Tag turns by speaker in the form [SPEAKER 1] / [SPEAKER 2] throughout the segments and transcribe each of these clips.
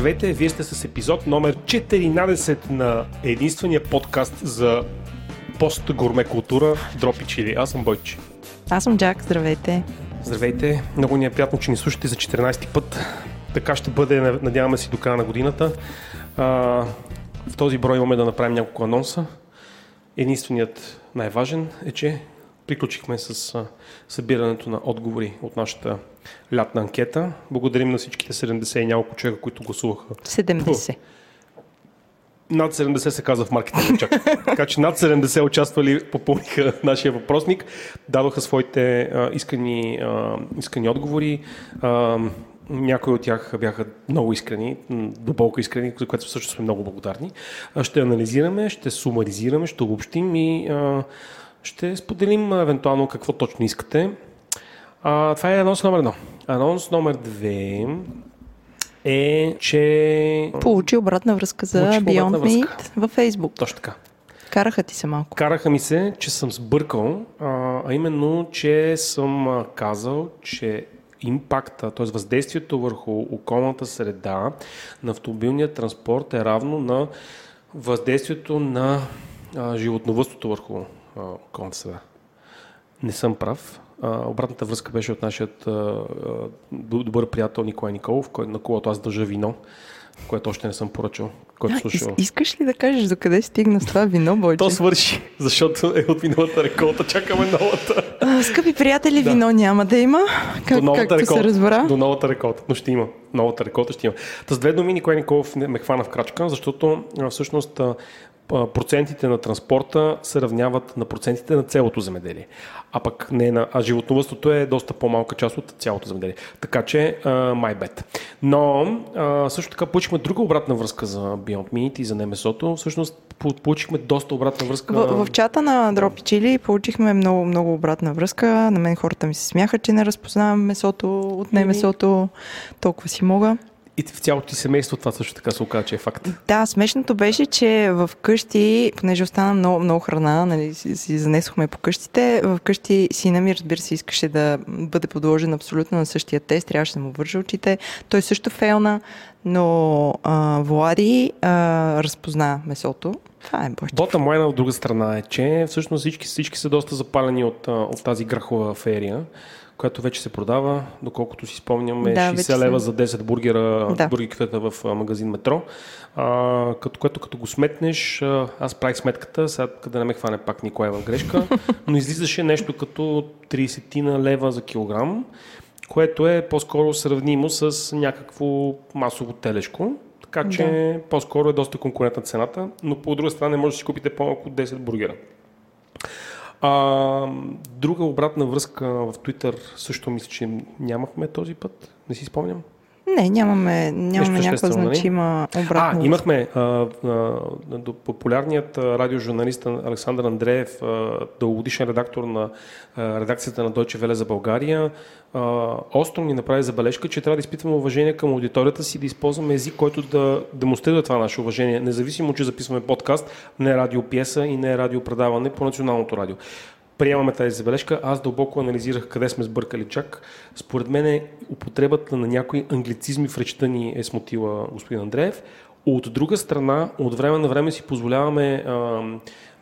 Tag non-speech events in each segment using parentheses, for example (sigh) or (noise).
[SPEAKER 1] Здравейте, вие сте с епизод номер 14 на единствения подкаст за пост-гурме култура Дропи Чили. Аз съм Бойчи.
[SPEAKER 2] Аз съм Джак, здравейте.
[SPEAKER 1] Здравейте, много ни е приятно, че ни слушате за 14 път. Така ще бъде, надяваме се, до края на годината. А, в този брой имаме да направим няколко анонса. Единственият най-важен е, че приключихме с събирането на отговори от нашата лятна анкета. Благодарим на всичките 70 и няколко човека, които гласуваха.
[SPEAKER 2] 70.
[SPEAKER 1] Над 70 се казва в маркетинг чак. (laughs) така че над 70 участвали, попълниха нашия въпросник, дадоха своите а, искани, а, искани отговори. А, някои от тях бяха много искрени, дълбоко искрени, за което също сме много благодарни. Ще анализираме, ще сумаризираме, ще обобщим и а, ще споделим евентуално какво точно искате. А, това е анонс номер едно. Анонс номер две е, че...
[SPEAKER 2] Получи обратна връзка за Beyond Meat във Facebook.
[SPEAKER 1] Точно така.
[SPEAKER 2] Караха ти се малко.
[SPEAKER 1] Караха ми се, че съм сбъркал, а, а именно, че съм казал, че импакта, т.е. въздействието върху околната среда на автомобилния транспорт е равно на въздействието на а, животновъдството върху околната среда. Не съм прав. А, обратната връзка беше от нашия добър приятел Николай Николов, кой, на когото аз държа вино, което още не съм поръчал. Който
[SPEAKER 2] а, слушал. искаш ли да кажеш до къде стигна с това вино, Бойче?
[SPEAKER 1] То свърши, защото е от миналата реколта. Чакаме новата.
[SPEAKER 2] А, скъпи приятели, да. вино няма да има. Как, до новата както реколта, се разбра.
[SPEAKER 1] До новата реколта, но ще има. Новата реколта ще има. Та с две думи Николай Николов ме хвана в крачка, защото всъщност процентите на транспорта се равняват на процентите на цялото земеделие. А пък не на, а животновъдството е доста по-малка част от цялото земеделие. Така че, uh, my bad. Но uh, също така получихме друга обратна връзка за Beyond Meat и за немесото. Всъщност получихме доста обратна връзка.
[SPEAKER 2] В, в чата на Дропи Чили получихме много, много обратна връзка. На мен хората ми се смяха, че не разпознавам месото от немесото. Толкова си мога.
[SPEAKER 1] И в цялото ти семейство това също така се оказа, че е факт.
[SPEAKER 2] Да, смешното беше, че в къщи, понеже остана много, много храна, нали, си, си занесохме по къщите, в къщи сина ми, разбира се, искаше да бъде подложен абсолютно на същия тест, трябваше да му вържа очите. Той също фейлна, но а, Влади а, разпозна месото. Това е боща.
[SPEAKER 1] Бота майна от друга страна е, че всъщност всички, всички са доста запалени от, от тази грахова аферия която вече се продава, доколкото си спомням, е да, 60 лева за 10 бургера, да. бургерката в магазин Метро. А, като което като го сметнеш, аз правих сметката, сега къде не ме хване пак Николай в грешка, (laughs) но излизаше нещо като 30 на лева за килограм, което е по-скоро сравнимо с някакво масово телешко. Така че да. по-скоро е доста конкурентна цената, но по друга страна не може да си купите по-малко от 10 бургера. А, друга обратна връзка в Twitter също мисля, че нямахме този път. Не си спомням.
[SPEAKER 2] Не, нямаме, нямаме някаква нали? значима обратна.
[SPEAKER 1] А, имахме а, а, популярният радиожурналист Александър Андреев, а, дългогодишен редактор на а, редакцията на Deutsche Welle за България. А, остро ни направи забележка, че трябва да изпитваме уважение към аудиторията си, да използваме език, който да демонстрира това наше уважение, независимо, че записваме подкаст, не радиопиеса и не радиопредаване по националното радио приемаме тази забележка. Аз дълбоко анализирах къде сме сбъркали чак. Според мен е употребата на някои англицизми в речта ни е смутила господин Андреев. От друга страна, от време на време си позволяваме а,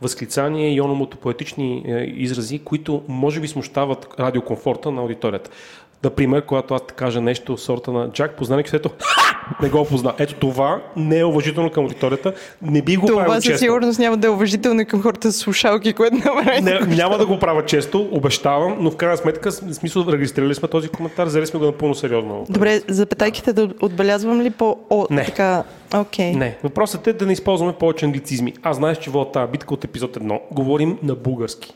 [SPEAKER 1] възклицания и ономото-поетични а, изрази, които може би смущават радиокомфорта на аудиторията. Например, когато аз кажа нещо в сорта на Джак, познани където не го позна. Ето това не е уважително към аудиторията. Не би го
[SPEAKER 2] това
[SPEAKER 1] правил
[SPEAKER 2] със сигурност няма да е уважително към хората с слушалки, което
[SPEAKER 1] направи. Не, няма да го правя често, обещавам, но в крайна сметка, в смисъл, регистрирали сме този коментар, взели сме го напълно сериозно.
[SPEAKER 2] Добре, запетайките да отбелязвам ли по... О,
[SPEAKER 1] не.
[SPEAKER 2] Така... Okay.
[SPEAKER 1] Не. Въпросът е да не използваме повече англицизми. Аз знаеш, че в тази битка от епизод 1 говорим на български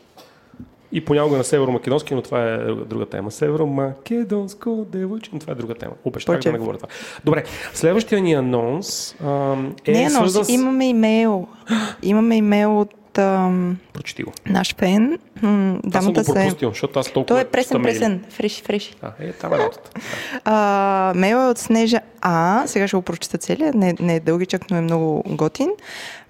[SPEAKER 1] и понякога на северо-македонски, но това е друга тема. Северо-македонско девойче, но това е друга тема. Обещах да не говоря това. Добре, следващия ни анонс а, е
[SPEAKER 2] Не, анонс, с... имаме имейл. имаме имейл от ам,
[SPEAKER 1] Прочети го.
[SPEAKER 2] наш фен. М-
[SPEAKER 1] аз съм го пропустил, се... защото аз толкова...
[SPEAKER 2] Той е пресен, пресен. Фреши, фреши.
[SPEAKER 1] А, е, там е работата. (laughs)
[SPEAKER 2] мейл е от Снежа А. Сега ще го прочета целия. Не, не е дългичък, но е много готин.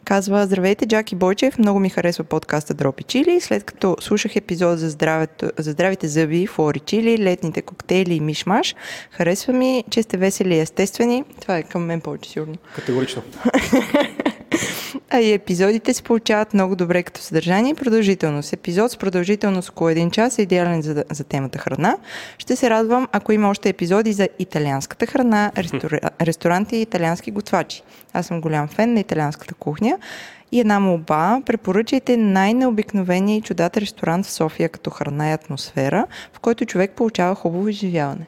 [SPEAKER 2] Казва, здравейте, Джаки Бойчев, много ми харесва подкаста Дропи Чили. След като слушах епизод за, здравето, за здравите зъби, флори чили, летните коктейли и мишмаш, харесва ми, че сте весели и естествени. Това е към мен повече сигурно.
[SPEAKER 1] Категорично. (laughs)
[SPEAKER 2] А и епизодите се получават много добре като съдържание и продължителност. Епизод с продължителност около един час е идеален за, за темата храна. Ще се радвам, ако има още епизоди за италианската храна, рестора, ресторанти и италиански готвачи. Аз съм голям фен на италианската кухня. И една молба, препоръчайте най-необикновения и чудат ресторант в София като храна и атмосфера, в който човек получава хубаво изживяване.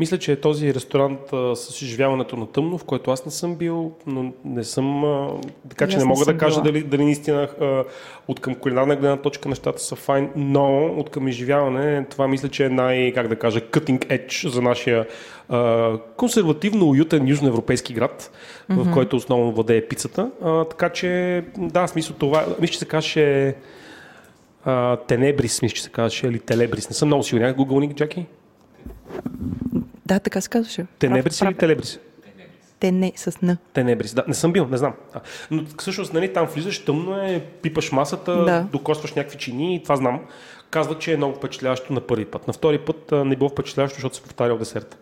[SPEAKER 1] Мисля, че е този ресторант а, с изживяването на тъмно, в който аз не съм бил, но не съм. А, така че не мога да кажа дали, дали наистина а, от към кулинарна гледна точка нещата са файн, но от към изживяване това мисля, че е най, как да кажа, cutting edge за нашия а, консервативно уютен южноевропейски град, mm-hmm. в който основно владее пицата. А, така че, да, смисъл това, мисля, че се каже Тенебрис, мисля, че се казваше, или Телебрис. Не съм много сигурен. Google ник, Джаки?
[SPEAKER 2] Да, така се казваше.
[SPEAKER 1] Тенебрис или Телебрис?
[SPEAKER 2] Те не, с Н.
[SPEAKER 1] Тенебрис, да, не съм бил, не знам. Да. Но всъщност, нали, там влизаш, тъмно е, пипаш масата, да. докосваш някакви чини и това знам. Казва, че е много впечатляващо на първи път. На втори път а, не било впечатляващо, защото се повтарял десерта.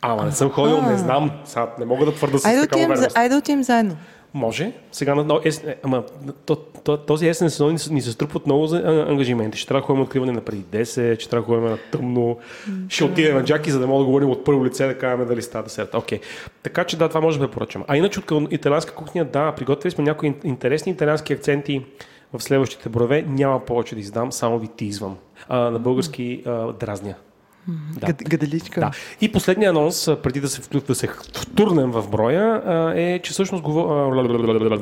[SPEAKER 1] Ама не съм ходил, не знам. Сега не мога да твърда с
[SPEAKER 2] айде такава увереност. Айде да отидем заедно.
[SPEAKER 1] Може. Сега на ес, ама, то, то, този есен сезон ни, ни се струпват много за ангажименти. Ще трябва да ходим откриване на преди 10, ще трябва да ходим на тъмно, ще отидем на джаки, за да мога да говорим от първо лице, да кажем дали става десерт. Окей. Okay. Така че да, това може да препоръчам. А иначе от италианска кухня, да, приготвили сме някои интересни италиански акценти в следващите брове. Няма повече да издам, само ви тизвам. А, на български а, дразня.
[SPEAKER 2] Да. Гаделичка.
[SPEAKER 1] Да. И последният анонс, преди да се, да се втурнем в броя, е, че всъщност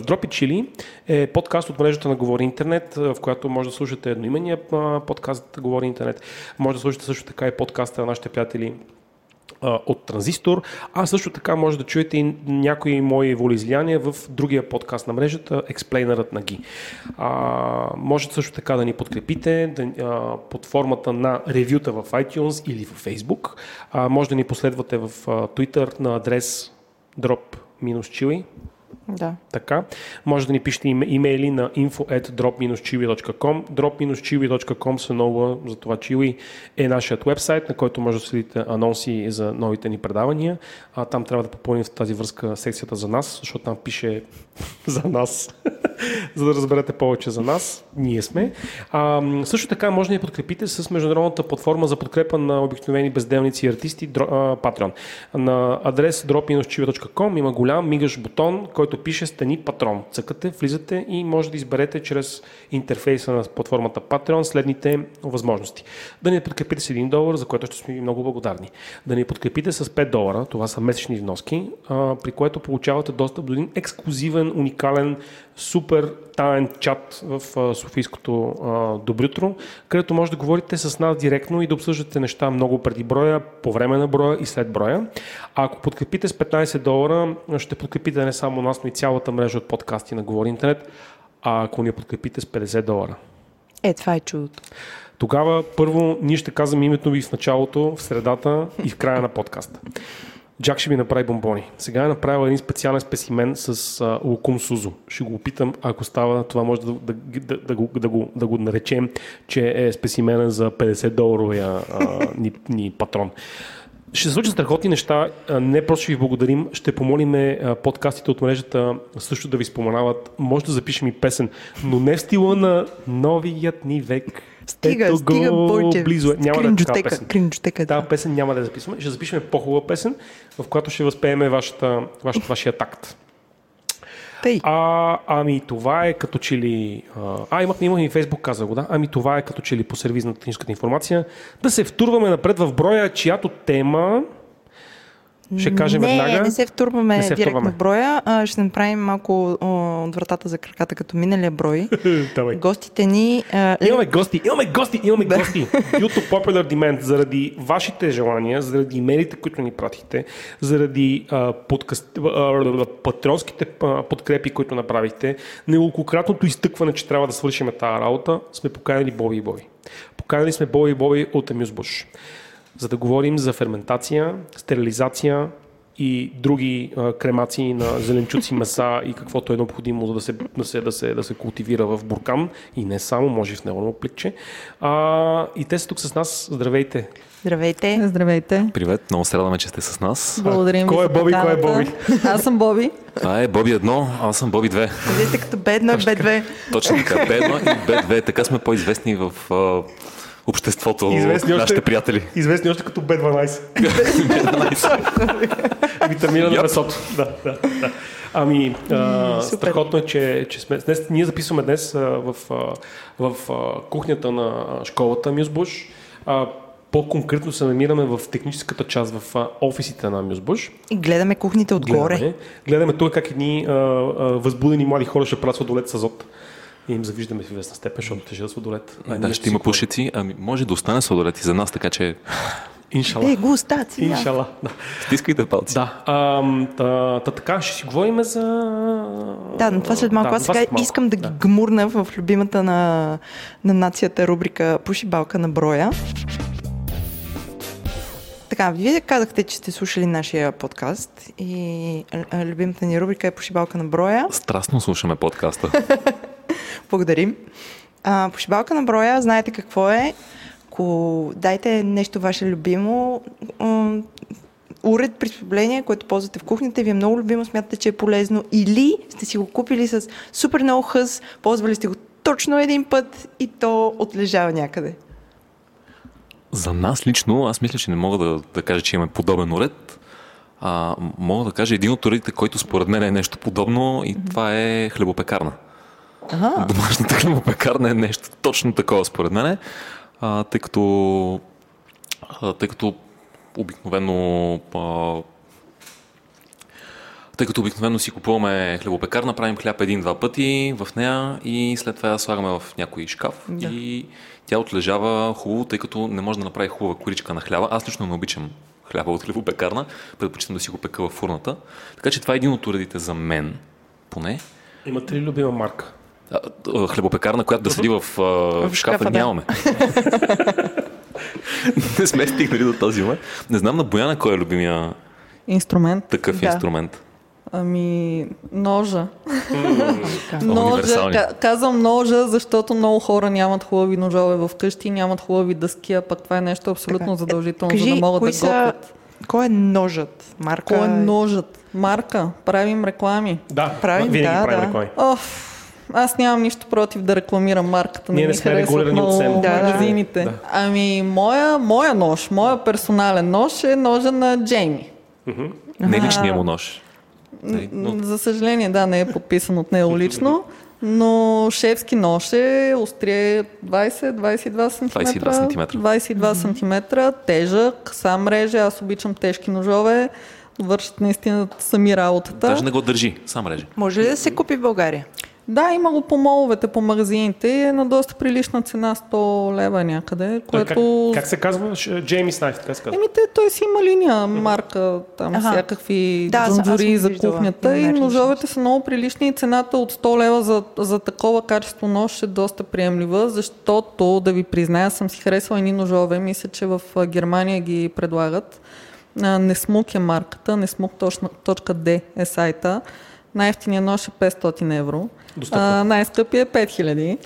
[SPEAKER 1] Дропи Чили е подкаст от мрежата на Говори Интернет, в която може да слушате едноимения подкаст Говори Интернет. Може да слушате също така и подкаста на нашите приятели от Транзистор, а също така може да чуете и някои мои волеизлияния в другия подкаст на мрежата, Експлейнерът на Ги. А, може също така да ни подкрепите да, а, под формата на ревюта в iTunes или в Facebook. А, може да ни последвате в а, Twitter на адрес drop-chili
[SPEAKER 2] да.
[SPEAKER 1] Така. Може да ни пишете имейли на info at drop-chiwi.com. drop-chiwi.com се нова за това Chiwi е нашият вебсайт, на който може да следите анонси за новите ни предавания. А, там трябва да попълним в тази връзка секцията за нас, защото там пише (laughs) за нас, за да разберете повече за нас. Ние сме. А, също така може да ни подкрепите с международната платформа за подкрепа на обикновени безделници и артисти Patreon. На адрес drop-chiwi.com има голям мигаш бутон, който пише Стани патрон. Цъкате, влизате и може да изберете чрез интерфейса на платформата Patreon следните възможности. Да ни подкрепите с 1 долар, за което ще сме много благодарни. Да ни подкрепите с 5 долара, това са месечни вноски, при което получавате достъп до един ексклюзивен, уникален, супер таен чат в Софийското Добрютро, където може да говорите с нас директно и да обсъждате неща много преди броя, по време на броя и след броя. А ако подкрепите с 15 долара, ще подкрепите не само нас, но и цялата мрежа от подкасти на Говори Интернет, а ако ни подкрепите с 50 долара.
[SPEAKER 2] Е, това е чудото.
[SPEAKER 1] Тогава първо ние ще казваме името ви в началото, в средата и в края на подкаста. Джак ще ми направи бомбони. Сега е направил един специален спесимен с а, лукум сузо. Ще го опитам, ако става, това може да, да, да, да, го, да, го, да го наречем, че е спесимена за 50 доларовия ни, ни патрон. Ще се случат страхотни неща. Не просто ще ви благодарим. Ще помолим подкастите от мрежата също да ви споменават. Може да запишем и песен, но не в стила на новият ни век.
[SPEAKER 2] Стига, Ето стига, Бойче.
[SPEAKER 1] Близо е. Няма
[SPEAKER 2] да е песен.
[SPEAKER 1] Тази песен няма да я записваме. Ще запишем по-хубава песен, в която ще възпееме вашата, вашата, вашия такт.
[SPEAKER 2] Тъй.
[SPEAKER 1] А, ами това е като че ли... А, имах, имах и Фейсбук, каза го, да. Ами това е като че ли по сервиз на техническата информация. Да се втурваме напред в броя, чиято тема ще кажем
[SPEAKER 2] не,
[SPEAKER 1] веднага.
[SPEAKER 2] Не се втурваме не се директно втурваме. в броя. А, ще направим малко от вратата за краката като миналия брой. (laughs) Гостите ни... А,
[SPEAKER 1] имаме гости, имаме гости, имаме гости. YouTube Popular Demand заради вашите желания, заради имейлите, които ни пратихте, заради а, подкаст, а, патронските а, подкрепи, които направихте, неколкократното изтъкване, че трябва да свършим тази работа, сме поканили Боби и Боби. Поканили сме Боби и Боби от Amuse Bush за да говорим за ферментация, стерилизация и други а, кремации на зеленчуци, меса и каквото е необходимо за да се, да се, да се, да се култивира в буркан и не само, може и в него пликче. А, и те са тук с нас. Здравейте!
[SPEAKER 2] Здравейте!
[SPEAKER 3] Здравейте!
[SPEAKER 4] Привет, много се радваме, че сте с нас.
[SPEAKER 3] Благодарим
[SPEAKER 1] кой е Боби, кой е Боби?
[SPEAKER 3] Аз съм Боби.
[SPEAKER 4] Това е Боби 1, аз съм Боби 2.
[SPEAKER 2] Вие сте като Бедно и Б2.
[SPEAKER 4] Точно така, Бедно и Б2. Така сме по-известни в обществото,
[SPEAKER 1] Известни
[SPEAKER 4] нашите
[SPEAKER 1] още,
[SPEAKER 4] приятели.
[SPEAKER 1] Известни още като Б12. (laughs) Витамина на месото. Да, да, да. Ами, а, страхотно е, че, че сме. Днес, ние записваме днес а, в, а, в а, кухнята на школата Мюзбуш. А, по-конкретно се намираме в техническата част, в а, офисите на Мюзбуш.
[SPEAKER 2] И гледаме кухните отгоре.
[SPEAKER 1] Гледаме, гледаме тук как едни а, а, възбудени млади хора ще правят сладолет с азот. И им завиждаме в известна степен, защото тежи да сладолет.
[SPEAKER 4] А, да, ще има пушици. Ами, може да остане сладолет и за нас, така че... (sighs)
[SPEAKER 1] Иншала.
[SPEAKER 2] Е, густаци.
[SPEAKER 1] Иншала. Да.
[SPEAKER 4] Стискайте палци.
[SPEAKER 1] Да. А, та, та, така, ще си говорим за...
[SPEAKER 2] Да, но това след малко.
[SPEAKER 1] Да,
[SPEAKER 2] Аз сега
[SPEAKER 1] малко.
[SPEAKER 2] искам да ги гмурна в любимата на, на нацията рубрика Пушибалка на броя. Така, вие казахте, че сте слушали нашия подкаст и любимата ни рубрика е Пошибалка на броя.
[SPEAKER 4] Страстно слушаме подкаста. (laughs)
[SPEAKER 2] Благодарим. А, пошибалка на броя, знаете какво е. Ако дайте нещо ваше любимо, м- уред, приспособление, което ползвате в кухнята и ви е много любимо, смятате, че е полезно, или сте си го купили с супер много хъс, ползвали сте го точно един път и то отлежава някъде.
[SPEAKER 4] За нас лично, аз мисля, че не мога да, да кажа, че имаме подобен уред. А, мога да кажа един от уредите, който според мен е нещо подобно и това е хлебопекарна.
[SPEAKER 2] Ага.
[SPEAKER 4] Домашната хлебопекарна е нещо точно такова според мен, а, тъй като а, тъй като обикновено а, тъй като обикновено си купуваме хлебопекарна, правим хляб един-два пъти в нея и след това я слагаме в някой шкаф
[SPEAKER 2] Да.
[SPEAKER 4] и тя отлежава хубаво, тъй като не може да направи хубава коричка на хляба. Аз лично не обичам хляба от хлебопекарна, предпочитам да си го пека във фурната. Така че това е един от уредите за мен, поне.
[SPEAKER 1] Имате ли любима марка?
[SPEAKER 4] Хлебопекарна, която да седи в, а, в
[SPEAKER 2] шкафа, да.
[SPEAKER 4] нямаме. (laughs) не сме стигнали до този момент. Не знам на Бояна кой е любимия
[SPEAKER 3] Инструмент.
[SPEAKER 4] такъв
[SPEAKER 2] Да.
[SPEAKER 4] инструмент.
[SPEAKER 3] Ами, ножа. Ножа, ка- казвам ножа, защото много хора нямат хубави ножове в къщи, нямат хубави дъски, а пък това е нещо абсолютно
[SPEAKER 2] Така.
[SPEAKER 3] задължително,
[SPEAKER 2] Кажи,
[SPEAKER 3] за да могат
[SPEAKER 2] кои
[SPEAKER 3] да
[SPEAKER 2] са-
[SPEAKER 3] готвят.
[SPEAKER 2] Кой е ножът? Марка?
[SPEAKER 3] Кой е ножът? Марка. Правим реклами.
[SPEAKER 1] Да,
[SPEAKER 2] Правим,
[SPEAKER 1] винаги
[SPEAKER 2] да,
[SPEAKER 1] правим
[SPEAKER 2] да.
[SPEAKER 1] реклами.
[SPEAKER 3] Оф, аз нямам нищо против да рекламирам марката.
[SPEAKER 1] Ние
[SPEAKER 3] Не
[SPEAKER 1] не
[SPEAKER 3] ми
[SPEAKER 1] сме регулирани от СЕМ.
[SPEAKER 2] Да,
[SPEAKER 3] магазините.
[SPEAKER 1] Да.
[SPEAKER 3] Ами, моя, моя нож, моя персонален нож е ножа на Джейми.
[SPEAKER 4] Не личния му нож. Нали,
[SPEAKER 3] Н-
[SPEAKER 4] но-
[SPEAKER 3] За съжаление, да, не е подписан от него лично, но шефски нож е острие 20-22 см.
[SPEAKER 4] 22 сантиметра.
[SPEAKER 3] 22 см, тежък, сам реже, аз обичам тежки ножове, вършат наистина сами работата.
[SPEAKER 4] Даже не го държи, сам реже.
[SPEAKER 2] Може ли да се купи в България?
[SPEAKER 3] Да, има го по моловете, по магазините и е на доста прилична цена, 100 лева някъде,
[SPEAKER 1] Той
[SPEAKER 3] което...
[SPEAKER 1] Как, как се казва? Ш- Джеймис Найф, така се казва.
[SPEAKER 3] Еми, те, той си има линия, марка, там
[SPEAKER 2] Аха.
[SPEAKER 3] всякакви
[SPEAKER 2] Да,
[SPEAKER 3] джунджури за кухнята и ножовете са много прилични и цената от 100 лева за, за такова качество нож е доста приемлива, защото, да ви призная, съм си харесала едни ножове, мисля, че в Германия ги предлагат. Несмук е марката, Несмук.d е сайта. Най-ефтиният нож е 500 евро. А, най-скъпия е 5000.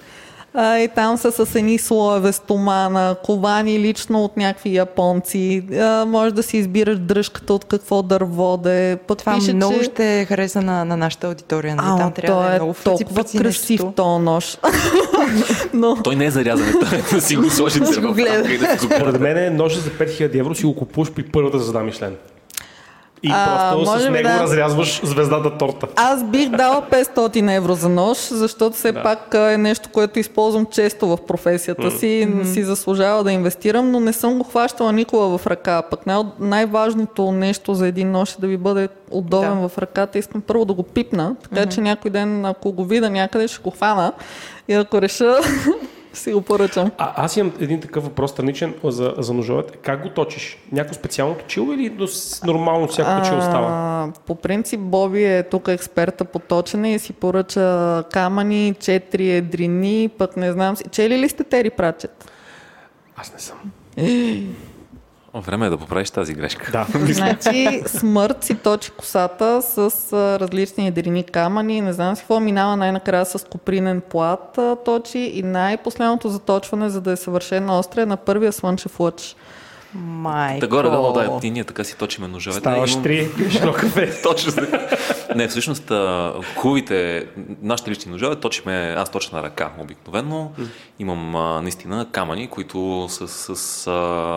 [SPEAKER 3] А, и там са с едни слоеве стомана, ковани лично от някакви японци. А, може да си избираш дръжката от какво дърво да е. Пък
[SPEAKER 2] Това
[SPEAKER 3] пише,
[SPEAKER 2] много
[SPEAKER 3] че...
[SPEAKER 2] ще хареса на, на нашата аудитория. Нали?
[SPEAKER 3] А,
[SPEAKER 2] Там трябва
[SPEAKER 3] той
[SPEAKER 2] да
[SPEAKER 3] е
[SPEAKER 2] е много
[SPEAKER 3] толкова красив то нож. (laughs) Но
[SPEAKER 4] Той не е зарязан, да си го сложите
[SPEAKER 2] Да си го
[SPEAKER 4] в
[SPEAKER 2] гледа.
[SPEAKER 4] рамка и да си го
[SPEAKER 1] Според мен е ножа за 5000 евро си го купуваш при първата звезда Мишлен. И
[SPEAKER 3] А,
[SPEAKER 1] просто с него
[SPEAKER 3] да.
[SPEAKER 1] разрязваш звездата торта.
[SPEAKER 3] аз бих дала 500 (laughs) евро за нож, защото все
[SPEAKER 1] Да.
[SPEAKER 3] пак е нещо, което използвам често в професията си. Си заслужава да инвестирам, но не съм го хващала никога в ръка. Пък най- най-важното нещо за един нож е да ви бъде удобен
[SPEAKER 2] Да.
[SPEAKER 3] в ръката. Искам първо да го пипна, така че някой ден, ако го видя някъде, ще го хвана. И ако реша, (laughs) си го поръчам.
[SPEAKER 1] А, аз имам един такъв въпрос страничен за, за ножовете. Как го точиш? Някакво специално точило или нормално всяко точило става?
[SPEAKER 3] По принцип Боби е тук експерта по точене и си поръча камъни, четири едрини, пък не знам си. Чели ли сте Тери Прачет?
[SPEAKER 1] Аз не съм. (gasps) (clears throat)
[SPEAKER 4] Време е да поправиш тази грешка.
[SPEAKER 1] Да. (laughs)
[SPEAKER 3] Значи смърт си точи косата с а, различни ядрени камъни, не знам си какво, минава най-накрая с копринен плат а, точи и най-последното заточване, за да е съвършено остре, е на първия слънчев лъч.
[SPEAKER 2] Майко.
[SPEAKER 4] Та горе-долу, да, и ние така си точиме ножовете.
[SPEAKER 1] Ставаш
[SPEAKER 4] Имам-
[SPEAKER 1] три, пиеш едно кафе. (laughs)
[SPEAKER 4] Точно. Не, всъщност хубавите, нашите лични ножове точиме, аз точно на ръка обикновено. Имам а, наистина камъни, които са с а,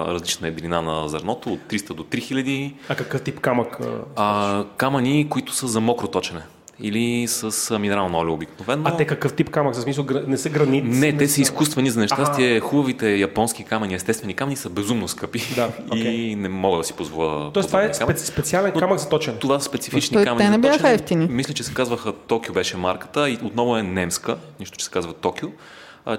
[SPEAKER 4] различна едрина на зърното, от 300 до 3000.
[SPEAKER 1] А какъв тип камък? а,
[SPEAKER 4] А, камъни, които са за мокро точене. Или с минерално олио обикновено.
[SPEAKER 1] А те какъв тип камък? За смисъл не са гранит?
[SPEAKER 4] Не, те са изкуствени за нещастие.
[SPEAKER 1] Аха.
[SPEAKER 4] Хубавите японски камъни, естествени камъни са безумно скъпи.
[SPEAKER 1] Да, (laughs)
[SPEAKER 4] И
[SPEAKER 1] окей.
[SPEAKER 4] не мога да си позволя.
[SPEAKER 1] Тоест това е
[SPEAKER 4] камък.
[SPEAKER 1] специ- специален
[SPEAKER 4] Но
[SPEAKER 1] камък за точен.
[SPEAKER 4] Това са специфични
[SPEAKER 3] Той-
[SPEAKER 4] камъни.
[SPEAKER 3] те не
[SPEAKER 4] за
[SPEAKER 3] бяха
[SPEAKER 4] точене.
[SPEAKER 3] ефтини.
[SPEAKER 4] Мисля, че се казваха Токио беше марката и отново е немска, нищо, че се казва Токио.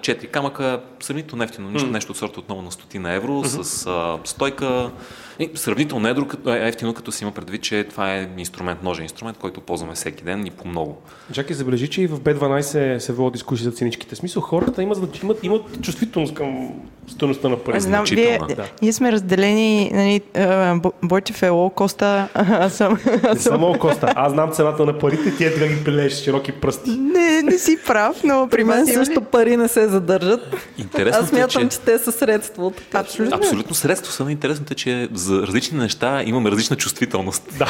[SPEAKER 4] Четири камъка, сравнително нефтино, нещо, нещо от сорта отново на стотина евро, с а, стойка. И сравнително едро, като, е, ефтино, като си има предвид, че това е инструмент, ножен инструмент, който ползваме всеки ден и по много.
[SPEAKER 1] Чакай, забележи, че и в B12 се води дискусия за ценичките. В смисъл, хората имат, знач- имат, имат чувствителност към стоеността на пари.
[SPEAKER 2] Знам, вие,
[SPEAKER 1] да.
[SPEAKER 2] ние сме разделени, нали, Бойчев е лоу коста, аз съм,
[SPEAKER 1] Не
[SPEAKER 2] аз съм
[SPEAKER 1] само Коста. Аз знам цената на парите, ти е да ги пилееш с широки пръсти.
[SPEAKER 2] не, не си прав, но
[SPEAKER 3] При мен също пари не се задържат.
[SPEAKER 4] Интересното
[SPEAKER 3] Аз смятам,
[SPEAKER 4] е,
[SPEAKER 3] че... те са средство. Че-
[SPEAKER 2] Абсолютно.
[SPEAKER 4] Абсолютно средство са. Интересното е, че за различни неща имаме различна чувствителност.
[SPEAKER 1] Да.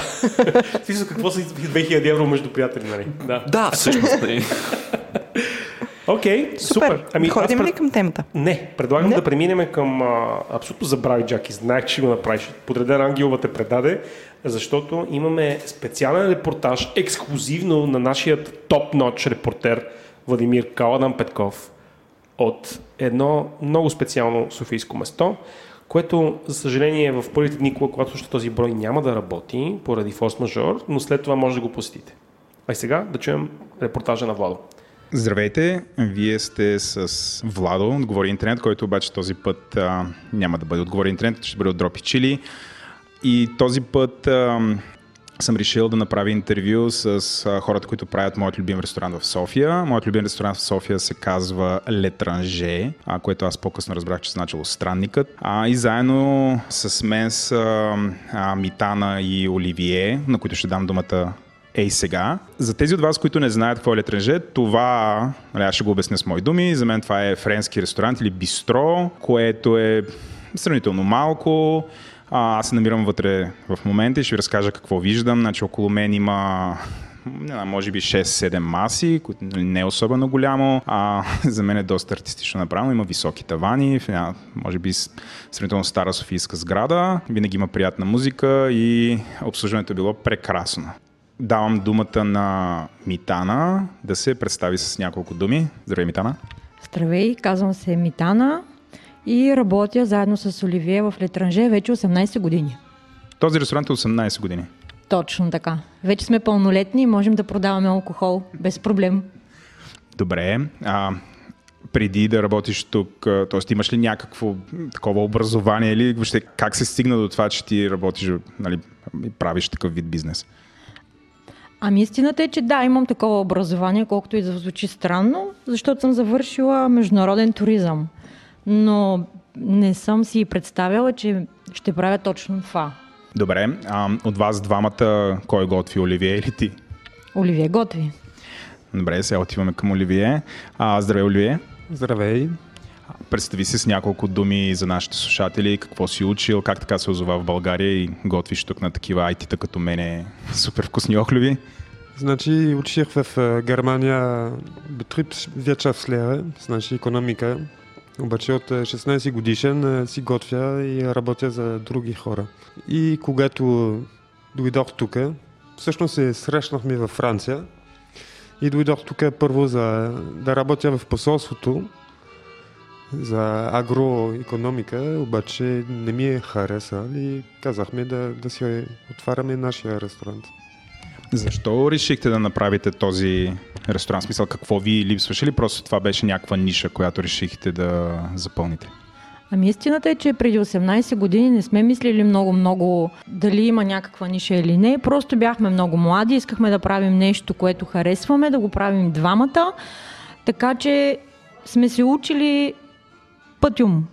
[SPEAKER 1] (laughs) Смисъл, какво са 2000 евро между приятели, нали? Да.
[SPEAKER 4] Да, всъщност. нали.
[SPEAKER 1] Окей,
[SPEAKER 2] Супер.
[SPEAKER 1] супер.
[SPEAKER 2] Ами, Ходим
[SPEAKER 1] пред-
[SPEAKER 2] ли към темата?
[SPEAKER 1] Не, предлагам
[SPEAKER 2] Не.
[SPEAKER 1] да преминем към а, абсолютно забрави, Джаки. Знаех, че ще го направиш. Подреден Ангелова те предаде, защото имаме специален репортаж, ексклюзивно на нашия топ-ноч репортер Владимир Каладан Петков от едно много специално софийско место, което, за съжаление, в първите дни, когато слушате този брой, няма да работи поради форс-мажор, но след това може да го посетите. А и сега да чуем репортажа на Владо.
[SPEAKER 5] Здравейте, вие сте с Владо, отговори интернет, който обаче този път а, няма да бъде отговори интернет, ще бъде от Дропи Чили. И този път а, съм решил да направя интервю с хората, които правят моят любим ресторант в София. Моят любим ресторант в София се казва Летранже, а, което аз по-късно разбрах, че се значило Странникът. А, и заедно с мен са а, Митана и Оливие, на които ще дам думата Ей сега. За тези от вас, които не знаят какво е летранже, това, нали, аз ще го обясня с мои думи, за мен това е френски ресторант или бистро, което е сравнително малко. А, аз се намирам вътре в момента и ще ви разкажа какво виждам. Значи около мен има не може би 6-7 маси, които не е особено голямо. А, (laughs) за мен е доста артистично направено. Има високи тавани, може би сравнително стара софийска сграда. Винаги има приятна музика и обслужването е било прекрасно. Давам думата на Митана да се представи с няколко думи. Здравей, Митана.
[SPEAKER 6] Здравей, казвам се Митана и работя заедно с Оливие в Летранже вече 18 години.
[SPEAKER 5] Този ресторант е 18 години.
[SPEAKER 6] Точно така. Вече сме пълнолетни и можем да продаваме алкохол без проблем.
[SPEAKER 5] Добре. А, преди да работиш тук, т.е. имаш ли някакво такова образование или въобще как се стигна до това, че ти работиш, нали, и правиш такъв вид бизнес?
[SPEAKER 6] Ами истината е, че да, имам такова образование, колкото и да звучи странно, защото съм завършила международен туризъм. Но не съм си представяла, че ще правя точно това.
[SPEAKER 5] Добре. А, от вас двамата, кой готви, Оливие или ти?
[SPEAKER 6] Оливие готви.
[SPEAKER 5] Добре, сега отиваме към Оливие. А, здравей, Оливие.
[SPEAKER 7] Здравей.
[SPEAKER 5] Представи се с няколко думи за нашите слушатели, какво си учил, как така се озова в България и готвиш тук на такива айтита като мене супер вкусни охлюви.
[SPEAKER 7] Значи учих в Германия Betriebswirtschaftslehre, значи економика. Обаче от е, 16 годишен е, си готвя и работя за други хора. И когато дойдох тук, всъщност се срещнахме във Франция и дойдох тук първо за да работя в посолството за агроекономика, обаче не ми е хареса и казахме да, да си отваряме нашия ресторант.
[SPEAKER 5] Защо решихте да направите този ресторант? Смисъл, какво ви липсваше или просто това беше някаква ниша, която решихте да запълните?
[SPEAKER 6] Ами истината е, че преди 18 години не сме мислили много-много дали има някаква ниша или не. Просто бяхме много млади, искахме да правим нещо, което харесваме, да го правим двамата. Така че сме се учили пътюм.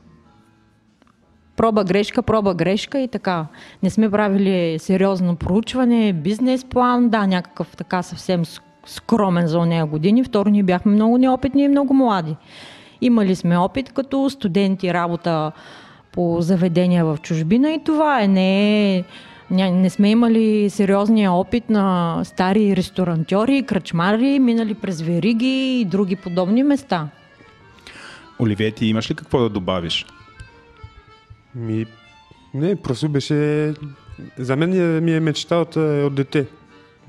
[SPEAKER 6] проба грешка, проба грешка и така. Не сме правили сериозно проучване, бизнес план, да, някакъв така съвсем скромен за нея години. Второ, ние бяхме много неопитни и много млади. Имали сме опит като студенти, работа по заведения в чужбина и това е. Не, е, не сме имали сериозния опит на стари ресторантьори, кръчмари, минали през вериги и други подобни места.
[SPEAKER 5] Оливия, ти имаш ли какво да добавиш?
[SPEAKER 7] Ми, не, просто беше... За мен ми е мечта от, от дете.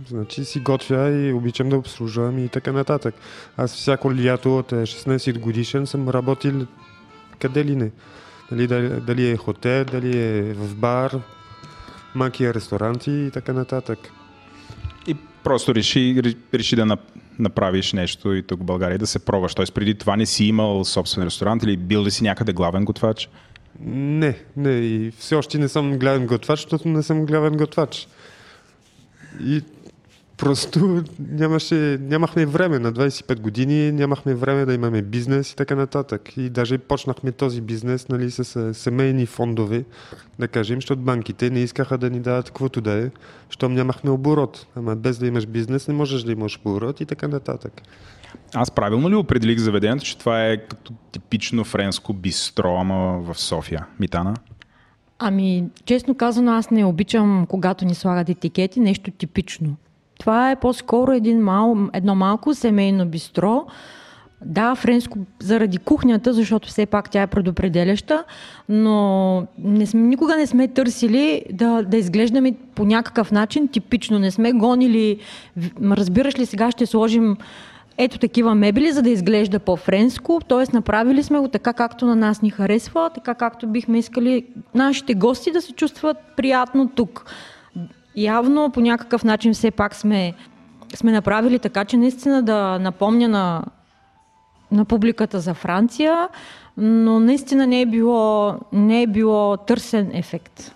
[SPEAKER 7] Значи си готвя и обичам да обслужвам и така нататък. Аз всяко лято от 16 годишен съм работил къде ли не. Дали, дали, дали е хотел, дали е в бар, маки ресторанти и така нататък.
[SPEAKER 5] И просто реши, реши да направиш нещо и тук в България да се пробваш. Тоест преди това не си имал собствен ресторант или бил ли си някъде главен готвач?
[SPEAKER 7] Не, не. И все още не съм главен готвач, защото не съм главен готвач. И Просто нямаше, нямахме време на 25 години, нямахме време да имаме бизнес и така нататък. И даже почнахме този бизнес нали, с семейни фондове, да кажем, защото банките не искаха да ни дадат каквото да е, щом нямахме оборот. Ама без да имаш бизнес не можеш да имаш оборот и така нататък.
[SPEAKER 5] Аз правилно ли определих заведението, че това е като типично френско бистро, ама в София? Митана?
[SPEAKER 6] Ами, честно казано, аз не обичам, когато ни слагат етикети, нещо типично. Това е по-скоро един мал, едно малко семейно бистро. Да, френско заради кухнята, защото все пак тя е предопределяща, но не сме, никога не сме търсили да, да изглеждаме по някакъв начин типично. Не сме гонили, разбираш ли, сега ще сложим ето такива мебели, за да изглежда по-френско. Т.е. направили сме го така, както на нас ни харесва, така както бихме искали нашите гости да се чувстват приятно тук явно по някакъв начин все пак сме, сме направили така, че наистина да напомня на, на публиката за Франция, но наистина не е било, не е било търсен ефект.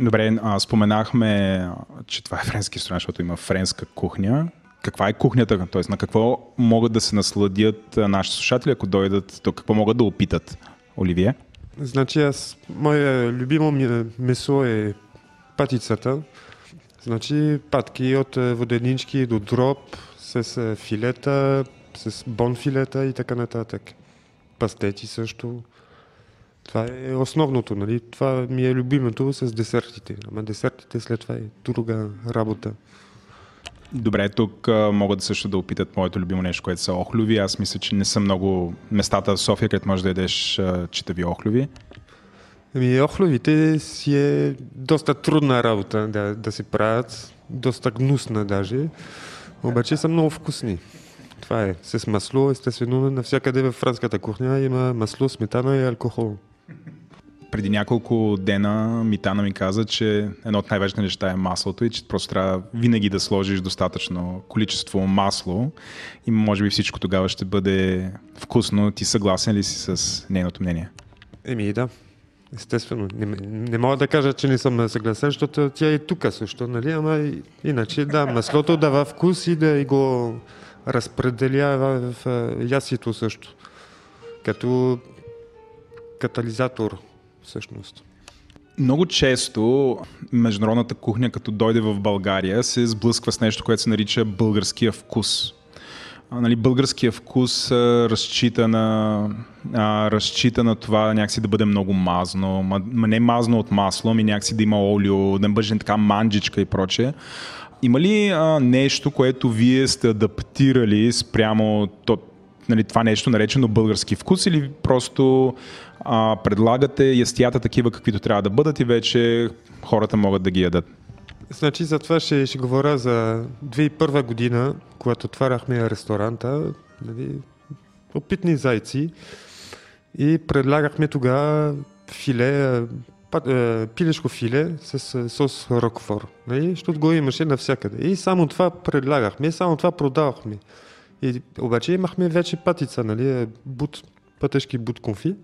[SPEAKER 5] Добре, а, споменахме, че това е френски ресторант, защото има френска кухня. Каква е кухнята? Т.е. на какво могат да се насладят нашите слушатели, ако дойдат, то какво могат да опитат? Оливие?
[SPEAKER 7] Значи аз, мое любимо месо е патицата. Значи патки от е, воденички до дроб с е, филета, с бонфилета и така нататък. Пастети също. Това е основното, нали? Това ми е любимото с десертите. Ама десертите след това е друга работа.
[SPEAKER 5] Добре, тук а, могат също да опитат моето любимо нещо, което са охлюви. Аз мисля, че не са много местата в София, където можеш да ядеш читави охлюви.
[SPEAKER 7] Ами, охловите си е доста трудна работа да, да се правят, доста гнусна даже, обаче са много вкусни. Това е с масло, естествено, навсякъде в франската кухня има масло, сметана и алкохол.
[SPEAKER 5] Преди няколко дена Митана ми каза, че едно от най-важните неща е маслото и че просто трябва винаги да сложиш достатъчно количество масло и може би всичко тогава ще бъде вкусно. Ти съгласен ли си с нейното мнение?
[SPEAKER 7] Еми да, Естествено, не, не мога да кажа, че не съм съгласен, защото тя е тук също, нали? Ама иначе, да, маслото дава вкус и да го разпределя в, в ясито също, като катализатор всъщност.
[SPEAKER 5] Много често международната кухня, като дойде в България, се сблъсква с нещо, което се нарича българския вкус нали, българския вкус разчита, на, а, разчита на това някакси да бъде много мазно, ма, ма не мазно от масло, ами някакси да има олио, да бъде така манджичка и прочее. Има ли а, нещо, което вие сте адаптирали спрямо то, нали, това нещо наречено български вкус или просто а, предлагате ястията такива каквито трябва да бъдат и вече хората могат да ги ядат?
[SPEAKER 7] Значи за това ще, ще говоря за 2001 година, когато отваряхме ресторанта, нали, опитни зайци и предлагахме тогава филе, пилешко филе с сос Рокфор, нали, защото го имаше навсякъде. И само това предлагахме, само това продавахме. И, обаче имахме вече патица, нали, бут, пътешки бут конфи.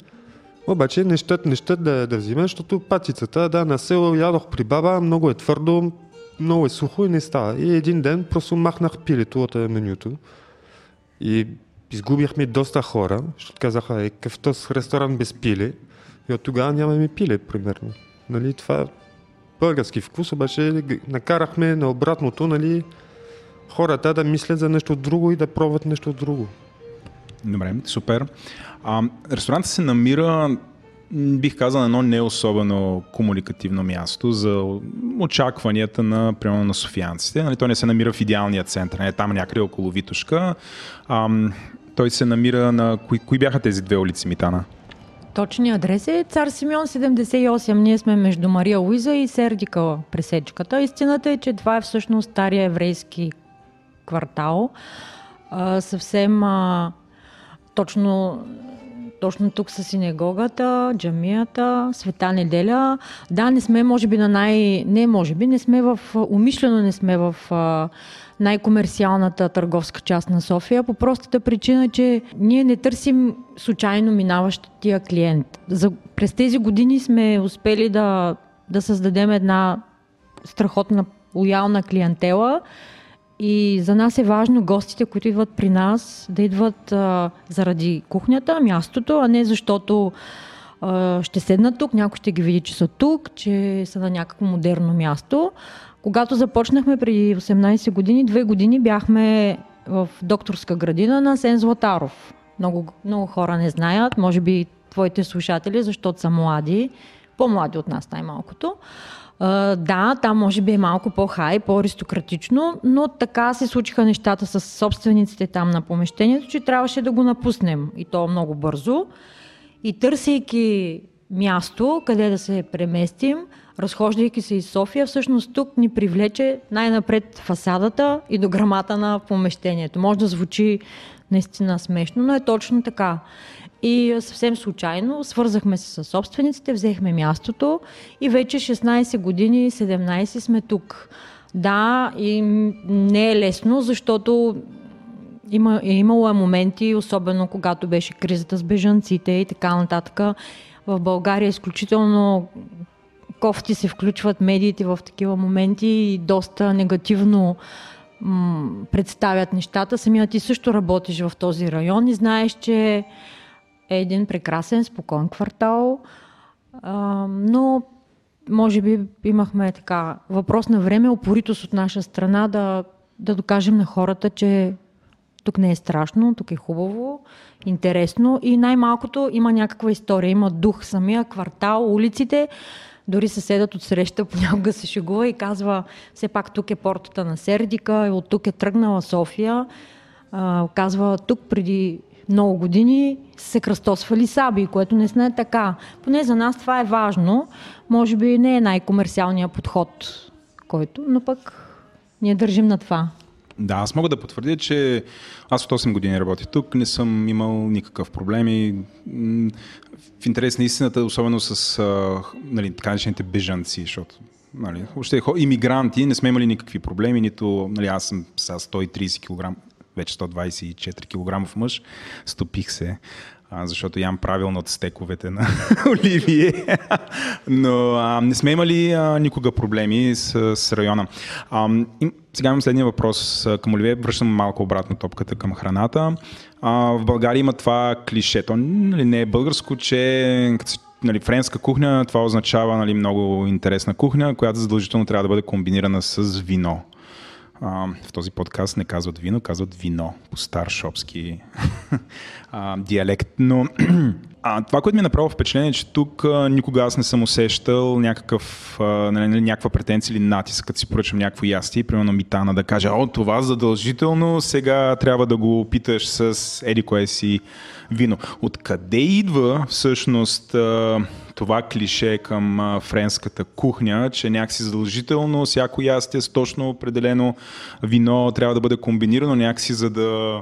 [SPEAKER 7] Обаче не щат, не щат да, да взима, защото патицата, да, на село ядох при баба, много е твърдо, много е сухо и не става. И един ден просто махнах пилето от менюто и изгубихме доста хора, защото казаха, е, какъв този ресторант без пиле. И от тогава нямаме пиле, примерно. Нали, това български вкус, обаче накарахме на обратното, нали, хората да мислят за нещо друго и да пробват нещо друго.
[SPEAKER 5] Добре, супер. А, ресторантът се намира бих казал, едно не особено комуникативно място за очакванията на, примерно, на софианците. Нали, той не се намира в идеалния център, не е там някъде около Витушка. А, той се намира на... Кои, кои бяха тези две улици, Митана?
[SPEAKER 6] Точният адрес е Цар Симеон 78. Ние сме между Мария Луиза и Сердика пресечката. Истината е, че това е всъщност стария еврейски квартал. А, съвсем а, точно точно тук са синегогата, джамията, света неделя. Да, не сме, може би, на най... Не, може би, не сме в... Умишлено не сме в най-комерциалната търговска част на София, по простата причина, че ние не търсим случайно минаващия клиент. За, през тези години сме успели да, да създадем една страхотна лоялна клиентела, и за нас е важно гостите, които идват при нас, да идват а, заради кухнята, мястото, а не защото а, ще седнат тук, някой ще ги види, че са тук, че са на някакво модерно място. Когато започнахме преди 18 години, две години бяхме в докторска градина на Сен Златаров. Много, много хора не знаят, може би твоите слушатели, защото са млади, по-млади от нас най-малкото. Да, там може би е малко по-хай, по-аристократично, но така се случиха нещата с собствениците там на помещението, че трябваше да го напуснем и то много бързо. И търсейки място, къде да се преместим, разхождайки се из София, всъщност тук ни привлече най-напред фасадата и до грамата на помещението. Може да звучи наистина смешно, но е точно така. И съвсем случайно свързахме се с собствениците, взехме мястото и вече 16 години, 17 сме тук. Да, и не е лесно, защото има, е имало моменти, особено когато беше кризата с бежанците и така нататък. В България изключително кофти се включват медиите в такива моменти и доста негативно м- представят нещата. Самия ти също работиш в този район и знаеш, че е един прекрасен, спокоен квартал, но може би имахме така въпрос на време, опоритост от наша страна да, да докажем на хората, че тук не е страшно, тук е хубаво, интересно и най-малкото има някаква история, има дух самия квартал, улиците. Дори съседът от среща понякога се шегува и казва, все пак тук е портата на Сердика, от тук е тръгнала София. А, казва, тук преди много години се кръстосвали саби, което не е така. Поне за нас това е важно. Може би не е най-комерциалният подход, който, но пък ние държим на това.
[SPEAKER 5] Да, аз мога да потвърдя, че аз от 8 години работя тук, не съм имал никакъв проблем и в интерес на истината, особено с нали, така начините бежанци, защото нали, въобще иммигранти не сме имали никакви проблеми, нито нали, аз съм с 130 кг, вече 124 кг мъж, стопих се, защото ям правилно от стековете на (laughs) Оливие. Но а, не сме имали а, никога проблеми с, с района. А, и, сега имам следния въпрос към Оливие. Връщам малко обратно топката към храната. А, в България има това клише. То нали, не е българско, че нали, френска кухня, това означава нали, много интересна кухня, която задължително трябва да бъде комбинирана с вино а, в този подкаст не казват вино, казват вино по стар шопски (laughs) а, диалект. Но (clears throat) а, това, което ми е направило впечатление, е, че тук а, никога аз не съм усещал някакъв, а, нали, нали, някаква претенция или натиск, като си поръчам някакво ястие, примерно митана, да каже, о, това задължително сега трябва да го опиташ с еди кое си вино. Откъде идва всъщност а, това клише към френската кухня, че някакси задължително всяко ястие с точно определено вино трябва да бъде комбинирано някакси за да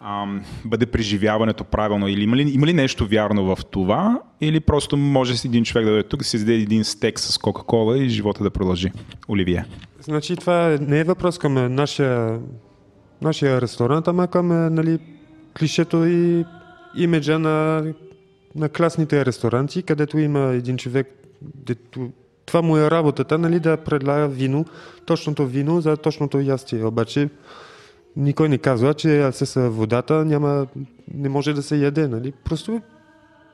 [SPEAKER 5] а, бъде преживяването правилно? Или има ли, има ли нещо вярно в това? Или просто може един човек да дойде тук, да си издаде един стек с Кока-Кола и живота да продължи? Оливия.
[SPEAKER 7] Значи това не е въпрос към нашия, нашия ресторант, ама към нали, клишето и имиджа на, на класните ресторанти, където има един човек, дето, това му е работата, нали, да предлага вино, точното вино за точното ястие. Обаче никой не казва, че с водата няма, не може да се яде. Нали? Просто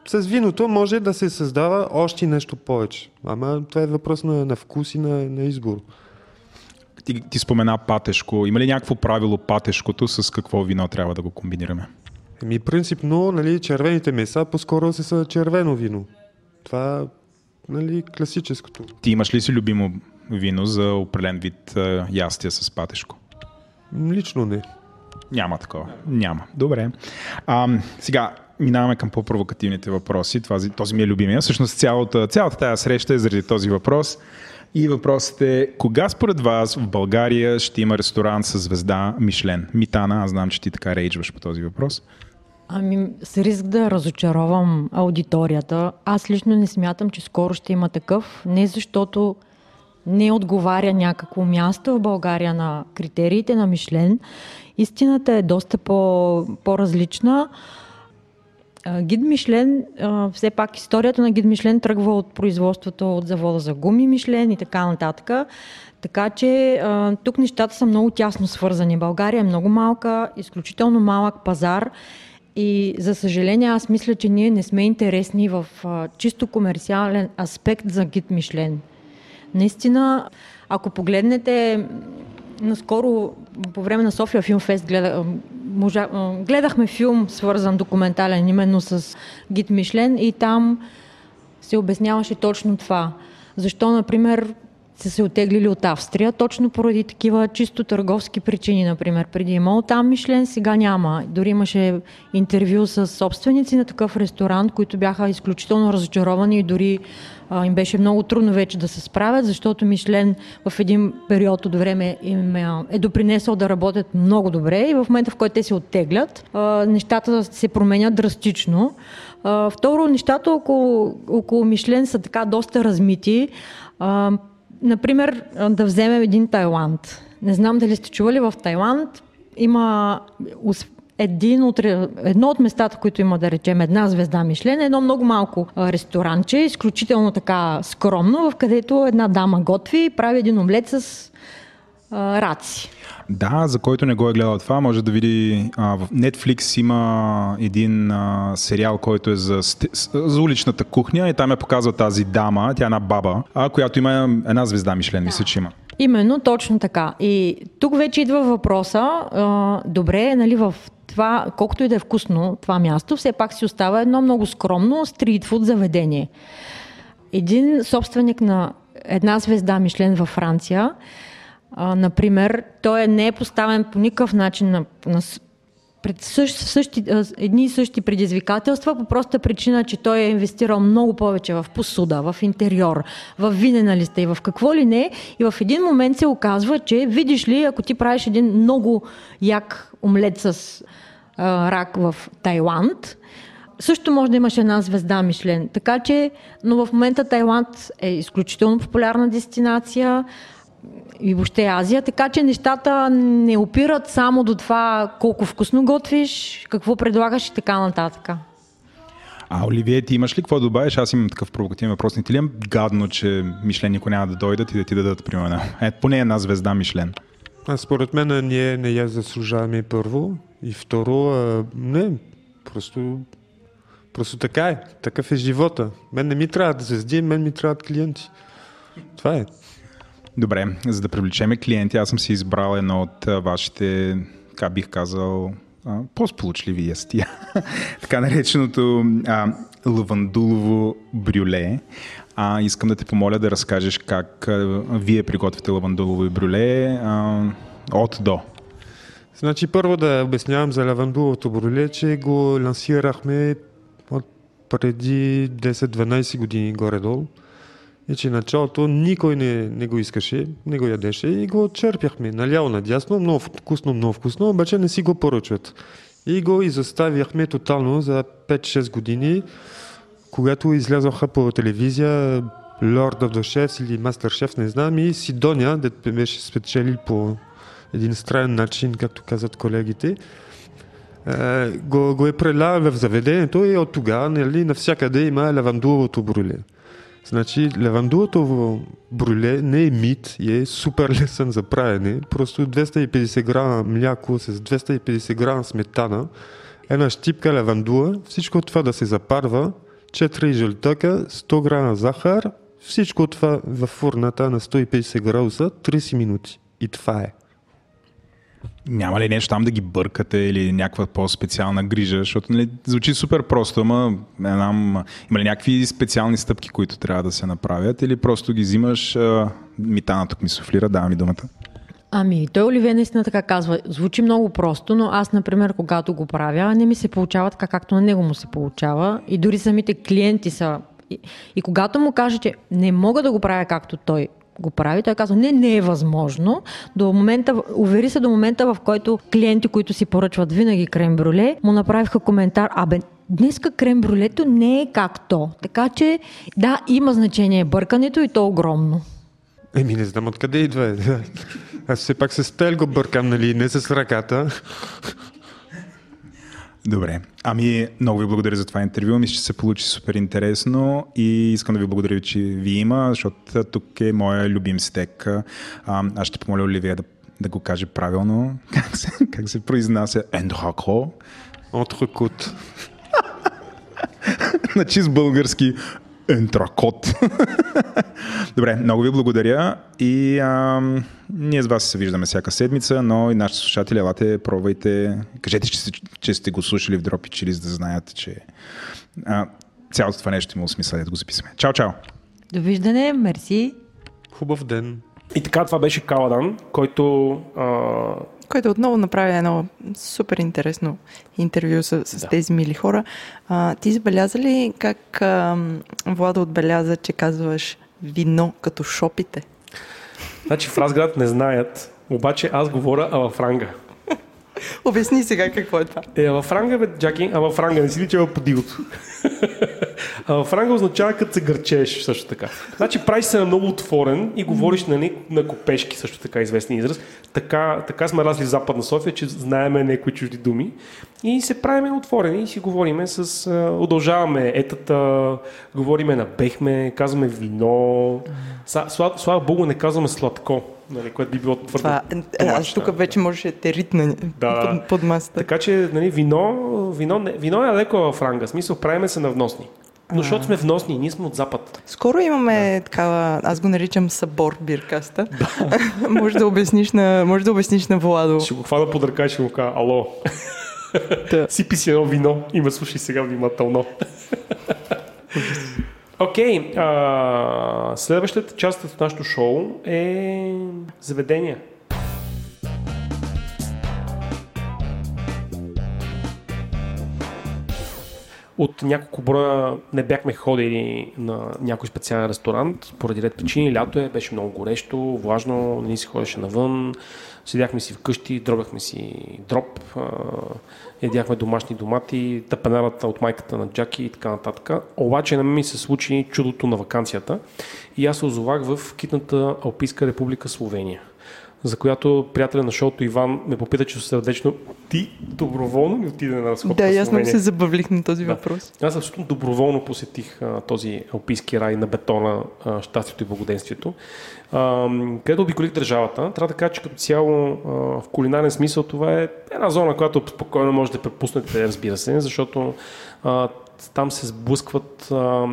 [SPEAKER 7] с виното може да се създава още нещо повече. Ама това е въпрос на, на вкус и на, на избор.
[SPEAKER 5] Ти, ти спомена патешко. Има ли някакво правило патешкото с какво вино трябва да го комбинираме?
[SPEAKER 7] Еми, принципно, нали, червените меса по-скоро се са червено вино. Това нали, класическото.
[SPEAKER 5] Ти имаш ли си любимо вино за определен вид а, ястия с патешко?
[SPEAKER 7] Лично не.
[SPEAKER 5] Няма такова. Няма. Добре. А, сега, минаваме към по-провокативните въпроси. Този, този ми е любимия. Всъщност цялата, цялата тази среща е заради този въпрос. И въпросът е, кога според вас в България ще има ресторант с звезда Мишлен? Митана, аз знам, че ти така рейджваш по този въпрос.
[SPEAKER 6] Ами, с риск да разочаровам аудиторията, аз лично не смятам, че скоро ще има такъв. Не защото не отговаря някакво място в България на критериите на Мишлен. Истината е доста по, по-различна. Гид Мишлен, все пак историята на Гид Мишлен тръгва от производството от завода за гуми Мишлен и така нататък. Така че тук нещата са много тясно свързани. България е много малка, изключително малък пазар и за съжаление аз мисля, че ние не сме интересни в чисто комерциален аспект за Гид Мишлен. Наистина, ако погледнете наскоро по време на София Филмфест гледа, можа, гледахме филм, свързан документален именно с Гид Мишлен и там се обясняваше точно това. Защо, например, са се отеглили от Австрия, точно поради такива чисто търговски причини, например. Преди имало там Мишлен, сега няма. Дори имаше интервю с собственици на такъв ресторант, които бяха изключително разочаровани и дори а, им беше много трудно вече да се справят, защото Мишлен в един период от време им е, е допринесъл да работят много добре и в момента, в който те се оттеглят, а, нещата се променят драстично. Второ, нещата около, около Мишлен са така доста размити. Например, да вземем един Тайланд. Не знам дали сте чували, в Тайланд има един от, едно от местата, които има, да речем, една звезда Мишлен, едно много малко ресторанче, изключително така скромно, в където една дама готви и прави един омлет с раци.
[SPEAKER 5] Да, за който не го е гледал това, може да види а, в Netflix има един а, сериал, който е за, за уличната кухня и там е показва тази дама, тя е една баба, а, която има една звезда Мишлен, да. мисля, че има.
[SPEAKER 6] Именно, точно така. И тук вече идва въпроса, а, добре, нали, в това, колкото и да е вкусно това място, все пак си остава едно много скромно стритфуд заведение. Един собственик на една звезда Мишлен във Франция, а, например, той не е поставен по никакъв начин на, на пред същ, същи, едни и същи предизвикателства по проста причина, че той е инвестирал много повече в посуда, в интериор, в винена листа и в какво ли не. И в един момент се оказва, че видиш ли, ако ти правиш един много як омлет с а, рак в Тайланд, също може да имаш една звезда Мишлен. Така че, но в момента Тайланд е изключително популярна дестинация и въобще Азия, така че нещата не опират само до това колко вкусно готвиш, какво предлагаш и така нататък.
[SPEAKER 5] А, Оливие, ти имаш ли какво да добавиш? Аз имам такъв провокативен въпрос. Не ти ли е гадно, че Мишлен никой няма да дойдат и да ти дадат, примерно, (laughs) е, поне една звезда Мишлен?
[SPEAKER 7] А според мен ние не я заслужаваме първо и второ, а, не, просто, просто така е. Такъв е живота. Мен не ми трябват звезди, мен ми трябват клиенти. Това е.
[SPEAKER 5] Добре, за да привлечеме клиенти, аз съм си избрал едно от вашите, така бих казал, по-сполучливи ястия. (laughs) така нареченото а, лавандулово брюле. А, искам да те помоля да разкажеш как а, вие приготвяте лавандулово брюле а, от до.
[SPEAKER 7] Значи първо да обяснявам за лавандуловото брюле, че го лансирахме от преди 10-12 години горе-долу. И че началото никой не, не го искаше, не го ядеше и го черпяхме наляво надясно, много вкусно, много вкусно, обаче не си го поръчват. И го изоставяхме тотално за 5-6 години, когато излязоха по телевизия Lord of the Chefs или Master Chef, не знам, и Сидония, дето беше спечелил по един странен начин, както казват колегите, го, го е прелял в заведението и от тогава нали, навсякъде има лавандуловото бруле. Значи, левандулото бруле не е мит и е супер (laughs) лесен за правене. Просто 250 грама мляко с 250 грама сметана, една щипка левандула, всичко това да се запарва 4 жълтъка, 100 грама захар, всичко това в фурната на 150 градуса 30 минути. И това е.
[SPEAKER 5] Няма ли нещо там да ги бъркате или някаква по-специална грижа? Защото нали, звучи супер просто, ама не знам, има ли някакви специални стъпки, които трябва да се направят или просто ги взимаш, а, Митана тук ми суфлира, дава ми думата.
[SPEAKER 6] Ами, той Оливия наистина така казва. Звучи много просто, но аз, например, когато го правя, не ми се получава така, както на него му се получава. И дори самите клиенти са... И, и когато му каже, че не мога да го правя както той го прави, той казва, не, не е възможно. До момента, увери се до момента, в който клиенти, които си поръчват винаги крем брюле, му направиха коментар, абе, днеска крем брюлето не е както. Така че, да, има значение бъркането и то огромно.
[SPEAKER 7] Еми, не знам откъде идва. Аз все пак с стел го бъркам, нали, не с ръката.
[SPEAKER 5] Добре. Ами, много ви благодаря за това интервю. Мисля, че се получи супер интересно и искам да ви благодаря, че ви има, защото тук е моя любим стек. А, аз ще помоля Оливия да, да го каже правилно. (laughs) Как се, как се произнася? Ендхако.
[SPEAKER 7] Антрекот.
[SPEAKER 5] на чист български Ентракот. (laughs) Добре, много ви благодаря и а, ние с вас се виждаме всяка седмица, но и нашите слушатели, елате, пробвайте, кажете, че, сте- че сте го слушали в Дропи Чили, за да знаете, че а, цялото това нещо има смисъл да го записваме. Чао, чао!
[SPEAKER 6] Довиждане, мерси.
[SPEAKER 7] Хубав ден.
[SPEAKER 1] И така, това беше Каладан, който а,
[SPEAKER 2] който отново направи едно супер интересно интервю с, с
[SPEAKER 1] Да.
[SPEAKER 2] тези мили хора. А, ти забеляза ли как а, Влада отбеляза, че казваш вино като шопите?
[SPEAKER 1] Значи в Разград не знаят, обаче аз говоря ала франга.
[SPEAKER 2] Обясни сега какво е това.
[SPEAKER 1] Е, ала франга, бе, Джаки, ала франга, не си ли чела по дигото? ала франга означава като се гърчеш също така. Значи правиш се на много отворен и говориш на, ни- на копешки, също така известен израз. Така, така сме разли в Западна София, че знаеме някои чужди думи. И се правиме отворени и си говориме с... а, Удължаваме етата, говориме на бехме, казваме вино. Слава, слава Богу, не казваме сладко, нали, което би било твърде
[SPEAKER 2] това е, аз
[SPEAKER 1] домашно.
[SPEAKER 2] тук вече можеше да те ритна
[SPEAKER 1] Да.
[SPEAKER 2] под, под масата.
[SPEAKER 1] Така че нали, вино, вино, не- вино е леко в ранга. Смисъл, правиме се на вносни. Но защото сме вносни, ние сме от запад.
[SPEAKER 2] Скоро имаме такава, аз го наричам събор биркаста. (laughs) може, да обясниш на, може да обясниш на Владо.
[SPEAKER 1] Ще го хвана под ръка и ще му кажа, ало,
[SPEAKER 2] Да. (laughs)
[SPEAKER 1] сипи си едно вино и ме слушай сега внимателно. Окей, а, следващата част от нашото шоу е заведения. От няколко броя не бяхме ходили на някой специален ресторант, поради ред причини. Лято е, беше много горещо, влажно, не ни се ходеше навън. Седяхме си вкъщи, дробяхме си дроп, а, ядяхме домашни домати, тъпенарата от майката на Джаки и така нататък. Обаче на ми се случи чудото на вакансията и аз се озовах в китната Алпийска република Словения за която приятеля на шоуто Иван ме попита, че сърдечно ти доброволно ли отиде на разходка
[SPEAKER 2] Да, аз много
[SPEAKER 1] Словения?
[SPEAKER 2] се забавлих на този
[SPEAKER 1] Да.
[SPEAKER 2] въпрос.
[SPEAKER 1] Аз абсолютно доброволно посетих а, този алпийски рай на бетона, а, щастието и благоденствието, а, където обиколих държавата. Трябва да кажа, че като цяло а, в кулинарен смисъл това е една зона, която спокойно може да препуснете, разбира се, защото а, там се сблъскват а,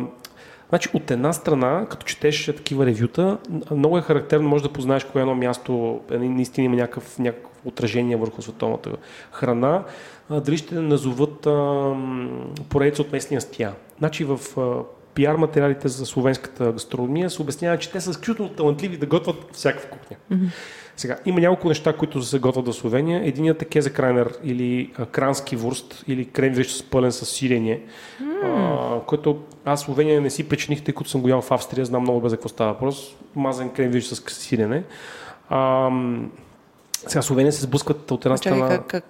[SPEAKER 1] Значи, от една страна, като четеш такива ревюта, много е характерно, може да познаеш кое едно място е, наистина има някакъв, някакво отражение върху световната храна. Дали ще назоват поредица от местния стия. Значи в пиар материалите за словенската гастрономия се обяснява, че те са изключително талантливи да готвят всякаква кухня. Сега, има няколко неща, които се готвят в Словения. Единият е кеза крайнер или а, крански вурст или крем с пълен с сирене, а, който аз Словения не си причиних, тъй като съм го ял в Австрия, знам много за какво става въпрос. Мазен крем с сирене. А, сега Словения се сблъскват от една страна...
[SPEAKER 2] как, как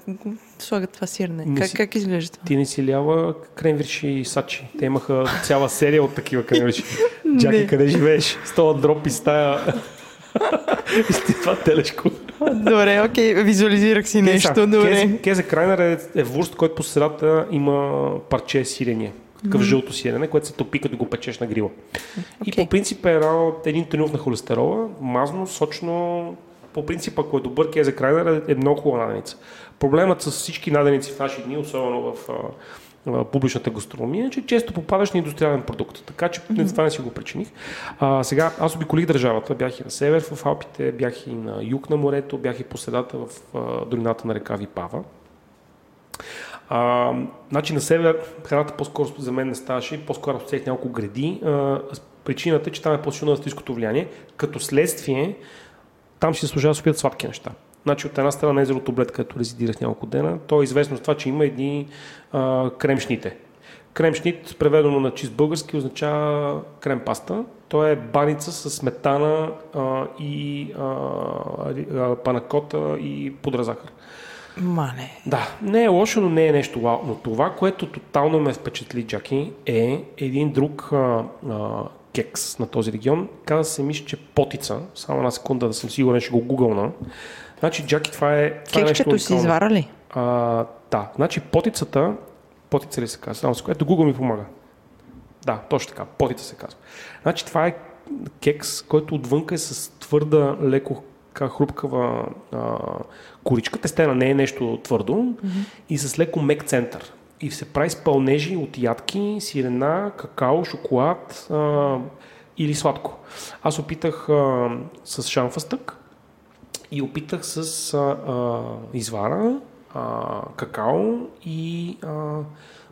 [SPEAKER 2] слагат това сирене?
[SPEAKER 1] Не
[SPEAKER 2] Как,
[SPEAKER 1] си-
[SPEAKER 2] как изглежда това?
[SPEAKER 1] Ти не си ляла кремвирши и сачи. Те имаха цяла серия от такива кремвирши. (laughs) Джаки, къде живееш? Стола дроп и стая. (laughs) и с това телешко.
[SPEAKER 2] Добре, окей, визуализирах си нещо,
[SPEAKER 1] Кеза,
[SPEAKER 2] добре.
[SPEAKER 1] Кеза, крайнер е, е вурст, който по средата има парче сирене. Такъв жълто сирене, което се топи, като го печеш на грила. И
[SPEAKER 2] Окей.
[SPEAKER 1] по принцип е едно, един триумф на холестерола, мазно, сочно. По принцип, ако е добър кеза крайнер, е, е много хубава наденица. Проблемът с всички наденици в наши дни, особено в, а, публичната гастрономия, че често попадаш на индустриален продукт. Така че mm-hmm. това не си го причиних. А, сега аз обиколих държавата, бях и на север в Алпите, бях и на юг на морето, бях и по средата в а, долината на река Випава. А, значи на север храната по-скоро за мен не ставаше, по-скоро всех няколко гради. А, причината е, че там е по-силно австрийското влияние. Като следствие, там си се служава да се сладки неща. Значи от една страна на езерото Блед, където резидирах няколко дена, то е известно с това, че има едни а, кремшните. Кремшнит, преведено на чист български, означава крем паста. То е баница с сметана а, и а, панакота и подразахар.
[SPEAKER 2] Мале.
[SPEAKER 1] Да, не е лошо, но не е нещо вау. Но това, което тотално ме впечатли, Джаки, е един друг а, а, кекс на този регион. Каза се мисля, че потица. Само една секунда да съм сигурен, ще го гугълна. Значи, Джаки, това е. Това
[SPEAKER 2] е Кекчето
[SPEAKER 1] е
[SPEAKER 2] си извара ли?
[SPEAKER 1] А, да, значи потицата, потица ли се казва, само с което Google ми помага. Да, точно така, потица се казва. Значи това е кекс, който отвънка е с твърда, леко хрупкава а, коричка. Тестена не е нещо твърдо mm-hmm. и с леко мек център. И се прави с пълнежи от ядки, сирена, какао, шоколад а, или сладко. Аз опитах а, с шанфастък и опитах с а, а, извара, а, какао и а,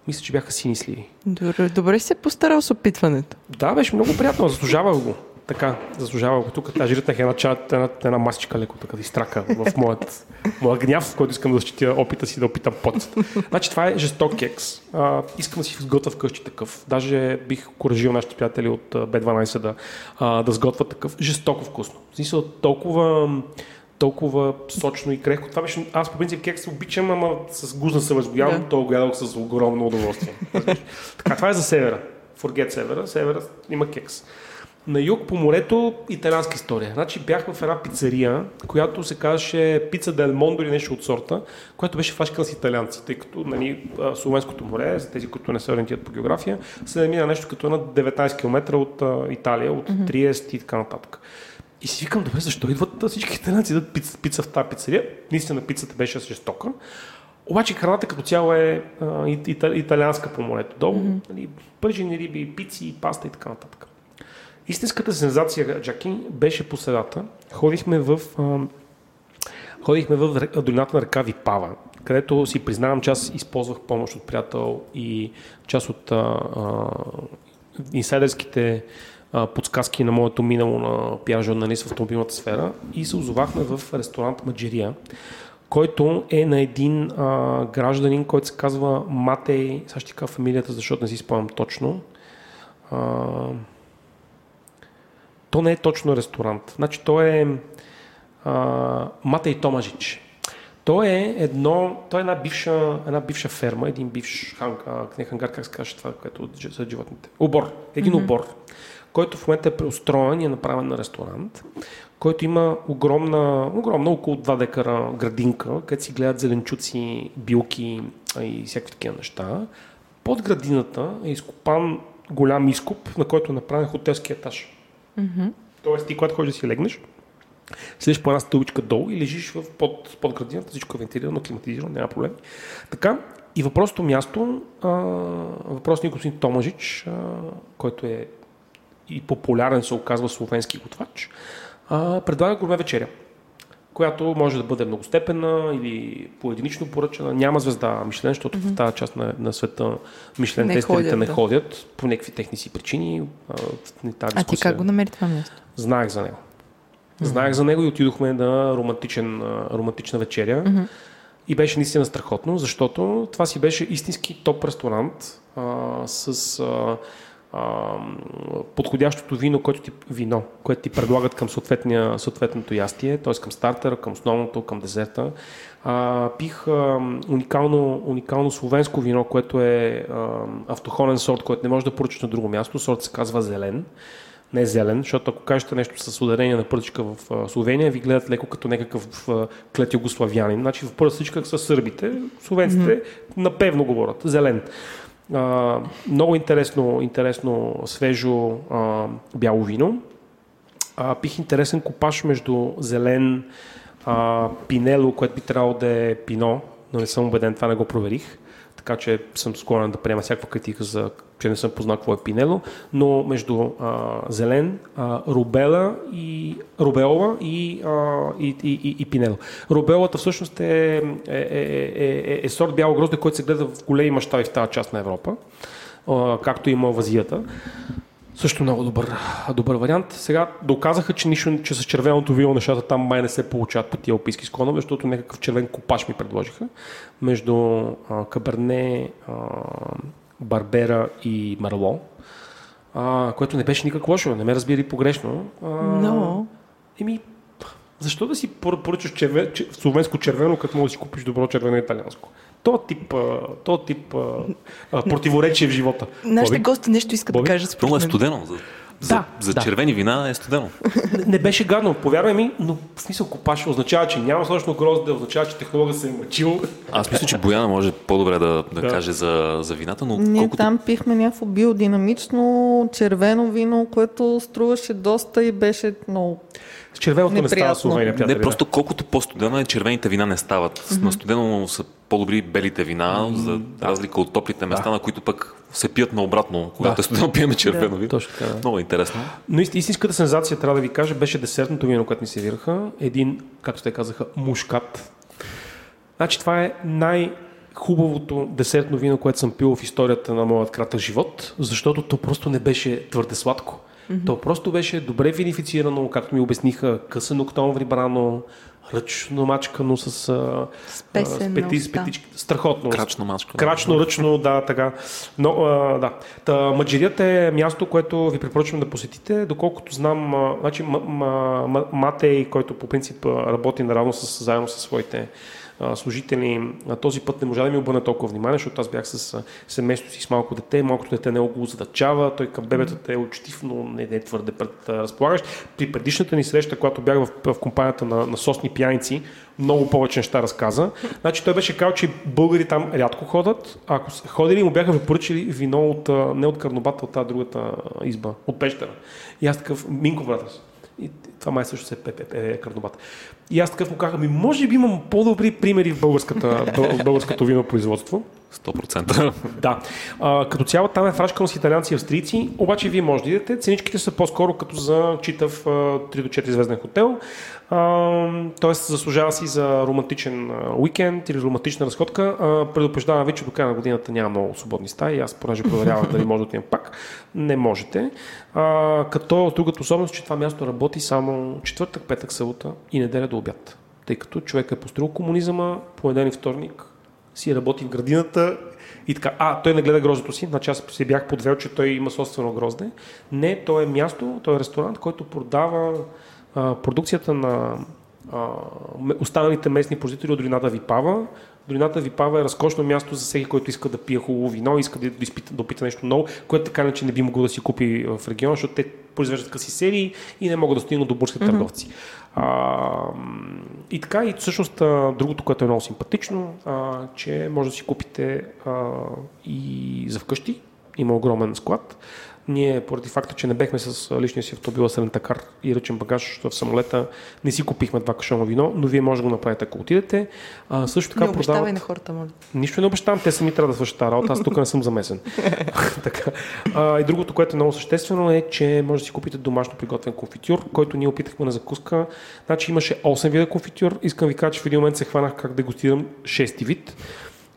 [SPEAKER 1] мисля, че бяха сини сливи.
[SPEAKER 2] Добре, добре се постарал с опитването.
[SPEAKER 1] Да, беше много приятно, заслужавах го. Така, заслужава го. Тук тази жиритнах една, чат, една, една масичка леко така да изтрака в (laughs) моят, моят гняв, в който искам да защитя опита си да опитам потицата. Значи това е жесток кекс. А, искам да си сготвя вкъщи такъв. Даже бих коражил нашите приятели от B12 да, а, да сготвят такъв. Жестоко вкусно. В смисъл толкова толкова сочно и крехко. Това беше, аз по принцип кекс обичам, ама с гузна съвест го ядам, да. то го ядох с огромно удоволствие. (laughs) така, това е за севера. Forget севера. Севера има кекс. На юг по морето италианска история. Значи бях в една пицария, която се казваше Пица Дел Мондо или нещо от сорта, която беше фашкана с италианци, тъй като нали, Словенското море, за тези, които не се ориентират по география, се намина нещо като на 19 км от Италия, от mm-hmm. Триест и така нататък. И си викам, добре, защо идват всички италианци да пица, пица в тази пицария? Наистина пицата беше жестока. Обаче храната като цяло е а, италианска по морето. Долу, mm-hmm. нали, пържени риби, пици, паста и така нататък. Истинската сензация, Джаки, беше по средата. Ходихме в, а, ходихме в долината на река Випава, където си признавам, че аз използвах помощ от приятел и част от а, а, инсайдерските а, подсказки на моето минало на пиар журналист в автомобилната сфера и се озовахме в ресторант Маджерия, който е на един а, гражданин, който се казва Матей, сега ще кажа фамилията, защото не си спомням точно. А, то не е точно ресторант. Значи то е а, Матей Томажич. То е едно, то е една бивша, една бивша ферма, един бивш хангар, не хангар, как се каже това, което за животните. Обор. Един mm-hmm. обор, който в момента е преустроен и е направен на ресторант, който има огромна, огромна около 2 декара градинка, където си гледат зеленчуци, билки и всякакви такива неща. Под градината е изкопан голям изкоп, на който е направен хотелски етаж. Mm-hmm. Тоест, ти когато ходиш да си легнеш, седиш по една стълбичка долу и лежиш в под, под градината, всичко е вентилирано, климатизирано, няма проблем. Така, и въпросното място, а, въпросният господин Томажич, а, който е и популярен се оказва словенски готвач, а, предлага гурме вечеря която може да бъде многостепенна или поединично поръчана. Няма звезда Мишлен, защото mm-hmm. в тази част на, на света Мишлен тестерите не да. ходят по някакви техни си причини. А,
[SPEAKER 2] тази а ти как го намери това място?
[SPEAKER 1] Знаех за него. Mm-hmm. Знаех за него и отидохме на романтичен, романтична вечеря. Mm-hmm. И беше наистина страхотно, защото това си беше истински топ ресторант а, с а, подходящото вино, което ти, вино, което ти предлагат към съответното ястие, т.е. към стартера, към основното, към дезерта. А, пих а, уникално, уникално словенско вино, което е а, автохонен сорт, който не може да поръчаш на друго място. Сорт се казва зелен. Не зелен, защото ако кажете нещо с ударение на пръчка в Словения, ви гледат леко като някакъв клет югославянин. Значи в първа всичка са сърбите, словенците mm-hmm. напевно говорят зелен. А, много интересно, интересно свежо а, бяло вино. А, пих интересен копаш между зелен а, пинело, което би трябвало да е пино, но не съм убеден, това не го проверих. така че съм склонен да приема всякаква критика за че не съм познал какво е пинело, но между а, зелен, а, рубела и рубела и, а, и, и, и, и пинело. Рубелата всъщност е, е, е, е, е сорт бяло грозде, който се гледа в големи мащаби в тази част на Европа, а, както има в Азията. Също много добър, добър вариант. Сега доказаха, че, нищо, че с червеното вино нещата там май не се получават по тия алпийски склонове, защото някакъв червен копаш ми предложиха между а, Каберне, а, Барбера и Марло, а, което не беше никак лошо, не ме разбира и погрешно. А,
[SPEAKER 2] Но...
[SPEAKER 1] Еми, защо да си поръчаш червен, словенско червено, като можеш да си купиш добро червено италианско? То тип, то тип а, противоречие в живота.
[SPEAKER 2] Нашите гости нещо искат Боби? да кажат.
[SPEAKER 4] Много е студено. За, за, да, за да. червени вина е студено.
[SPEAKER 1] Не, не беше гадно, повярвай ми, но в смисъл копаш означава, че няма сложно грозде, означава, че технолога се е мъчил.
[SPEAKER 4] Аз мисля, че Бояна може по-добре да, да, да. каже за, за вината, но
[SPEAKER 3] Ние
[SPEAKER 4] колкото...
[SPEAKER 3] там пихме някакво биодинамично червено вино, което струваше доста и беше много
[SPEAKER 1] червеното не става Словения,
[SPEAKER 4] Не, просто колкото по-студено е, червените вина не стават. Mm-hmm. На студено са по-добри белите вина, mm-hmm. за да. разлика от топлите места, да. на които пък се пият наобратно, когато да. е студено пиеме червено да. вино. Точно така. Да. Много интересно.
[SPEAKER 1] Но истинската сензация, трябва да ви кажа, беше десертното вино, което ми сервираха. Един, както те казаха, мушкат. Значи това е най- хубавото десертно вино, което съм пил в историята на моят кратък живот, защото то просто не беше твърде сладко. Mm-hmm. То просто беше добре винифицирано, както ми обясниха, късен октомври брано, ръчно мачкано с,
[SPEAKER 2] с, песен, с, пети, с
[SPEAKER 1] петички. Страхотно.
[SPEAKER 4] Крачно мачкано.
[SPEAKER 1] Крачно, ръчно, да, така. Но, а, да. Та, Маджирият е място, което ви препоръчвам да посетите. Доколкото знам, а, значи, м- м- Матей, който по принцип работи наравно с, заедно със своите служители този път не можа да ми обърна толкова внимание, защото аз бях с семейството си с малко дете. Малкото дете не е го задачава, той към бебетата е учтив, но не е твърде пред разполагащ. При предишната ни среща, когато бях в, в компанията на, на сосни пияници, много повече неща разказа. Значи той беше казал, че българи там рядко ходят. Ако са ходили, му бяха поръчали вино от, не от Карнобата, от тази другата изба, от Пещера. И аз такъв, Минко Братърс. И това май също се е, е, е кардобат. И аз такъв му казах, ми може би имам по-добри примери в, българската, българското винопроизводство.
[SPEAKER 4] 100%.
[SPEAKER 1] Да. А, като цяло там е фрашкано с италианци и австрийци, обаче вие може да идете. Ценичките са по-скоро като за читав 3 до 4 звезден хотел. тоест заслужава си за романтичен уикенд или романтична разходка. А, предупреждавам ви, че до края на годината няма много свободни стаи. Аз понеже проверявах дали може да отидем пак. Не можете. А, като другата особеност, че това място работи само четвъртък, петък, събота и неделя до обяд. Тъй като човек е построил комунизъма, понеделник, вторник, си работи в градината и така. А, той не гледа гроздето си, значи аз се бях подвел, че той има собствено грозде. Не, то е място, то е ресторант, който продава а, продукцията на а, останалите местни производители от долината Випава. Долината Випава е разкошно място за всеки, който иска да пие хубаво вино, иска да, изпита, да опита нещо ново, което така не, че не би могло да си купи в региона, защото те произвеждат къси серии и не могат да стигнат до бурските mm-hmm. търговци. А, и така, и всъщност другото, което е много симпатично, а, че може да си купите а, и за вкъщи, има огромен склад, ние, поради факта, че не бехме с личния си автомобил с рентакар и ръчен багаж в самолета, не си купихме два кашона вино, но вие може да го направите, ако отидете. А, също така
[SPEAKER 2] не продават... на хората, моля.
[SPEAKER 1] Нищо не обещавам, те сами трябва да свършат тази работа, аз тук не съм замесен. (laughs) така. А, и другото, което е много съществено е, че може да си купите домашно приготвен конфитюр, който ние опитахме на закуска. Значи имаше 8 вида конфитюр. Искам ви кажа, че в един момент се хванах как дегустирам 6 вид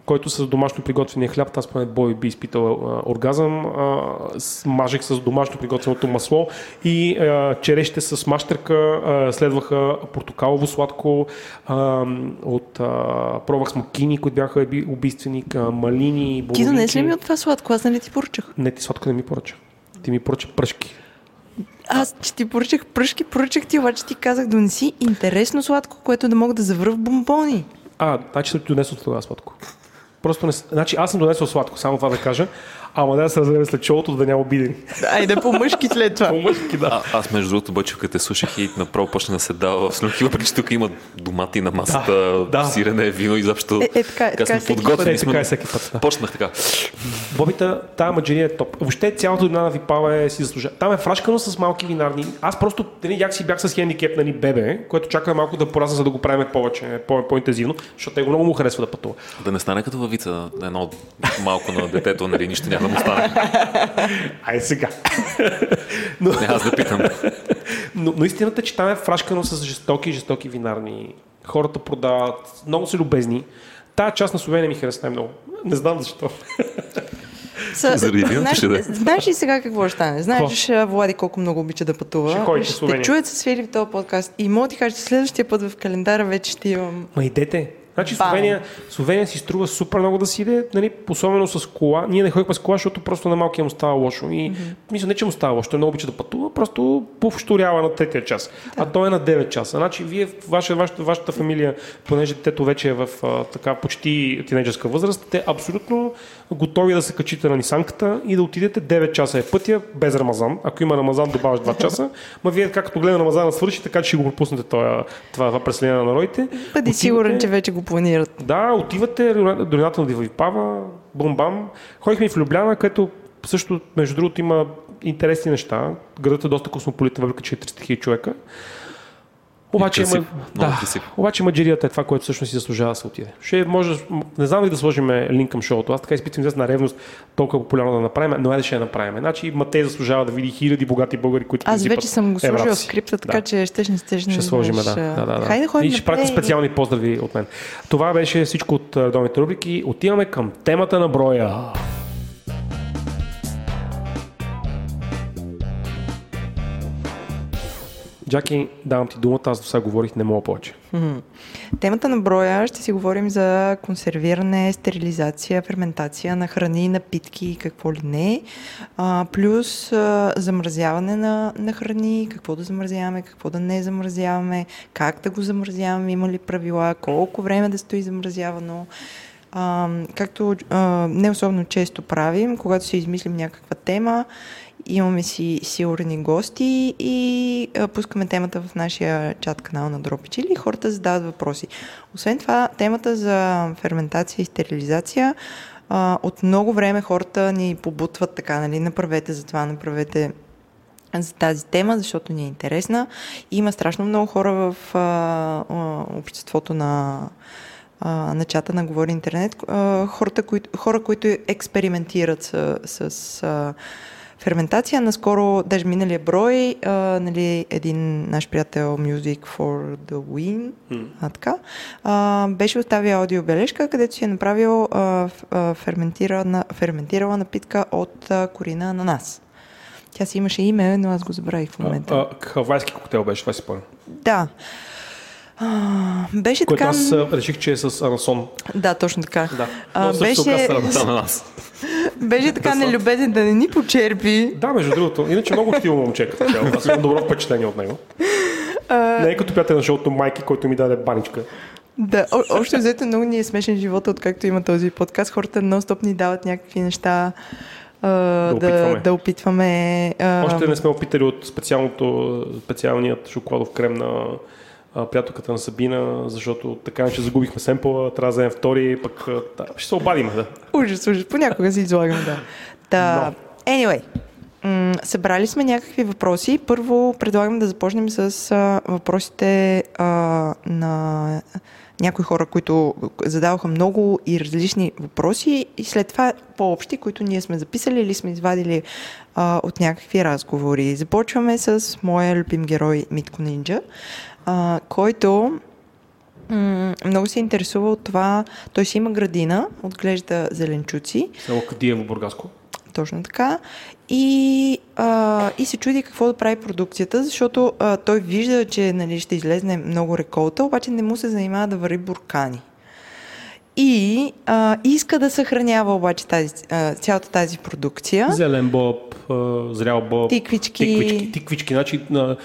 [SPEAKER 1] който с домашно приготвения хляб, аз поне бой би изпитал а, оргазъм, а, мажех с домашно приготвеното масло и а, черешите с мащерка, а, следваха портокалово сладко, а, от, а, пробвах смокини, които бяха убийствени, а, малини,
[SPEAKER 2] боровинки. Ти донесли ли ми от това сладко? Аз нали ти поръчах?
[SPEAKER 1] Не, ти сладко не ми поръча. Ти ми поръча пръшки.
[SPEAKER 2] Аз че ти поръчах пръшки, поръчах ти, обаче ти казах донеси интересно сладко, което да мога да завърв бомбони.
[SPEAKER 1] А, значи ти донесъл това сладко. Просто не... Значи аз съм донесъл сладко, само това да кажа. Ама да се разреме след шоуто, да няма обидени.
[SPEAKER 2] Айде по мъжки след това. (laughs)
[SPEAKER 1] По мъжки, да.
[SPEAKER 4] А, аз между другото, Бъчев, като те слушах и направо почна да се дава в слюнки, въпреки че тук има домати на масата,
[SPEAKER 1] Да, да.
[SPEAKER 4] сирене, вино и защо.
[SPEAKER 2] Е, е, така е, така
[SPEAKER 4] сме
[SPEAKER 2] е всеки
[SPEAKER 4] подготвени.
[SPEAKER 1] път. Е, така е всеки път, да.
[SPEAKER 4] Почнах така.
[SPEAKER 1] Бобита, тая маджерия е топ. Въобще цялата долина на Випава е си заслужава. Там е фрашкано с малки винарни. Аз просто нали, як си бях с хендикеп, нали, бебе, което чака малко да порасна, за да го правим повече, по- по-интензивно, защото те го много му харесва да пътува.
[SPEAKER 4] Да не стане като във вица, едно малко на детето, нали, нищо няма да му стане.
[SPEAKER 1] Ай сега. (laughs) но,
[SPEAKER 4] Не, аз да питам.
[SPEAKER 1] но, но истината е, че там е фрашкано с жестоки, жестоки винарни. Хората продават, много са любезни. Тая част на Словения ми хареса най-много. Не знам защо.
[SPEAKER 2] Са,
[SPEAKER 4] Заради виното
[SPEAKER 2] знаеш,
[SPEAKER 4] ще да е.
[SPEAKER 2] знаеш ли сега какво ще стане? Знаеш, а, Влади колко много обича да пътува.
[SPEAKER 1] Ще
[SPEAKER 2] ще чуят с Филип в този подкаст. И мога ти кажа, че следващия път в календара вече ще имам...
[SPEAKER 1] Ма идете. Значи. Словения, Словения си струва супер много да си иде, нали, особено с кола. Ние не ходихме с кола, защото просто на малкия му става лошо. И mm-hmm. мисля, не че му става лошо, той много обича да пътува, просто повторява на третия час. Да. А той е на 9 часа. Значи вие, ваша, вашата, вашата фамилия, понеже детето вече е в а, така почти тинейджерска възраст, те абсолютно готови да се качите на нисанката и да отидете 9 часа е пътя без Рамазан. Ако има Рамазан, добавяш 2 часа. Ма вие, както гледа Рамазана свърши, така че ще го пропуснете това, това, това преследение на народите.
[SPEAKER 2] Бъди
[SPEAKER 1] Отивате-
[SPEAKER 2] сигурен, че вече го планират.
[SPEAKER 1] да, отивате до долината на Дивипава, бум-бам. Ходихме в Любляна, където също, между другото, има интересни неща. Градът е доста космополитен, въпреки че е 300 000 човека. Обаче, има, да, обаче маджерията е това, което всъщност си заслужава да се отиде. Ще може, не знам ли да сложим линк към шоуто. Аз така изпитвам известна ревност толкова популярно да направим, но айде ще я направим. Значи Матей заслужава да види хиляди богати българи, които
[SPEAKER 2] Аз вече съм го
[SPEAKER 1] еврата
[SPEAKER 2] в скрипта, така
[SPEAKER 1] Да.
[SPEAKER 2] че щеш не стеш не
[SPEAKER 1] Ще сложим, да. да, да, да.
[SPEAKER 2] Хайде да ходим
[SPEAKER 1] И ще пратя специални поздрави от мен. Това беше всичко от редовните рубрики. Отиваме към темата на броя. Джаки, давам ти думата, аз до сега говорих, не мога повече.
[SPEAKER 2] Темата на броя ще си говорим за консервиране, стерилизация, ферментация на храни, напитки и какво ли не. А, плюс а, замразяване на, на храни, какво да замразяваме, какво да не замразяваме, как да го замразяваме, има ли правила, колко време да стои замразявано. А, както а, не особено често правим, когато си измислим някаква тема, имаме си сигурни гости и а, пускаме темата в нашия чат канал на Дропичили и хората задават въпроси. Освен това, темата за ферментация и стерилизация а, от много време хората ни побутват така, нали, направете за това, направете за тази тема, защото ни е интересна. Има страшно много хора в а, а, обществото на, а, на чата на Говори Интернет, хората, които, хора, които експериментират с, с а, ферментация. Наскоро, даже миналия брой, а, нали, един наш приятел Music for the Win, а, така, а, беше оставил аудиобележка, където си е направил а, ферментирана, ферментирала напитка от а, корина на нас. Тя си имаше име, но аз го забравих в момента.
[SPEAKER 1] А, а, хавайски коктейл беше, това си спомням.
[SPEAKER 2] Да. А, беше
[SPEAKER 1] Което
[SPEAKER 2] така...
[SPEAKER 1] аз а, реших, че е с анасон.
[SPEAKER 2] Да, точно така.
[SPEAKER 1] Да.
[SPEAKER 2] А,
[SPEAKER 1] Но също
[SPEAKER 2] беше.
[SPEAKER 4] Да, на нас.
[SPEAKER 2] беше така нелюбезен да не ни почерпи.
[SPEAKER 1] Да, между другото. Иначе много активно момче като цяло. Аз имам добро впечатление от него. Не е като приятел на шоуто Майки, който ми даде баничка.
[SPEAKER 2] Да, о- общо взето много ни е смешен живота, откакто има този подкаст. Хората нон-стоп ни дават някакви неща а, да,
[SPEAKER 1] опитваме.
[SPEAKER 2] да опитваме. а,
[SPEAKER 1] Още не сме опитали от специалното, специалният шоколадов крем на а, приятелката на Сабина, защото така че загубихме семпла, трябва да вземем втори, пък да, ще се обадиме. Да.
[SPEAKER 2] Ужас, ужас. Понякога си излагаме, да. Да. Anyway, м- събрали сме някакви въпроси. Първо предлагам да започнем с а, въпросите а, на някои хора, които задаваха много и различни въпроси и след това по-общи, които ние сме записали или сме извадили а, от някакви разговори. Започваме с моя любим герой Митко Нинджа, а, който м- много се интересува от това. Той си има градина, отглежда зеленчуци,
[SPEAKER 1] Село Кадиево, Бургаско.
[SPEAKER 2] точно така. И, а, и се чуди какво да прави продукцията, защото а, той вижда, че нали, ще излезне много реколта, обаче не му се занимава да вари буркани. И а, иска да съхранява обаче тази, а, цялата тази продукция.
[SPEAKER 1] Зелен боб, а, зрял боб.
[SPEAKER 2] Тиквички.
[SPEAKER 1] Тиквички. Тиквички. Значи, на,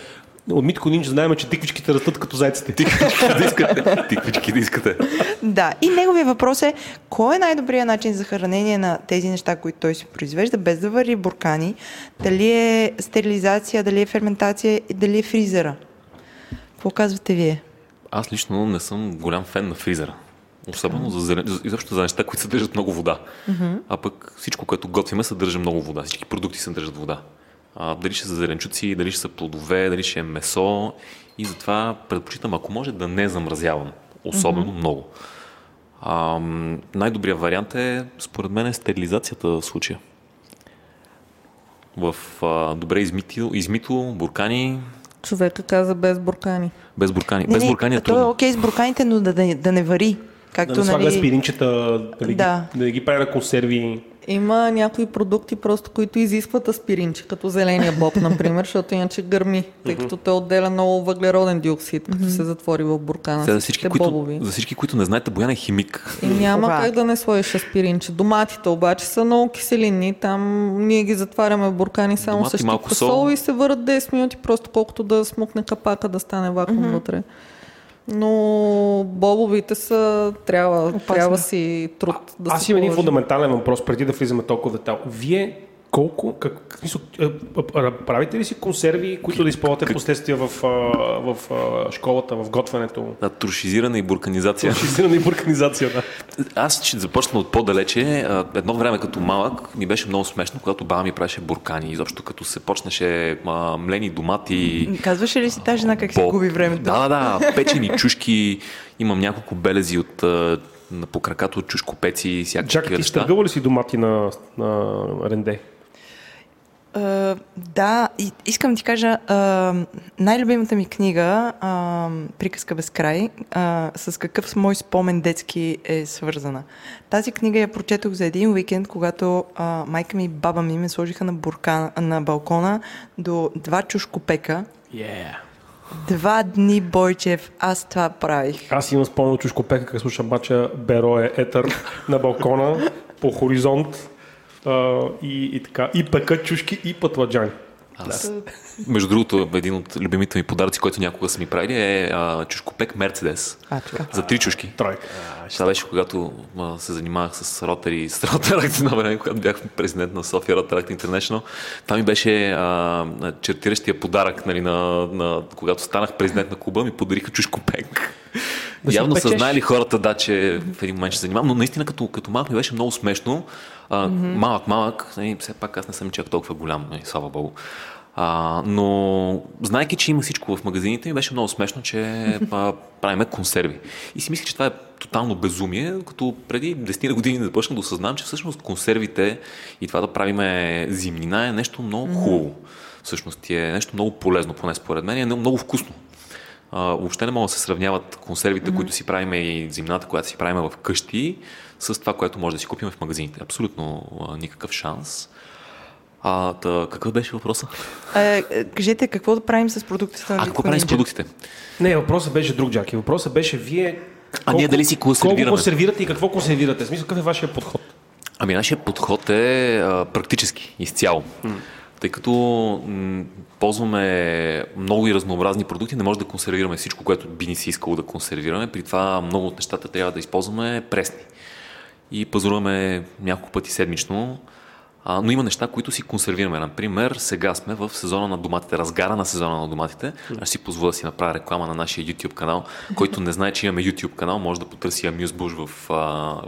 [SPEAKER 1] от Митко Нинч знаем, че тиквичките растат като зайците.
[SPEAKER 4] Тиквички да искате. Тиквички да искате.
[SPEAKER 2] Да, и неговия въпрос е, кой е най-добрият начин за хранение на тези неща, които той си произвежда, без да вари буркани? Дали е стерилизация, дали е ферментация, и дали е фризера? Какво казвате вие?
[SPEAKER 4] Аз лично не съм голям фен на фризера. Особено за, зелен... изобщо за неща, които съдържат много вода. Mm-hmm. А пък всичко, което готвиме, съдържа много вода. Всички продукти съдържат вода. А, дали ще са зеленчуци, дали ще са плодове, дали ще е месо. И затова предпочитам, ако може, да не замразявам. Особено mm-hmm. много. А, най-добрият вариант е, според мен, е стерилизацията в случая. В а, добре измито, измито буркани,
[SPEAKER 3] Човека каза без буркани.
[SPEAKER 4] без буркани. без буркани е
[SPEAKER 2] то е окей с бурканите, но да, да, да не вари. Както,
[SPEAKER 1] Да не слага
[SPEAKER 2] нали...
[SPEAKER 1] спиринчета, да, не
[SPEAKER 2] Да.
[SPEAKER 1] ги, да не ги прави на консерви.
[SPEAKER 3] Има някои продукти, просто, които изискват аспиринче, като зеления боб, например, (laughs) защото иначе гърми, тъй като той отделя много въглероден диоксид, като се затвори в буркана.
[SPEAKER 4] Сега, за,
[SPEAKER 3] всичките
[SPEAKER 4] всички, които,
[SPEAKER 3] бобови.
[SPEAKER 4] за всички, които не знаете, Боян е химик.
[SPEAKER 3] И няма как да не сложиш аспиринче. Доматите обаче са много киселини. Там ние ги затваряме в буркани само
[SPEAKER 4] Домати,
[SPEAKER 3] с
[SPEAKER 4] малко
[SPEAKER 3] щипка
[SPEAKER 4] сол.
[SPEAKER 3] сол и се върят 10 минути, просто колкото да смукне капака, да стане вакуум mm-hmm. Но бобовите са, трябва, трябва си труд да
[SPEAKER 1] Аз имам един фундаментален въпрос, преди да влизаме толкова детал. Вие колко, как, са- а, а, правите ли си консерви, които да използвате последствия в, в а, школата, в готвенето?
[SPEAKER 4] Да, туршизирана и бурканизация.
[SPEAKER 1] Физирана и бурканизация, да.
[SPEAKER 4] Аз ще започна от по-далече. Едно време като малък ми беше много смешно, когато баба ми правеше буркани. Изобщо като се почнеше а, млени домати.
[SPEAKER 2] Казваше ли си тази жена как си
[SPEAKER 4] боб.
[SPEAKER 2] губи времето?
[SPEAKER 4] Да, да, да. Печени чушки. Имам няколко белези от на по краката от чушкопеци и всякакви
[SPEAKER 1] Чакай, ти стъргувал ли си домати на, на ренде?
[SPEAKER 2] А, да, и, искам да ти кажа, а, най-любимата ми книга, а, Приказка без край, а, с какъв мой спомен детски е свързана. Тази книга я прочетох за един уикенд, когато а, майка ми и баба ми ме сложиха на, буркан, на балкона до два чушкопека.
[SPEAKER 1] Yeah.
[SPEAKER 2] Два дни, Бойчев, аз това правих.
[SPEAKER 1] Аз имам спомен от Чушкопека, как слушам бача Берое Етър на балкона по хоризонт а, и, и така. И пека чушки, и пътладжани.
[SPEAKER 4] Аз, между другото, един от любимите ми подаръци, който някога са ми правили е а, чушкопек Мерцедес.
[SPEAKER 2] А, така.
[SPEAKER 4] За три чушки.
[SPEAKER 1] Тройка.
[SPEAKER 4] Това беше когато а, се занимавах с Ротари, с Rotaract на време, когато бях президент на София Rotaract International. Там ми беше а, чертиращия подарък, нали, на, на, когато станах президент на клуба, ми подариха чушкопек.
[SPEAKER 1] Да
[SPEAKER 4] Явно са знаели хората, да, че в един момент ще се занимавам, но наистина като, като малък ми беше много смешно. А, Малък, малък, нали, все пак аз не съм чак толкова голям, нали, слава богу. А, но, знайки, че има всичко в магазините, ми беше много смешно, че (laughs) а, правиме консерви. И си мисля, че това е тотално безумие, като преди 10 години да почна да осъзнавам, че всъщност консервите и това да правиме зимнина е нещо много хубаво. Всъщност е нещо много полезно, поне според мен, и е много вкусно. А, въобще не могат да се сравняват консервите, mm-hmm. които си правиме и зимната, която си правиме в къщи, с това, което може да си купим в магазините. Абсолютно а, никакъв шанс. А, та, какъв беше въпросът?
[SPEAKER 2] Е, е, кажете какво да правим с продуктите на
[SPEAKER 4] А, какво правим с продуктите?
[SPEAKER 1] Не, въпросът беше друг, Джаки. Въпросът беше вие...
[SPEAKER 4] А ние дали си консервираме?
[SPEAKER 1] Колко консервирате и какво консервирате? В смисъл, какъв е вашия подход?
[SPEAKER 4] Ами нашия подход е а, практически, изцяло. Тъй като м, ползваме много и разнообразни продукти, не може да консервираме всичко, което би ни се искало да консервираме. При това много от нещата трябва да използваме пресни. И пазаруваме няколко пъти седмично. А, но има неща, които си консервираме. Например, сега сме в сезона на доматите, разгара на сезона на доматите. Аз си позволя да си направя реклама на нашия YouTube канал. Който не знае, че имаме YouTube канал, може да потърси Amuse в, а,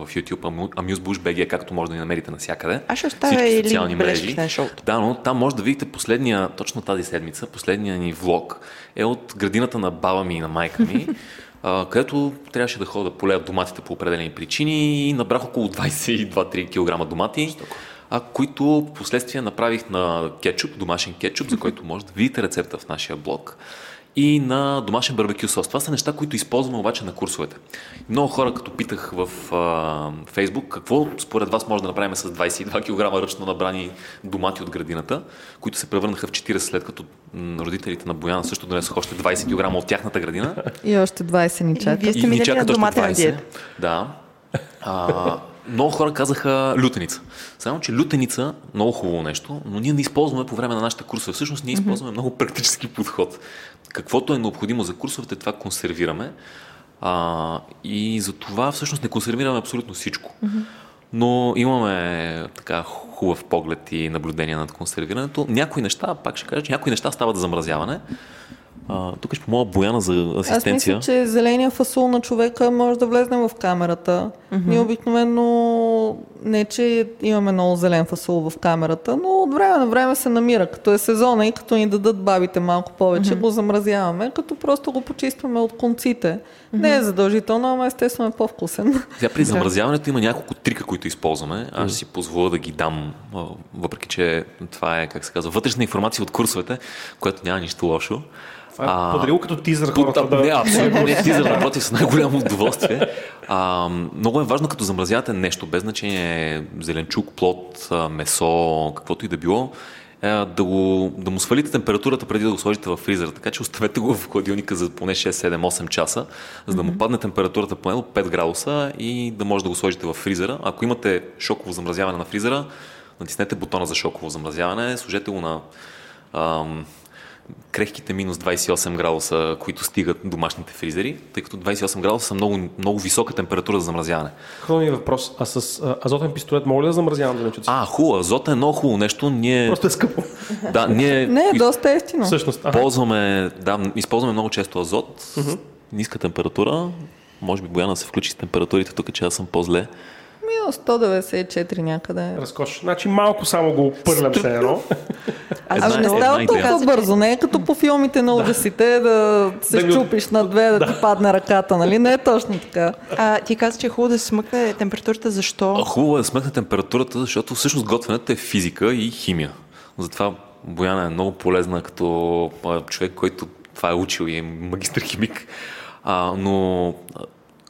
[SPEAKER 4] в YouTube, Amu- Amuse Bush BG, както може да ни намерите навсякъде.
[SPEAKER 2] Аз ще оставя и линк
[SPEAKER 4] социални
[SPEAKER 2] на шоуто.
[SPEAKER 4] Да, но там може да видите последния, точно тази седмица, последния ни влог е от градината на баба ми и на майка ми, (laughs) а, където трябваше да ходя да полея доматите по определени причини и набрах около (laughs) 22-3 кг домати, а, които в последствие направих на кетчуп, домашен кетчуп, за който може да видите рецепта в нашия блог и на домашен барбекю сос. Това са неща, които използваме обаче на курсовете. Много хора, като питах в а, Фейсбук, какво според вас може да направим с 22 кг ръчно набрани домати от градината, които се превърнаха в 40 след като м, родителите на Бояна също донесоха още 20 кг от тяхната градина.
[SPEAKER 3] И още 20 ни чакат.
[SPEAKER 2] Вие сте
[SPEAKER 4] И ни чакат
[SPEAKER 2] на
[SPEAKER 4] още
[SPEAKER 2] доматена
[SPEAKER 4] 20.
[SPEAKER 2] диета.
[SPEAKER 4] Да. А, много хора казаха лютеница. Само, че лютеница много хубаво нещо, но ние не използваме по време на нашите курсове. Всъщност ние използваме много практически подход. Каквото е необходимо за курсовете, това консервираме. А, и за това всъщност не консервираме абсолютно всичко. Но имаме така хубав поглед и наблюдение над консервирането. Някои неща, пак ще кажа, че някои неща стават за замразяване. А, тук ще помоля Бояна за асистенция.
[SPEAKER 3] Аз мисля, че зеления фасул на човека може да влезне в камерата. Mm-hmm. Ние обикновено не, че имаме много зелен фасул в камерата, но от време на време се намира. Като е сезона и като ни дадат бабите малко повече, mm-hmm. го замразяваме, като просто го почистваме от конците. Mm-hmm. Не е задължително, ама естествено е по-вкусен.
[SPEAKER 4] Сега при замразяването има няколко трика, които използваме. Аз ще си позволя да ги дам, въпреки че това е, как се казва, вътрешна информация от курсовете, което няма нищо лошо.
[SPEAKER 1] Това е подарил като тизър хората.
[SPEAKER 4] Да... Не, абсолютно не е тизър, напротив, с най-голямо удоволствие. А, много е важно, като замразявате нещо, без значение зеленчук, плод, месо, каквото и да било, е, да, го, да му свалите температурата преди да го сложите в фризера. Така че оставете го в хладилника за поне 6, 7, 8 часа, за да му падне температурата поне до 5 градуса и да може да го сложите в фризера. Ако имате шоково замразяване на фризера, натиснете бутона за шоково замразяване, сложете го на ам, крехките минус 28 градуса, които стигат домашните фризери, тъй като 28 градуса са много, много висока температура за замразяване.
[SPEAKER 1] Хубаво въпрос. А с а, азотен пистолет мога ли да замразявам зеленчуци?
[SPEAKER 4] А, хубаво. Азот е много хубаво нещо. Ние...
[SPEAKER 1] Просто е скъпо.
[SPEAKER 4] Да, ние...
[SPEAKER 3] Не, е доста ефтино.
[SPEAKER 1] Всъщност.
[SPEAKER 4] Ага. Ползваме, да, използваме много често азот, uh-huh. ниска температура. Може би Бояна се включи с температурите тук, че аз съм по-зле.
[SPEAKER 3] Минус 194 някъде.
[SPEAKER 1] Разкош. Значи малко само го пърлям се едно. (laughs)
[SPEAKER 3] Аз ами не става толкова бързо. Не е като по филмите на ужасите да се да щупиш на две, да, (laughs) да ти падне ръката, нали? Не е точно така.
[SPEAKER 2] А ти каза, че е хубаво да се смъкне температурата. Защо?
[SPEAKER 4] А, хубаво е да смъкне температурата, защото всъщност готвенето е физика и химия. Затова Бояна е много полезна като човек, който това е учил и е магистър химик. А, но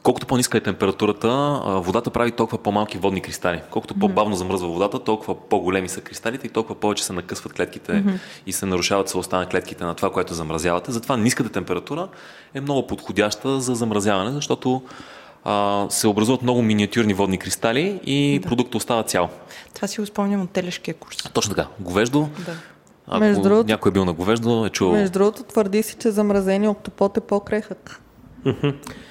[SPEAKER 4] Колкото по-ниска е температурата, водата прави толкова по-малки водни кристали. Колкото по-бавно замръзва водата, толкова по-големи са кристалите и толкова повече се накъсват клетките mm-hmm. и се нарушават целостта на клетките на това, което замразявате. Затова ниската температура е много подходяща за замразяване, защото а, се образуват много миниатюрни водни кристали и да. продуктът остава цял.
[SPEAKER 2] Това си го спомням от телешкия курс.
[SPEAKER 4] Точно така. Говеждо. Да. Ако между другото, някой е бил на говеждо, е чувал.
[SPEAKER 3] Между другото, твърди си, че замразени октопот е по-крехък.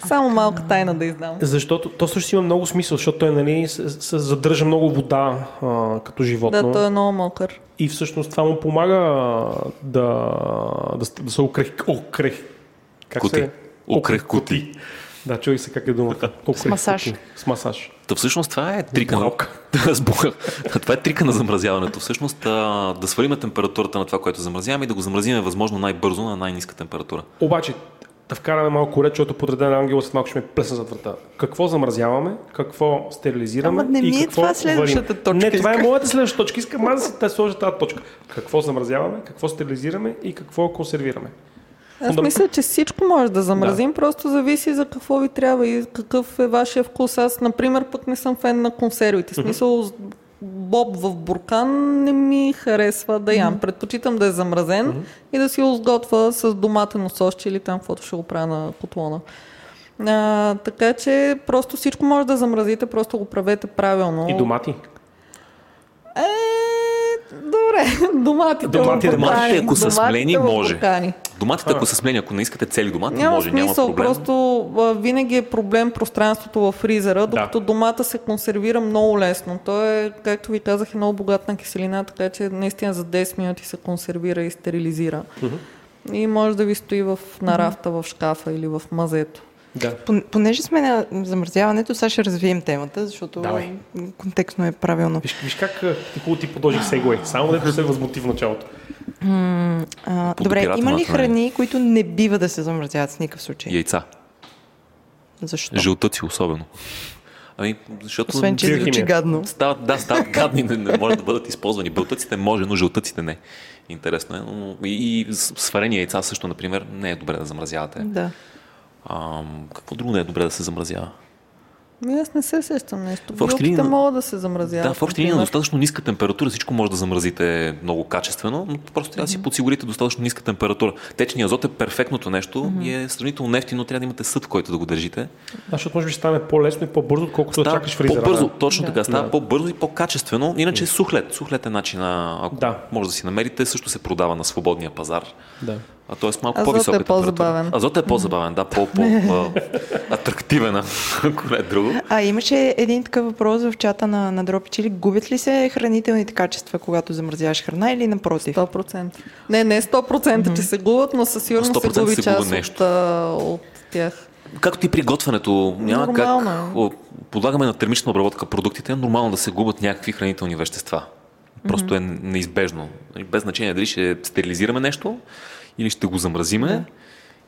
[SPEAKER 3] Само малка тайна да издам.
[SPEAKER 1] Защото то също има много смисъл, защото той нали, се, се задържа много вода а, като животно.
[SPEAKER 3] Да, той е много мокър.
[SPEAKER 1] И всъщност това му помага да, да, да се окрех... окрех
[SPEAKER 4] как кути. се...
[SPEAKER 1] Окрех кути. Да, чуй се как е думата. (laughs)
[SPEAKER 2] С масаж. Кути.
[SPEAKER 1] С масаж.
[SPEAKER 4] Та всъщност това е трика на... (laughs) това е трика на замразяването. Всъщност да свалиме температурата на това, което замразяваме и да го замразиме възможно най-бързо на най-низка температура.
[SPEAKER 1] Обаче, да вкараме малко ред, защото подреден ангел след малко ще ме плесна зад врата. Какво замразяваме, какво стерилизираме
[SPEAKER 2] Ама не ми
[SPEAKER 1] и
[SPEAKER 2] е
[SPEAKER 1] какво
[SPEAKER 2] това следващата точка.
[SPEAKER 1] Не, това е моята следваща точка. Искам аз да се те сложа тази точка. Какво замразяваме, какво стерилизираме и какво консервираме.
[SPEAKER 3] Аз мисля, че всичко може да замразим, да. просто зависи за какво ви трябва и какъв е вашия вкус. Аз, например, пък не съм фен на консервите. В смисъл, боб в буркан не ми харесва да ям. Mm-hmm. Предпочитам да е замразен mm-hmm. и да си го сготвя с доматено сосче или там, каквото ще го правя на котлона. А, така че просто всичко може да замразите, просто го правете правилно.
[SPEAKER 1] И домати?
[SPEAKER 3] Е, добре, доматите.
[SPEAKER 4] Доматите, доматите ако са сплени, може. Доматите, ако са сменени, ако не искате цели домати, няма може, смисъл, няма проблем.
[SPEAKER 3] Просто а, винаги е проблем пространството в фризера, докато да. домата се консервира много лесно. Той е, както ви казах, е много богат на киселина, така че наистина за 10 минути се консервира и стерилизира. Uh-huh. И може да ви стои в нарафта, в шкафа или в мазето.
[SPEAKER 2] Да. Понеже сме на замързяването, сега ще развием темата, защото Давай. контекстно е правилно.
[SPEAKER 1] Виж, виж как ти хубаво ти подложих сегуей, само да се възмути в началото.
[SPEAKER 2] М- а, добре, има ли храни, които не бива да се замразяват с никакъв случай?
[SPEAKER 4] Яйца.
[SPEAKER 2] Защо?
[SPEAKER 4] Жълтъци особено. Ами, защото...
[SPEAKER 2] Освен, че звучи гадно.
[SPEAKER 4] Стават, да, стават гадни, не, не може да бъдат използвани. Бълтъците може, но жълтъците не. Интересно е. Но и, и сварени яйца също, например, не е добре да замразявате.
[SPEAKER 2] Да.
[SPEAKER 4] А, какво друго не е добре да се замразява?
[SPEAKER 3] Ми аз не се сещам нещо.
[SPEAKER 4] В общи линии-
[SPEAKER 3] могат да се замразяват.
[SPEAKER 4] Да, в общи линии на достатъчно ниска температура всичко може да замразите много качествено, но просто трябва да си подсигурите достатъчно ниска температура. Течният азот е перфектното нещо и е сравнително нефтино, трябва да имате съд, който да го държите.
[SPEAKER 1] Да, защото може би ще стане по-лесно и по-бързо, отколкото да чакаш фризера.
[SPEAKER 4] по-бързо,
[SPEAKER 1] да.
[SPEAKER 4] точно
[SPEAKER 2] Да.
[SPEAKER 4] така, става
[SPEAKER 1] Да.
[SPEAKER 4] по-бързо и по-качествено. Иначе е сухлет. Сухлет е начина, ако
[SPEAKER 1] Да.
[SPEAKER 4] може да си намерите, също се продава на свободния пазар.
[SPEAKER 1] Да.
[SPEAKER 4] А т.е. малко
[SPEAKER 3] Азот е
[SPEAKER 4] по-висока температура.
[SPEAKER 3] по-забавен.
[SPEAKER 4] Азот е по-забавен, да, по-атрактивен, (laughs) ако не е друго.
[SPEAKER 2] А имаше един такъв въпрос в чата на, на Дропи Чили. Губят ли се хранителните качества, когато замразяваш храна или напротив?
[SPEAKER 3] 100%. Не, не 100%, че се губят, но със сигурност се
[SPEAKER 4] 100%
[SPEAKER 3] губи част
[SPEAKER 4] нещо.
[SPEAKER 3] от, от тях.
[SPEAKER 4] Както и при готвенето, няма
[SPEAKER 3] Нормално
[SPEAKER 4] как.
[SPEAKER 3] е.
[SPEAKER 4] Подлагаме на термична обработка продуктите, е нормално да се губят някакви хранителни вещества. Просто е неизбежно. Без значение дали ще стерилизираме нещо, или ще го замразиме,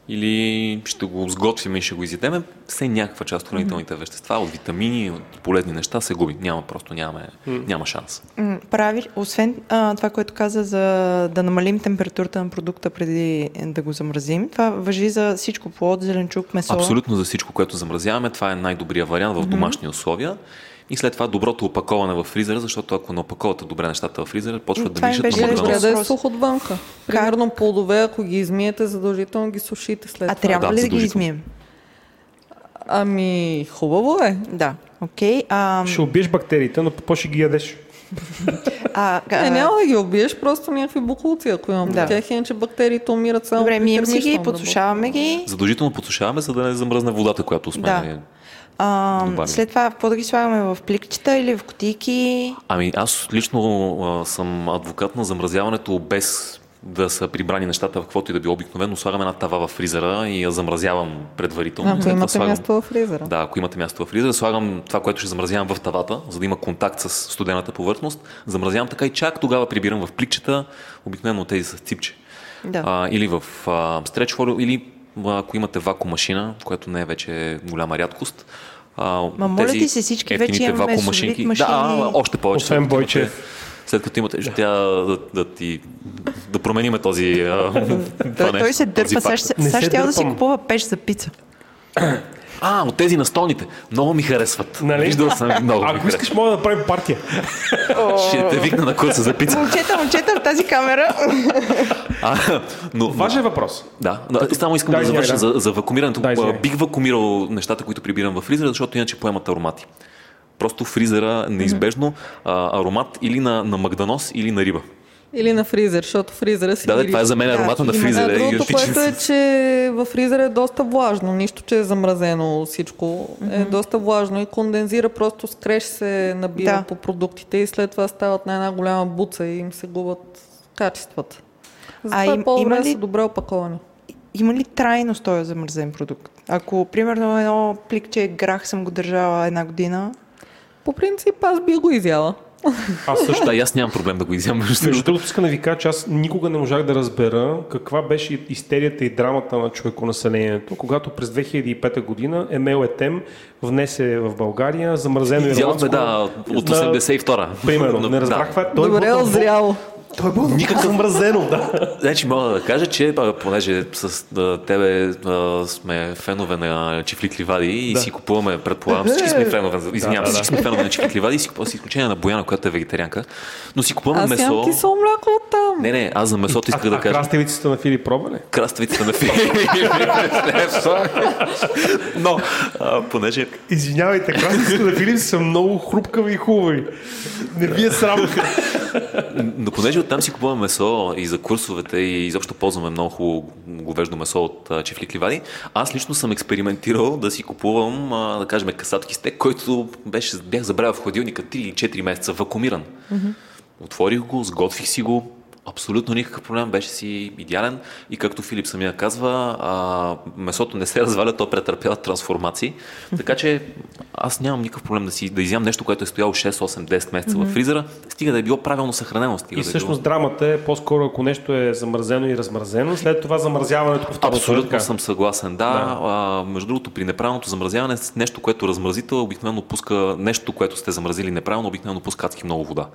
[SPEAKER 4] или ще го сготвим и ще го изядеме. Все някаква част от хранителните вещества, от витамини, от полезни неща се губи. Няма, просто нямаме, няма шанс.
[SPEAKER 2] Прави, освен а, това, което каза за да намалим температурата на продукта преди да го замразим, това въжи за всичко, плод, зеленчук, месо.
[SPEAKER 4] Абсолютно за всичко, което замразяваме, това е най-добрият вариант в домашни условия. И след това доброто опаковане в фризера, защото ако не опаковате добре нещата в фризера, почват да
[SPEAKER 2] Това ми
[SPEAKER 4] миришат
[SPEAKER 2] беше
[SPEAKER 4] на Макдоналдс.
[SPEAKER 3] да е сух отвънка. Примерно плодове, ако ги измиете, задължително ги сушите след
[SPEAKER 2] А
[SPEAKER 3] това.
[SPEAKER 2] трябва
[SPEAKER 4] Да,
[SPEAKER 2] ли да ги измием?
[SPEAKER 3] Ами, хубаво е.
[SPEAKER 2] Да. Окей. А,
[SPEAKER 1] Ще убиеш бактериите, но по ще ги ядеш.
[SPEAKER 2] а, а,
[SPEAKER 3] Не, няма да ги убиеш, просто някакви буклуци, ако имам
[SPEAKER 2] Да.
[SPEAKER 3] тях, иначе бактериите умират само
[SPEAKER 2] Добре, мием си ги, подсушаваме ги.
[SPEAKER 4] Задължително подсушаваме, за да не замръзне водата, която успеем
[SPEAKER 2] Да. А,
[SPEAKER 4] добавим.
[SPEAKER 2] след това, какво да ги слагаме в пликчета или в кутийки?
[SPEAKER 4] Ами аз лично а, съм адвокат на замразяването без да са прибрани нещата в каквото и да било обикновено. Слагам една тава в фризера и я замразявам предварително.
[SPEAKER 3] Ако
[SPEAKER 4] След
[SPEAKER 3] имате
[SPEAKER 4] слагам-
[SPEAKER 3] място в фризера.
[SPEAKER 4] Да, ако имате място в фризера, слагам това, което ще замразявам в тавата, за да има контакт с студената повърхност. Замразявам така и чак тогава прибирам в пликчета, обикновено тези с ципче.
[SPEAKER 2] Да.
[SPEAKER 4] А, или в а, стреч фолио, или ако имате вакуум машина, което не е вече голяма рядкост. А,
[SPEAKER 2] Ма моля ти се, всички вече имаме
[SPEAKER 4] машинки.
[SPEAKER 2] машини.
[SPEAKER 4] Да, още повече.
[SPEAKER 1] Освен
[SPEAKER 4] имате- След като имате, ще тя да, да ти да промениме този а, това
[SPEAKER 2] Той, той се дърпа. Сега ще, да си купува пеш за пица. (clears throat)
[SPEAKER 4] А, от тези настолните. Много ми харесват.
[SPEAKER 1] Нали?
[SPEAKER 4] Виждал съм много. (laughs)
[SPEAKER 1] Ако искаш, мога да направим партия. (laughs)
[SPEAKER 4] Ще те викна на курса за пица.
[SPEAKER 2] Момчета, момчета в тази камера.
[SPEAKER 4] А, но,
[SPEAKER 1] Важен въпрос.
[SPEAKER 4] Да, но, само искам
[SPEAKER 1] Да,
[SPEAKER 4] завърша
[SPEAKER 1] да.
[SPEAKER 4] за, за вакуумирането. Бих вакуумирал нещата, които прибирам в фризера, защото иначе поемат аромати. Просто фризера неизбежно а, аромат или на, на магданоз, или на риба.
[SPEAKER 3] Или на фризер, защото фризера си
[SPEAKER 4] Да, да, това е за мен
[SPEAKER 2] Да,
[SPEAKER 4] аромата на
[SPEAKER 2] има-
[SPEAKER 4] фризера.
[SPEAKER 3] А,
[SPEAKER 4] и
[SPEAKER 3] другото, което е, че във фризера е доста влажно. Нищо, че е замразено всичко. Е доста влажно и кондензира, просто скреш се набира
[SPEAKER 2] Да.
[SPEAKER 3] по продуктите и след това стават на една голяма буца и им се губят качествата. Затова
[SPEAKER 2] им-
[SPEAKER 3] е по-добре
[SPEAKER 2] има
[SPEAKER 3] да
[SPEAKER 2] ли-
[SPEAKER 3] са добре опаковани.
[SPEAKER 2] Има ли трайност този замързен продукт? Ако, примерно, едно пликче грах съм го държала една година,
[SPEAKER 3] По принцип аз би го изяла.
[SPEAKER 1] Аз също.
[SPEAKER 4] Да, и аз нямам проблем да го изям. между другото.
[SPEAKER 1] искам да ви кажа, че аз никога не можах да разбера каква беше истерията и драмата на човеконаселението, когато през 2005 година Емел Етем внесе в България замразено ирландско...
[SPEAKER 4] да, от
[SPEAKER 1] на-
[SPEAKER 4] 82-а.
[SPEAKER 1] Примерно,
[SPEAKER 4] Но-
[SPEAKER 1] не разбрах (laughs)
[SPEAKER 4] да.
[SPEAKER 1] това. Той е
[SPEAKER 3] Добре озряло.
[SPEAKER 1] Той е бил никакъв замразено, да.
[SPEAKER 4] Значи мога да кажа, че понеже с а, тебе а, сме фенове на чифлик ливади и
[SPEAKER 1] Да.
[SPEAKER 4] си купуваме, предполагам, всички сме фенове, извинявам
[SPEAKER 1] да, да.
[SPEAKER 4] всички сме фенове на чифлик ливади, и си купуваме, с изключение на Бояна, която е вегетарианка, но си купуваме
[SPEAKER 3] Аз
[SPEAKER 4] месо.
[SPEAKER 3] имам кисело мляко от там.
[SPEAKER 4] Не, не, аз за месото исках
[SPEAKER 1] а,
[SPEAKER 4] да
[SPEAKER 1] а
[SPEAKER 4] кажа.
[SPEAKER 1] краставиците на Филип пробвали?
[SPEAKER 4] Краставиците на Филип. (laughs) Но, а, понеже
[SPEAKER 1] Извинявайте, краставиците на Филип са много хрупкави и хубави. Не ви е срам.
[SPEAKER 4] Но понеже оттам си купуваме месо и за курсовете и изобщо ползваме много хубаво говеждо месо от а, чифлик ливади, аз лично съм експериментирал да си купувам, а, да кажем, касатки стек, който беше, бях забравил в хладилника 3 или 4 месеца, вакуумиран. Отворих го, сготвих си го, абсолютно никакъв проблем, беше си идеален и както Филип самия казва, а, месото не се разваля, то претърпява трансформации. Така че аз нямам никакъв проблем да, си, да изям нещо, което е стояло 6, 8, 10 месеца в фризера, стига да е било правилно съхранено. Стига
[SPEAKER 1] И
[SPEAKER 4] да е
[SPEAKER 1] всъщност
[SPEAKER 4] било...
[SPEAKER 1] драмата е по-скоро, ако нещо е замразено и размразено, след това замразяването повторно.
[SPEAKER 4] Абсолютно
[SPEAKER 1] Така.
[SPEAKER 4] съм съгласен. Да,
[SPEAKER 1] Да.
[SPEAKER 4] А, между другото, при неправилното замразяване, нещо, което размразите, обикновено пуска нещо, което сте замразили неправилно, обикновено пуска адски много вода.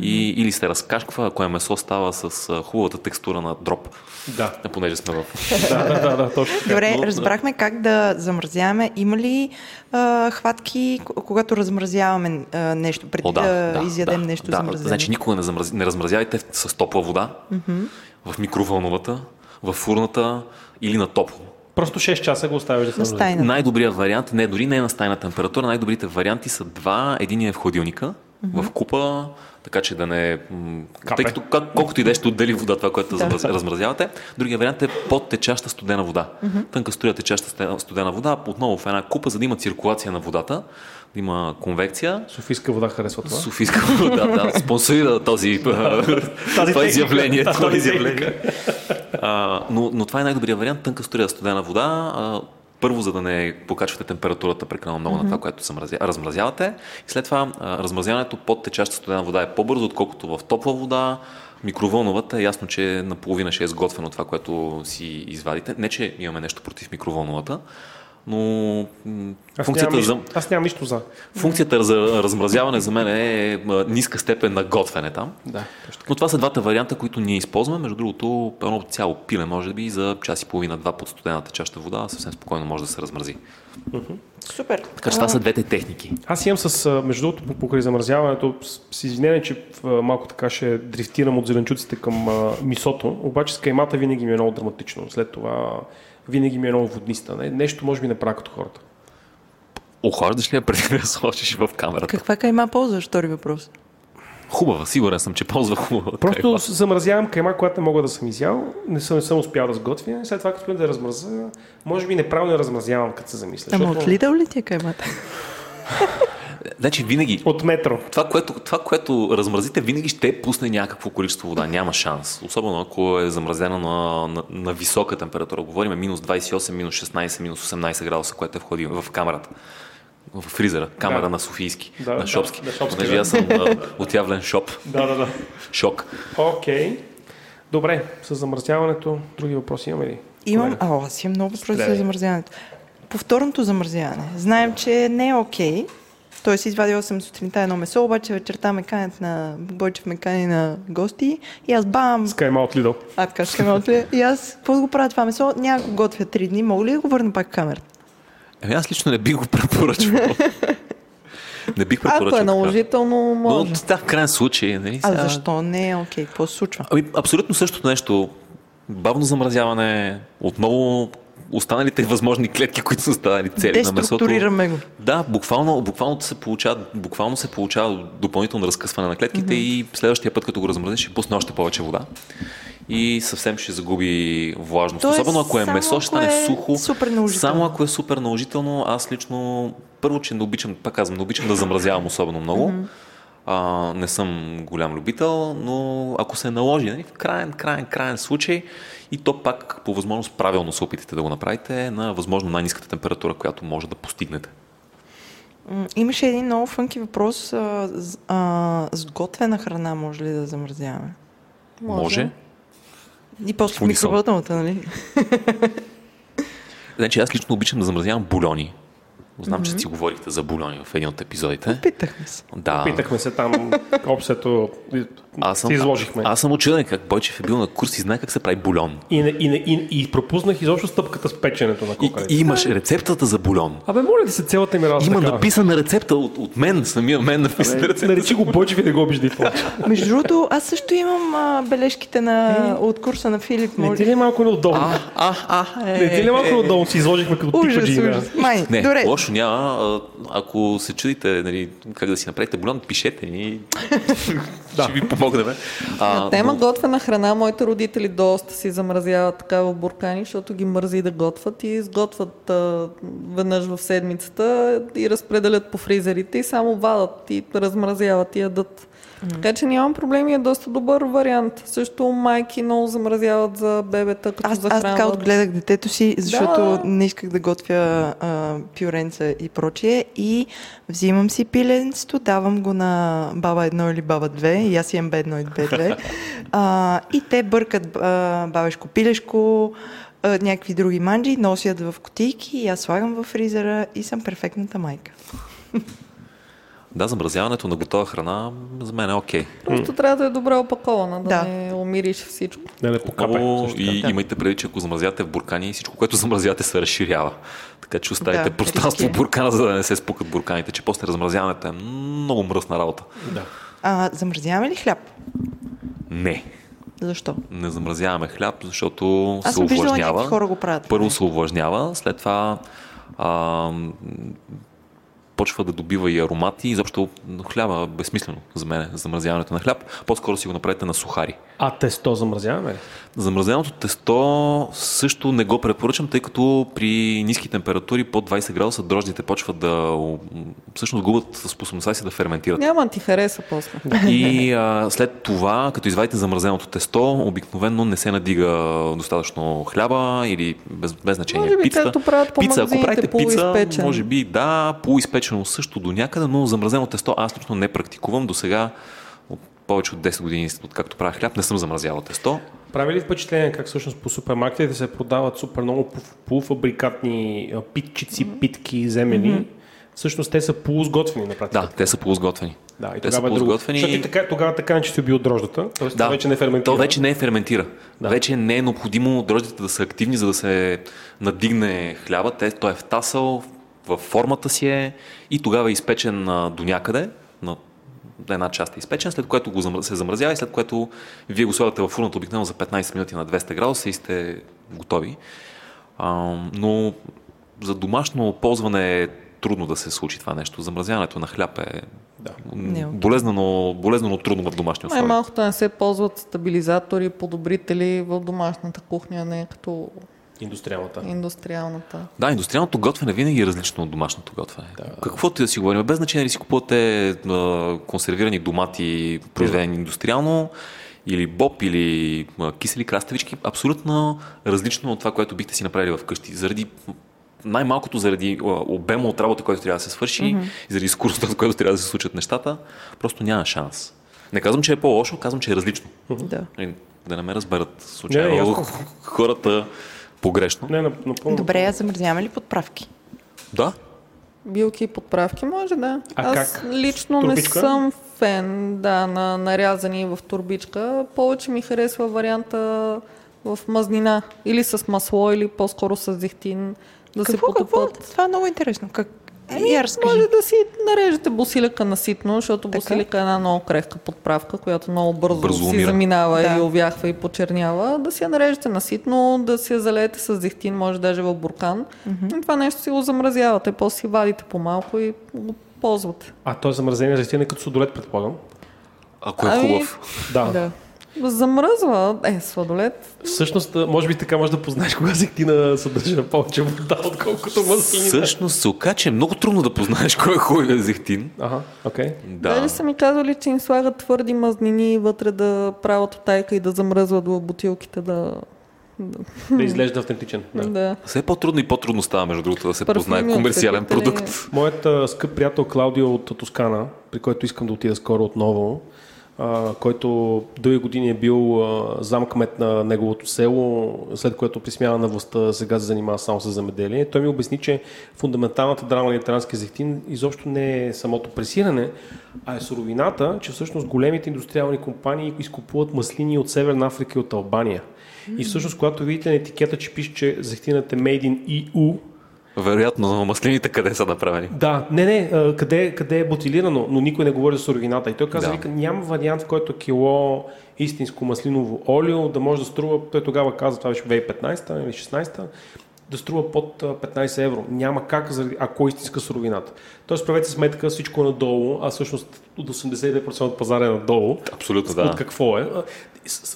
[SPEAKER 4] И, или се разкашква, ако е месо, става става с хубавата текстура на дроп.
[SPEAKER 1] Да.
[SPEAKER 4] Понеже сме в...
[SPEAKER 1] да, (laughs) да, да, да, точно.
[SPEAKER 2] Добре,
[SPEAKER 4] Но-
[SPEAKER 2] разбрахме как да замразяваме. Има ли а, хватки, когато размразяваме а, нещо, преди
[SPEAKER 4] О, да,
[SPEAKER 2] да,
[SPEAKER 4] да,
[SPEAKER 2] изядем
[SPEAKER 4] да,
[SPEAKER 2] нещо
[SPEAKER 4] да.
[SPEAKER 2] замразено?
[SPEAKER 4] Значи никога не, замрази, не размразявайте с топла вода, в микровълновата, в фурната или на топло.
[SPEAKER 1] Просто 6 часа го оставяш да се.
[SPEAKER 4] Най-добрият вариант, не дори не е на стайна температура, най-добрите варианти са два. Единият е в хладилника, в купа, така че да не...
[SPEAKER 1] Капе.
[SPEAKER 4] Тъй като как, колкото и да е, ще отдели вода, това, което
[SPEAKER 2] Да.
[SPEAKER 4] размразявате. Другия вариант е под течаща студена вода. Тънка струя течаща студена- вода, отново в една купа, за да има циркулация на водата, да има конвекция.
[SPEAKER 1] Софийска вода харесва това.
[SPEAKER 4] Софийска вода, да, спонсорира този, (laughs) това изявление.
[SPEAKER 1] Тази
[SPEAKER 4] Това изявление. А, но, но това е най-добрият вариант. Тънка струя студена вода. А, първо, за да не покачвате температурата прекалено много на това, което замразя, размразявате. И след това размразяването под течаща студена вода е по-бързо, отколкото в топла вода. Микровълновата е ясно, че наполовина ще е сготвено това, което си извадите. Не, че имаме нещо против микровълновата, но
[SPEAKER 1] Аз
[SPEAKER 4] функцията
[SPEAKER 1] нямам,
[SPEAKER 4] за...
[SPEAKER 1] аз нямам нищо за.
[SPEAKER 4] Функцията за размразяване за мен е а, ниска степен на готвене там.
[SPEAKER 1] Да,
[SPEAKER 4] Но това са двата варианта, които ние използваме. Между другото, едно цяло пиле, може би, за час и половина-два под студената чаща вода, съвсем спокойно може да се размрази.
[SPEAKER 2] Супер.
[SPEAKER 4] Така че това са двете техники.
[SPEAKER 1] Аз имам с, а, между другото, по- покрай замразяването, с, извинение, че малко така ще дрифтирам от зеленчуците към а, мисото, обаче с каймата винаги ми е много драматично. След това винаги ми е много водниста. Не? Нещо може би не правя като хората.
[SPEAKER 4] Охлаждаш ли я преди да сложиш в камерата?
[SPEAKER 2] Каква кайма ползваш? Втори въпрос.
[SPEAKER 4] Хубава, сигурен съм, че ползва хубава.
[SPEAKER 1] Просто
[SPEAKER 4] кайма.
[SPEAKER 1] замразявам кайма, която не мога да съм изял, не съм, не съм успял да сготвя. След това, като спрем да я размразя, може би неправилно я размразявам, като се замисля.
[SPEAKER 2] Ама
[SPEAKER 1] защото-
[SPEAKER 2] от Лидъл ли ти е каймата? (laughs)
[SPEAKER 4] Значи винаги,
[SPEAKER 1] От метро.
[SPEAKER 4] това което, това, което размразите, винаги ще пусне някакво количество вода. Няма шанс. Особено ако е замразена на, на, на висока температура. Говорим минус 28, минус 16, минус 18 градуса, което е в, хладил, в камерата. В фризера, камера
[SPEAKER 1] Да.
[SPEAKER 4] на Софийски,
[SPEAKER 1] Да,
[SPEAKER 4] на
[SPEAKER 1] да,
[SPEAKER 4] Шопски.
[SPEAKER 1] на Шопски,
[SPEAKER 4] Понеже
[SPEAKER 1] да.
[SPEAKER 4] аз съм а, отявлен шоп.
[SPEAKER 1] Да, да, да.
[SPEAKER 4] Шок.
[SPEAKER 1] Окей. Добре, с замразяването, други въпроси имаме ли?
[SPEAKER 2] Имам, а, аз имам много въпроси за
[SPEAKER 1] Стреляй.
[SPEAKER 2] замразяването. Повторното замразяване. Знаем, че не е окей. Тоест, извадила съм сутринта едно месо, обаче вечерта ме канят на Бойчев ме кани на гости и аз бам,
[SPEAKER 1] С кайма от Лидо.
[SPEAKER 2] а така ще ме отли. И аз, какво го правя това месо? Няма го готвя три дни, мога ли да го върна пак в камерата?
[SPEAKER 4] Еми, аз лично не бих го препоръчвал. не бих
[SPEAKER 3] Ако
[SPEAKER 4] препоръчал.
[SPEAKER 3] е
[SPEAKER 4] така.
[SPEAKER 3] наложително,
[SPEAKER 4] Но
[SPEAKER 3] може.
[SPEAKER 4] да, в крайен случай. Нали,
[SPEAKER 2] А
[SPEAKER 4] сега-
[SPEAKER 2] защо не е окей? Какво се случва?
[SPEAKER 4] Ами, абсолютно същото нещо. Бавно замразяване, отново останалите възможни клетки, които са станали цели на месото.
[SPEAKER 2] Го.
[SPEAKER 4] Да, буквално, буквално, се получава, буквално се получава допълнително разкъсване на клетките и следващия път, като го размразиш, ще пусне още повече вода. И съвсем ще загуби влажност.
[SPEAKER 2] Тоест,
[SPEAKER 4] Особено ако е месо, ще стане
[SPEAKER 2] е
[SPEAKER 4] сухо.
[SPEAKER 2] супер.
[SPEAKER 4] Само ако е супер наложително, аз лично първо, че не обичам, пак казвам, не обичам да замразявам особено много. А, не съм голям любител, но ако се наложи, нали, в крайен, крайен, крайен случай, и то пак по възможност правилно се опитате да го направите на възможно най-низката температура, която може да постигнете.
[SPEAKER 2] Имаше един много фънки въпрос. А, с- а, сготвена храна може ли да замразяваме?
[SPEAKER 4] Може. може.
[SPEAKER 2] И после в микровълновата, нали?
[SPEAKER 4] Значи аз лично обичам да замразявам бульони. Знам, че си говорихте за бульони в един от епизодите.
[SPEAKER 2] Питахме се.
[SPEAKER 4] Да.
[SPEAKER 1] Питахме се там, обсето,
[SPEAKER 4] Аз съм,
[SPEAKER 1] изложихме.
[SPEAKER 4] аз съм учуден как Бойчев е бил на курс и знае как се прави бульон.
[SPEAKER 1] И, не, и, не, и, и пропуснах изобщо стъпката с печенето на
[SPEAKER 4] И,
[SPEAKER 1] кокалите.
[SPEAKER 4] и имаш рецептата за бульон.
[SPEAKER 1] Абе, моля ти се, цялата ми работа
[SPEAKER 4] Има
[SPEAKER 1] такава.
[SPEAKER 4] написана рецепта от, от мен, самия мен написана
[SPEAKER 1] Абе,
[SPEAKER 4] рецепта.
[SPEAKER 1] Наречи го Бойчев и не го повече.
[SPEAKER 2] Между другото, аз също имам а, бележките на, от курса на Филип.
[SPEAKER 1] Не
[SPEAKER 2] Може...
[SPEAKER 1] ти ли е малко неудобно?
[SPEAKER 4] А, а, а, е,
[SPEAKER 1] Не ти ли е малко неудобно си изложихме като
[SPEAKER 2] Ужас,
[SPEAKER 1] да?
[SPEAKER 2] ужас. Май,
[SPEAKER 4] Не,
[SPEAKER 2] добре.
[SPEAKER 4] лошо няма. А, Ако се чудите нали, как да си направите бульон, пишете ни. (laughs) Ще ви помогнем. А,
[SPEAKER 3] тема
[SPEAKER 4] но-
[SPEAKER 3] готвена храна, моите родители доста си замразяват така в буркани, защото ги мързи да готвят и сготвят а, веднъж в седмицата и разпределят по фризерите и само вадат и размразяват и ядат. Така че нямам проблем и е доста добър вариант. Също майки много замразяват за бебета, като
[SPEAKER 2] Аз, аз
[SPEAKER 3] захранват.
[SPEAKER 2] така отгледах детето си, защото
[SPEAKER 3] Да.
[SPEAKER 2] не исках да готвя а, пюренца и прочие. И взимам си пиленцето, давам го на баба едно или баба две. И аз имам бе едно и бе две. А, и те бъркат а, бабешко пилешко, а, някакви други манджи, носят в кутийки и аз слагам в фризера и съм перфектната майка.
[SPEAKER 4] Да, замразяването на готова храна за мен е окей.
[SPEAKER 3] Просто трябва да е добре опакована, да,
[SPEAKER 2] Да.
[SPEAKER 3] не умириш всичко.
[SPEAKER 1] Да не покапе.
[SPEAKER 4] И
[SPEAKER 1] така.
[SPEAKER 4] имайте преди, че ако замразявате в буркани, всичко, което замразявате, се разширява. Така че оставите
[SPEAKER 2] Да,
[SPEAKER 4] пространство в буркана, за да не се спукат бурканите, че после размразяването е много мръсна работа.
[SPEAKER 1] Да.
[SPEAKER 2] А, замразяваме ли хляб?
[SPEAKER 4] Не,
[SPEAKER 2] Защо?
[SPEAKER 4] не замразяваме хляб, защото
[SPEAKER 2] Аз
[SPEAKER 4] се увлажнява.
[SPEAKER 2] хора го правят.
[SPEAKER 4] Първо се увлажнява, след това а, почва да добива и аромати. Изобщо хляба е безсмислено за мен, замразяването на хляб. По-скоро си го направите на сухари.
[SPEAKER 1] А тесто замразяваме ли?
[SPEAKER 4] Замразеното тесто също не го препоръчам, тъй като при ниски температури под 20 градуса дрождите почват да всъщност губят способността си да ферментират.
[SPEAKER 3] Няма ти хареса после.
[SPEAKER 4] И а, след това, като извадите замразеното тесто, обикновено не се надига достатъчно хляба или без, без значение
[SPEAKER 3] Може би
[SPEAKER 4] пицата.
[SPEAKER 3] както правят по
[SPEAKER 4] Пица, ако правите пица, може би да, полуизпечено също до някъде, но замразено тесто аз лично не практикувам. До сега, от повече от 10 години, откакто правя хляб, не съм замразявал тесто.
[SPEAKER 1] Прави ли впечатление как всъщност по супермаркетите се продават супер много полуфабрикатни питчици, питки, земени? Всъщност те са полусготвени на практика.
[SPEAKER 4] Да, те са полусготвени.
[SPEAKER 1] Да, и
[SPEAKER 4] те са
[SPEAKER 1] е друго.
[SPEAKER 4] полусготвени.
[SPEAKER 1] Защото и така, тогава така, че си убил дрождата, т.е.
[SPEAKER 4] Да,
[SPEAKER 1] вече не ферментира.
[SPEAKER 4] То вече не е ферментира.
[SPEAKER 1] Да.
[SPEAKER 4] Да. Вече не е необходимо дрождите да са активни, за да се надигне хляба. Те, той е втасал, в формата си е и тогава е изпечен а, до някъде, на една част е изпечен, след което го се замразява и след което вие го слагате в фурната обикновено за 15 минути на 200 градуса и сте готови. А, но за домашно ползване е трудно да се случи това нещо. Замразяването на хляб е
[SPEAKER 1] Да.
[SPEAKER 2] Е
[SPEAKER 4] болезнено, болезнено трудно в домашни условия.
[SPEAKER 3] Най-малкото не се ползват стабилизатори, подобрители в домашната кухня, не като
[SPEAKER 1] Индустриалната.
[SPEAKER 3] индустриалната.
[SPEAKER 4] Да, индустриалното готвене винаги е различно от домашното готвене. Да. Каквото и да си говорим, без значение ли си купувате а, консервирани домати, произведени индустриално, или боб, или а, кисели краставички, абсолютно различно от това, което бихте си направили вкъщи. Заради най-малкото заради обема от работа, който трябва да се свърши, mm-hmm. и заради скоростта, от която трябва да се случат нещата, просто няма шанс. Не казвам, че е по-лошо, казвам, че е различно.
[SPEAKER 2] Да.
[SPEAKER 4] И Да не ме разберат случайно
[SPEAKER 1] ясно. (laughs)
[SPEAKER 4] хората погрешно.
[SPEAKER 1] Не, напълно.
[SPEAKER 2] Добре, а замразяваме ли подправки?
[SPEAKER 4] Да,
[SPEAKER 3] Билки и подправки може да.
[SPEAKER 1] А
[SPEAKER 3] Аз
[SPEAKER 1] как?
[SPEAKER 3] лично
[SPEAKER 1] Турбичка?
[SPEAKER 3] не съм фен да, на нарязани в турбичка. Повече ми харесва варианта в мазнина. Или с масло, или по-скоро с зехтин. Да се
[SPEAKER 2] какво, какво?
[SPEAKER 3] потопат.
[SPEAKER 2] Това е много интересно. Как? Разкажи.
[SPEAKER 3] може да си нарежете босилика на ситно, защото
[SPEAKER 2] Така.
[SPEAKER 3] босилика е една много крехка подправка, която много бързо,
[SPEAKER 4] Бързо
[SPEAKER 3] си
[SPEAKER 4] умира.
[SPEAKER 3] заминава
[SPEAKER 2] Да.
[SPEAKER 3] и увяхва и почернява. Да си я нарежете на ситно, да си я залеете с зехтин, може даже в буркан. И това нещо си го замразявате, после си вадите по-малко и го ползвате.
[SPEAKER 1] А той замразение зехтин е като судолет, предполагам.
[SPEAKER 4] ако е
[SPEAKER 3] Ами,
[SPEAKER 4] хубав.
[SPEAKER 1] Да.
[SPEAKER 2] Да.
[SPEAKER 3] Замръзва. Е, сладолет.
[SPEAKER 1] Всъщност, може би така може да познаеш кога зехтина съдържа повече вода, отколкото маслините.
[SPEAKER 4] Всъщност се оказа, че е много трудно да познаеш кой е хубавия зехтин.
[SPEAKER 1] Ага, окей.
[SPEAKER 4] Да.
[SPEAKER 3] Даже са ми казвали, че им слагат твърди мазнини вътре да правят отайка и да замръзват в бутилките да...
[SPEAKER 1] Да изглежда автентичен.
[SPEAKER 3] Да.
[SPEAKER 1] Да.
[SPEAKER 4] Все по-трудно и по-трудно става, между другото, да се
[SPEAKER 3] Парфюми,
[SPEAKER 4] познае комерциален
[SPEAKER 3] осветители.
[SPEAKER 4] продукт.
[SPEAKER 1] Моят скъп приятел Клаудио от Тоскана, при който искам да отида скоро отново, който дълги години е бил замкмет на неговото село, след което при смяна на властта сега се занимава само с земеделие. Той ми обясни, че фундаменталната драма на италианския зехтин изобщо не е самото пресиране, а е суровината, че всъщност големите индустриални компании изкупуват маслини от Северна Африка и от Албания. И всъщност, когато видите на етикета, че пише, че зехтинът е Made in EU,
[SPEAKER 4] Вероятно, маслините къде са направени?
[SPEAKER 1] да, не, не, къде, къде е бутилирано, но никой не говори за суровината. И той каза,
[SPEAKER 4] Да.
[SPEAKER 1] вика, няма вариант, в който кило истинско маслиново олио да може да струва, той тогава каза, това беше 2015 или 16 да струва под а, 15 евро. Няма как, ако е истинска суровината. Тоест, правете сметка, всичко е надолу, а всъщност от 89% от пазара е надолу.
[SPEAKER 4] Абсолютно,
[SPEAKER 1] От
[SPEAKER 4] да.
[SPEAKER 1] какво е.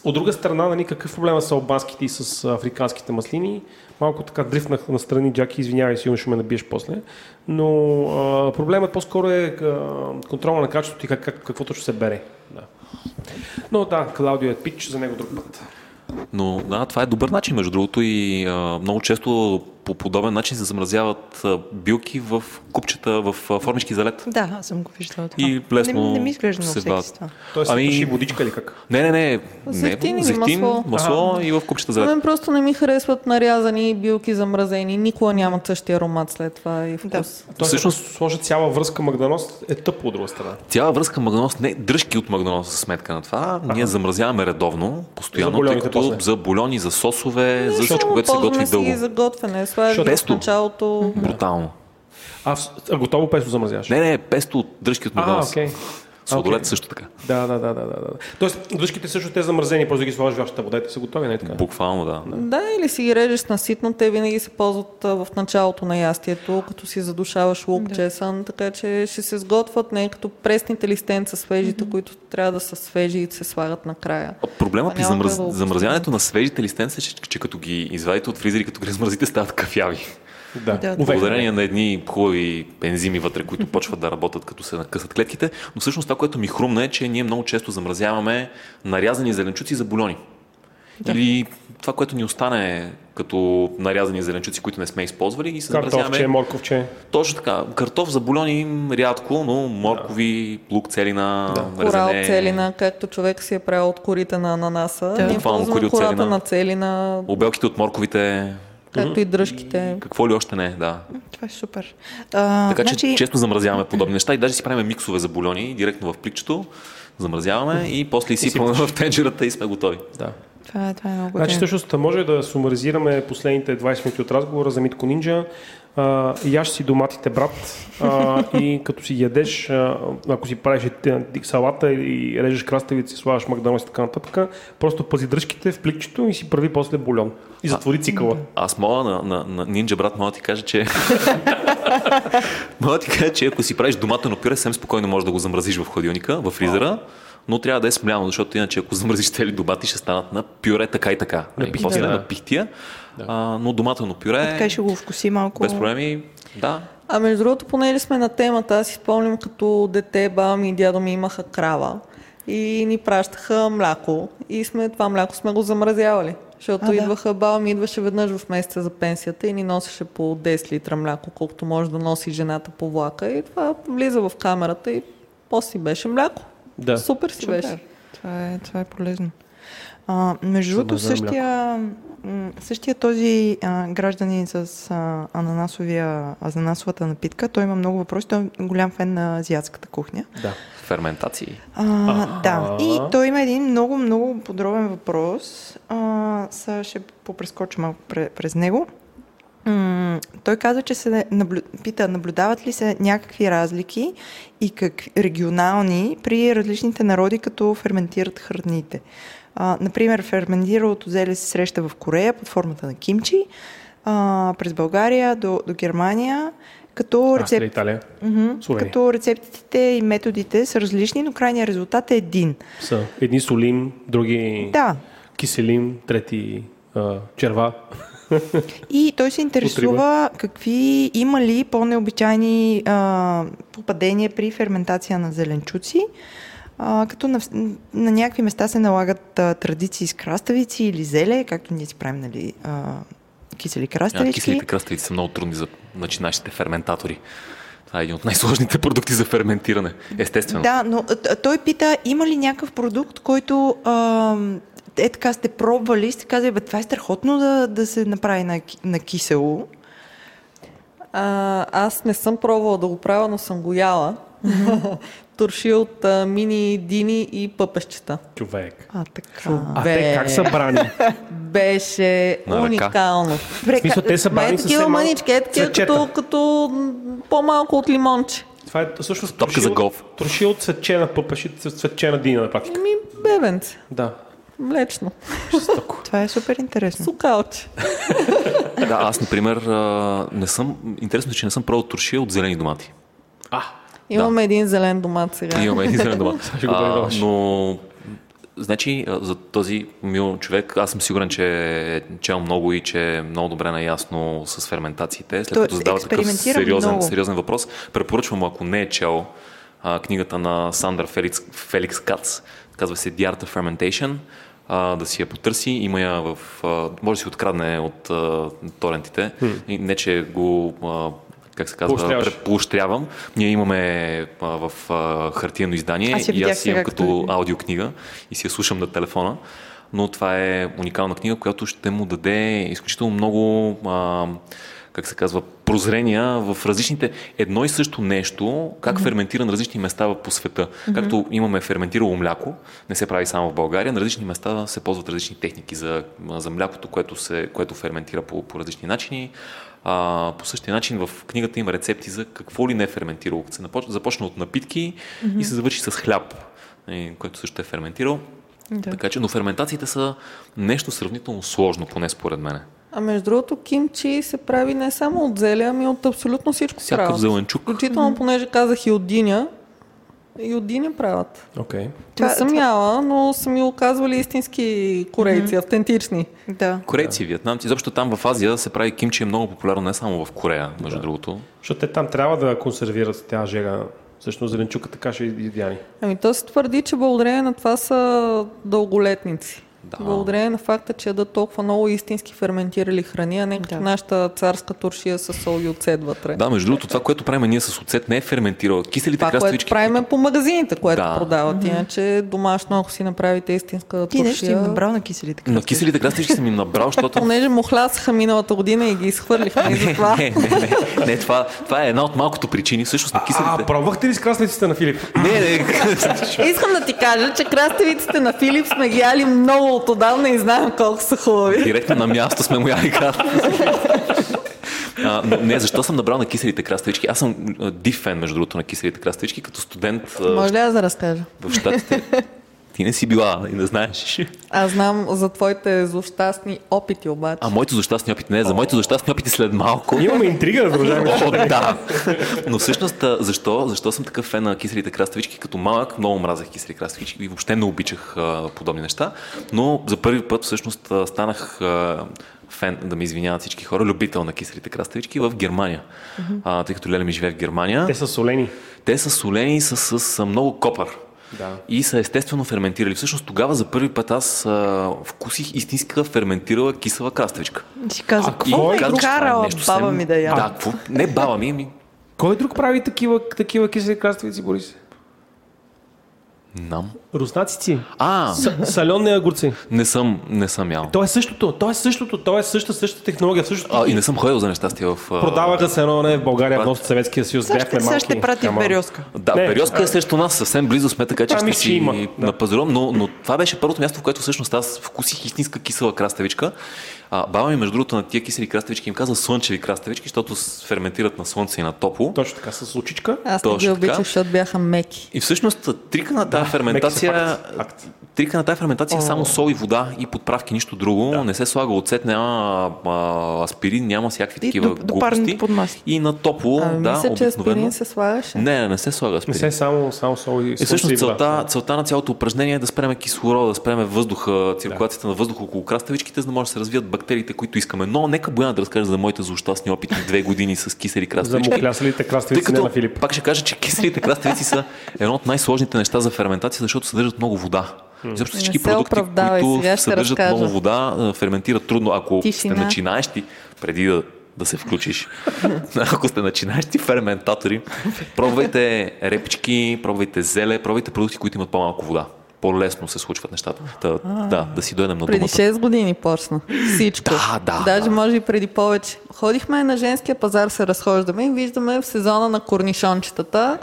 [SPEAKER 1] От друга страна, нали, какъв проблема са албанските и с африканските маслини? Малко така дрифнах на страни, Джаки, извинявай, сигурно ще ме набиеш после. Но а, проблемът по-скоро е а, контрола на качеството и как, как, какво точно се бере. Да. Но да, Клаудио е пич, за него друг път.
[SPEAKER 4] Но да, това е добър начин, между другото, и а, много често по подобен начин се замразяват а, билки в купчета, в а, формички за лед.
[SPEAKER 2] Да, аз съм го виждала това.
[SPEAKER 4] И лесно
[SPEAKER 2] не, не ми изглежда
[SPEAKER 4] се
[SPEAKER 2] това.
[SPEAKER 1] Тоест,
[SPEAKER 4] Ами-
[SPEAKER 1] ами... водичка или как?
[SPEAKER 4] Не, не, не.
[SPEAKER 3] Зехтин
[SPEAKER 4] не, зехтин,
[SPEAKER 3] масло?
[SPEAKER 4] масло и в купчета за лед.
[SPEAKER 3] мен просто не ми харесват нарязани билки замразени. Никога нямат същия аромат след това и вкус.
[SPEAKER 2] Да.
[SPEAKER 1] Тоест,
[SPEAKER 4] Всъщност-
[SPEAKER 1] сложа цяла връзка магданоз, е тъпо от друга страна.
[SPEAKER 4] Цяла връзка магданоз, не дръжки от магданоз за сметка на това. Ние замразяваме редовно, постоянно,
[SPEAKER 1] За
[SPEAKER 4] тъй като
[SPEAKER 1] после.
[SPEAKER 4] за бульони, за сосове, за всичко, което се готви дълго.
[SPEAKER 3] за готвене. Слагаш ги в
[SPEAKER 4] Песто.
[SPEAKER 3] началото.
[SPEAKER 4] Брутално.
[SPEAKER 1] А, готово песо замразяваш?
[SPEAKER 4] Не, не, песто от дръжки от
[SPEAKER 1] А,
[SPEAKER 4] магданоз. Сладолет
[SPEAKER 1] Окей.
[SPEAKER 4] също така.
[SPEAKER 1] Да, да, да, да, да, да. Тоест, дръжките също те замразени, просто ги слагаш в вашата вода и те са готови, не е така?
[SPEAKER 4] Буквално, да.
[SPEAKER 3] Да, или си ги режеш на ситно, те винаги се ползват в началото на ястието, като си задушаваш лук,
[SPEAKER 2] Да.
[SPEAKER 3] чесън, така че ще се сготвят не като пресните листенца свежите, които трябва да са свежи и се слагат накрая.
[SPEAKER 4] Проблема при
[SPEAKER 3] как да
[SPEAKER 4] замразяването на свежите листенца е, че, че като ги извадите от фризери, като ги размразите, стават кафяви.
[SPEAKER 1] Да.
[SPEAKER 2] Да.
[SPEAKER 4] Благодарение на едни хубави ензими вътре, които почват да работят като се накъсат клетките. Но всъщност това, което ми хрумна е, че ние много често замразяваме нарязани зеленчуци за бульони. Или това, което ни остане като нарязани зеленчуци, които не сме използвали, ги се
[SPEAKER 1] Картофче,
[SPEAKER 4] замразяваме.
[SPEAKER 1] морковче.
[SPEAKER 4] Точно така. Картоф за бульони рядко, но моркови, лук, целина,
[SPEAKER 3] Кора
[SPEAKER 4] резене.
[SPEAKER 3] от целина, както човек си е правил от корите на ананаса.
[SPEAKER 2] Да.
[SPEAKER 4] Буквално кори от целина.
[SPEAKER 3] на целина,
[SPEAKER 4] Обелките от морковите,
[SPEAKER 3] както и дръжките.
[SPEAKER 4] какво ли още не, да.
[SPEAKER 2] Това е супер. А,
[SPEAKER 4] Така че
[SPEAKER 2] значи,
[SPEAKER 4] често замразяваме подобни неща и даже си правим миксове за бульони директно в пликчето, замразяваме и после изсипваме в тенджерата и сме готови.
[SPEAKER 1] Да.
[SPEAKER 2] това, е- това е много
[SPEAKER 1] Значи всъщност може да сумаризираме последните 20 минути от разговора за Митко Нинджа. А, яш си доматите, брат, а, и като си ядеш, а, ако си правиш салата и режеш краставици, слагаш магданоз и така нататък, просто пази дръжките в пликчето и си прави после бульон. И затвори цикъла.
[SPEAKER 4] Аз мога на, на, на Ninja брат, мога да ти кажа, че (laughs) мога да ти кажа, че ако си правиш доматено пюре, съвсем спокойно можеш да го замразиш в хладилника, в фризера, но трябва да е смляно, защото иначе ако замразиш цели домати, ще станат на пюре така и така.
[SPEAKER 1] Пихтия,
[SPEAKER 4] После
[SPEAKER 1] да.
[SPEAKER 4] на пихтия, а, но доматено пюре,
[SPEAKER 2] Така ще го вкуси малко.
[SPEAKER 4] без проблеми, да.
[SPEAKER 3] А между другото, понеже сме на темата, аз си спомням като дете, баба ми и дядо ми имаха крава и ни пращаха мляко и сме, това мляко сме го замразявали. Защото
[SPEAKER 2] А, да.
[SPEAKER 3] идваха, баба ми идваше веднъж в месеца за пенсията и ни носеше по 10 литра мляко, колкото може да носи жената по влака и това влиза в камерата и после си беше мляко.
[SPEAKER 1] Да.
[SPEAKER 3] Супер си
[SPEAKER 2] Супер.
[SPEAKER 3] беше.
[SPEAKER 2] Това е, това е полезно. А, между другото, същия, същия този а, гражданин с а, ананасовия, ананасовата напитка, той има много въпроси. Той е голям фен на азиатската кухня.
[SPEAKER 1] Да.
[SPEAKER 4] Ферментации.
[SPEAKER 2] А,
[SPEAKER 1] Аха.
[SPEAKER 2] да, и той има един много, много подробен въпрос. А, сега ще попрескоча малко пре- през него. М, той каза, че се наблю... пита, наблюдават ли се някакви разлики и как... регионални при различните народи, като ферментират храните. А, например, ферментиралото зеле се среща в Корея под формата на кимчи, а, през България до, до Германия, като
[SPEAKER 1] Австрия,
[SPEAKER 2] рецепт...
[SPEAKER 1] Италия. Словения.
[SPEAKER 2] Като рецептите и методите са различни, но крайният резултат е един.
[SPEAKER 1] Са едни солим, други
[SPEAKER 2] Да.
[SPEAKER 1] киселим, трети а, черва.
[SPEAKER 2] И той се интересува какви има ли по-необичайни а, попадения при ферментация на зеленчуци, а, като на, на някакви места се налагат а, традиции с краставици или зеле, както ние си правим, нали, а, кисели
[SPEAKER 4] А,
[SPEAKER 2] краставички.
[SPEAKER 4] киселите кръставици са много трудни за начинащите ферментатори. Това е един от най-сложните продукти за ферментиране. Естествено.
[SPEAKER 2] Да, но а, той пита, има ли някакъв продукт, който а, е така сте пробвали и сте казали, бе, това е страхотно да, да се направи на, на кисело.
[SPEAKER 3] А, аз не съм пробвала да го правя, но съм го яла. (laughs) Турши от а, мини дини и пъпещета.
[SPEAKER 1] Човек.
[SPEAKER 2] А, така.
[SPEAKER 1] А те как са брани? (laughs)
[SPEAKER 3] Беше
[SPEAKER 4] На ръка.
[SPEAKER 3] уникално.
[SPEAKER 1] В смисъл, те са брани с
[SPEAKER 3] такива мънички, е такива като, като по-малко от лимонче.
[SPEAKER 1] Това е всъщност
[SPEAKER 4] Топка за голф.
[SPEAKER 1] Троши от цветчена пъпеши, цветчена дина на практика.
[SPEAKER 3] Ми, бебенце.
[SPEAKER 1] Да.
[SPEAKER 3] Млечно.
[SPEAKER 1] Жестоко.
[SPEAKER 2] Това е супер интересно.
[SPEAKER 3] Сукалче.
[SPEAKER 4] Да, аз, например, не съм. Интересно е, че не съм пробвал туршия от зелени домати.
[SPEAKER 1] А,
[SPEAKER 3] Имаме един зелен домат сега.
[SPEAKER 4] Имаме един зелен домат. (laughs)
[SPEAKER 1] Ще го
[SPEAKER 4] А, но, значи, за този мил човек, аз съм сигурен, че е чел много и че е много добре наясно с ферментациите. След
[SPEAKER 2] Той
[SPEAKER 4] като задава такъв сериозен,
[SPEAKER 2] много.
[SPEAKER 4] сериозен въпрос, препоръчвам му, ако не е чел а, книгата на Сандър Феликс, Феликс Кац, казва се The Art of Fermentation. а, да си я потърси. Има я в... А, може да си открадне от а, торентите. И не, че го... А, как се казва, поощрявам. Ние имаме а, в а, хартиено издание
[SPEAKER 2] Аз
[SPEAKER 4] и аз имам като
[SPEAKER 2] като-
[SPEAKER 4] аудиокнига и си я слушам на телефона. Но това е уникална книга, която ще му даде изключително много а, как се казва, прозрения в различните едно и също нещо, как mm-hmm. ферментира на различни места по света. Mm-hmm. Както имаме ферментирало мляко, не се прави само в България, на различни места се ползват различни техники за, за млякото, което, се, което ферментира по, по различни начини. А, по същия начин в книгата има рецепти за какво ли не е ферментирало. Се започна от напитки mm-hmm. и се завърши с хляб, е, който също е ферментирал.
[SPEAKER 2] Да.
[SPEAKER 4] Така че, но ферментациите са нещо сравнително сложно, поне според мен.
[SPEAKER 3] А между другото, кимчи се прави не само от зеле, ами от абсолютно всичко
[SPEAKER 4] Всякакъв
[SPEAKER 3] правят.
[SPEAKER 4] зеленчук.
[SPEAKER 3] Включително, понеже казах и от диня, и от диня правят.
[SPEAKER 1] Окей.
[SPEAKER 3] Това, не съм
[SPEAKER 2] това-
[SPEAKER 3] яла, но са ми оказвали истински корейци, автентични.
[SPEAKER 2] Да.
[SPEAKER 4] Корейци, вьетнамци, изобщо там в Азия се прави кимчи е много популярно не само в Корея, между
[SPEAKER 1] Да.
[SPEAKER 4] другото.
[SPEAKER 1] Защото те там трябва да консервират тази жега. Всъщност зеленчука така ще идеални.
[SPEAKER 3] Ами то се твърди, че благодарение на това са дълголетници.
[SPEAKER 4] Да.
[SPEAKER 3] Благодарение на факта, че ядат толкова много истински ферментирали храни, а не като
[SPEAKER 2] Да.
[SPEAKER 3] нашата царска туршия с сол и оцет вътре.
[SPEAKER 4] Да, между другото, това, което правим ние с оцет, не е ферментирало. Киселите
[SPEAKER 3] Това, което
[SPEAKER 4] краставички.
[SPEAKER 3] правиме по магазините, което
[SPEAKER 4] Да.
[SPEAKER 3] продават. Иначе домашно, ако си направите истинска
[SPEAKER 2] Ти нещо си им
[SPEAKER 3] туршия...
[SPEAKER 2] набрал на киселите
[SPEAKER 4] На
[SPEAKER 2] краставички.
[SPEAKER 4] киселите краставички съм им набрал, (laughs) защото...
[SPEAKER 3] Понеже мухлясаха миналата година и ги изхвърлихме и затова.
[SPEAKER 4] не, не, не, не, това, това е една от малкото причини. Всъщност на
[SPEAKER 1] А,
[SPEAKER 4] киселите...
[SPEAKER 1] пробвахте ли с краставиците на Филип?
[SPEAKER 4] Не, не, (laughs)
[SPEAKER 3] Искам да ти кажа, че краставиците на Филип сме ги яли много от отдавна и знаем колко са хубави.
[SPEAKER 4] директно на място сме му яли краставици. (laughs) А, но не, защо съм набрал на киселите краставички? Аз съм див фен, между другото, на киселите краставички, като студент
[SPEAKER 3] Може ли аз да разкажа?
[SPEAKER 4] в Штатите. (laughs) Ти не си била и не знаеш.
[SPEAKER 3] Аз знам за твоите злощастни опити обаче.
[SPEAKER 4] А моите злощастни опити не, за моите злощастни опити след малко.
[SPEAKER 1] Имаме интрига, продължаваме.
[SPEAKER 4] О, да. Но всъщност, защо, защо съм такъв фен на киселите краставички? Като малък много мразех кисели краставички и въобще не обичах а, подобни неща. Но за първи път всъщност станах а, фен, да ме извиняват всички хора, любител на киселите краставички в Германия. А, тъй като Леля ми живее в Германия.
[SPEAKER 1] Те са солени.
[SPEAKER 4] Те са солени с, с, с много копър.
[SPEAKER 1] Да.
[SPEAKER 4] И са естествено ферментирали. Всъщност тогава за първи път аз а, вкусих истинска ферментирала кисела краставичка.
[SPEAKER 2] Си каза,
[SPEAKER 1] А
[SPEAKER 2] какво
[SPEAKER 4] е
[SPEAKER 2] карала баба ми да я?
[SPEAKER 4] Да, какво? Не баба ми, ми.
[SPEAKER 1] Кой друг прави такива, такива кисели краставици, Борис?
[SPEAKER 4] Нам.
[SPEAKER 1] Руснацици.
[SPEAKER 4] А,
[SPEAKER 1] С- Саленни огурци.
[SPEAKER 4] не съм, не съм ял.
[SPEAKER 1] То е същото, то е същото, то е същата, същата технология, същото.
[SPEAKER 4] А, и не съм ходил за нещастие в... а,
[SPEAKER 1] Продаваха се едно не в България,
[SPEAKER 4] Пак.
[SPEAKER 1] вместо Съветския съюз. Бяхме
[SPEAKER 2] сега
[SPEAKER 1] малки.
[SPEAKER 2] ще прати в
[SPEAKER 1] Ама-
[SPEAKER 2] Березка.
[SPEAKER 4] Да,
[SPEAKER 1] Не,
[SPEAKER 4] Березка е срещу нас, съвсем близо сме, така че
[SPEAKER 1] Ами,
[SPEAKER 4] ще
[SPEAKER 1] ще
[SPEAKER 4] си
[SPEAKER 1] има, да.
[SPEAKER 4] напазарувам, но, но това беше първото място, в което всъщност аз вкусих истинска кисела краставичка. А, баба ми, между другото, на тия кисели краставички им каза слънчеви краставички, защото ферментират на слънце и на топло.
[SPEAKER 1] Точно така, с лучичка.
[SPEAKER 3] Аз не ги
[SPEAKER 4] точно
[SPEAKER 3] обичах, защото бяха меки.
[SPEAKER 4] И всъщност трика на тази
[SPEAKER 1] са
[SPEAKER 4] ферментация,
[SPEAKER 1] факт, факт.
[SPEAKER 4] трика на тази ферментация е само сол и вода и подправки, нищо друго.
[SPEAKER 1] Да.
[SPEAKER 4] Не се слага оцет, няма а, аспирин, няма всякакви
[SPEAKER 2] И
[SPEAKER 4] такива
[SPEAKER 2] до-
[SPEAKER 4] глупости.
[SPEAKER 2] под.
[SPEAKER 4] И на топло,
[SPEAKER 3] Ами,
[SPEAKER 4] да,
[SPEAKER 3] мисля, че аспирин се слагаше.
[SPEAKER 4] Не, не, не се слага
[SPEAKER 1] Не
[SPEAKER 4] аспирин.
[SPEAKER 1] се само, само сол и
[SPEAKER 4] И всъщност целта, целта на цялото упражнение е да спреме кислорода, да спреме въздуха, циркулацията на въздуха около краставичките, за да може да се развият бактериите, които искаме. Но нека Бояна да разкаже за моите злощастни опити две години с кисели
[SPEAKER 1] За
[SPEAKER 4] краставички.
[SPEAKER 1] муклясалите
[SPEAKER 4] Тъй
[SPEAKER 1] краставици не
[SPEAKER 4] като,
[SPEAKER 1] на Филип.
[SPEAKER 4] пак ще кажа, че киселите краставици са едно от най-сложните неща за ферментация, защото съдържат много вода. Защото всички продукти, които съдържат
[SPEAKER 3] разкажа.
[SPEAKER 4] много вода, ферментират трудно. Ако
[SPEAKER 3] Тишина.
[SPEAKER 4] сте начинаещи, преди да, да се включиш, (laughs) ако сте начинаещи ферментатори, пробвайте репички, пробвайте зеле, пробвайте продукти, които имат по-малко вода. По-лесно се случват нещата. Та, да, да си дойдем на
[SPEAKER 3] Преди
[SPEAKER 4] думата.
[SPEAKER 3] 6 години почна. Всичко.
[SPEAKER 4] Да, да,
[SPEAKER 3] Даже
[SPEAKER 4] да.
[SPEAKER 3] може и преди повече. Ходихме на женския пазар, се разхождаме и виждаме в сезона на корнишончетата.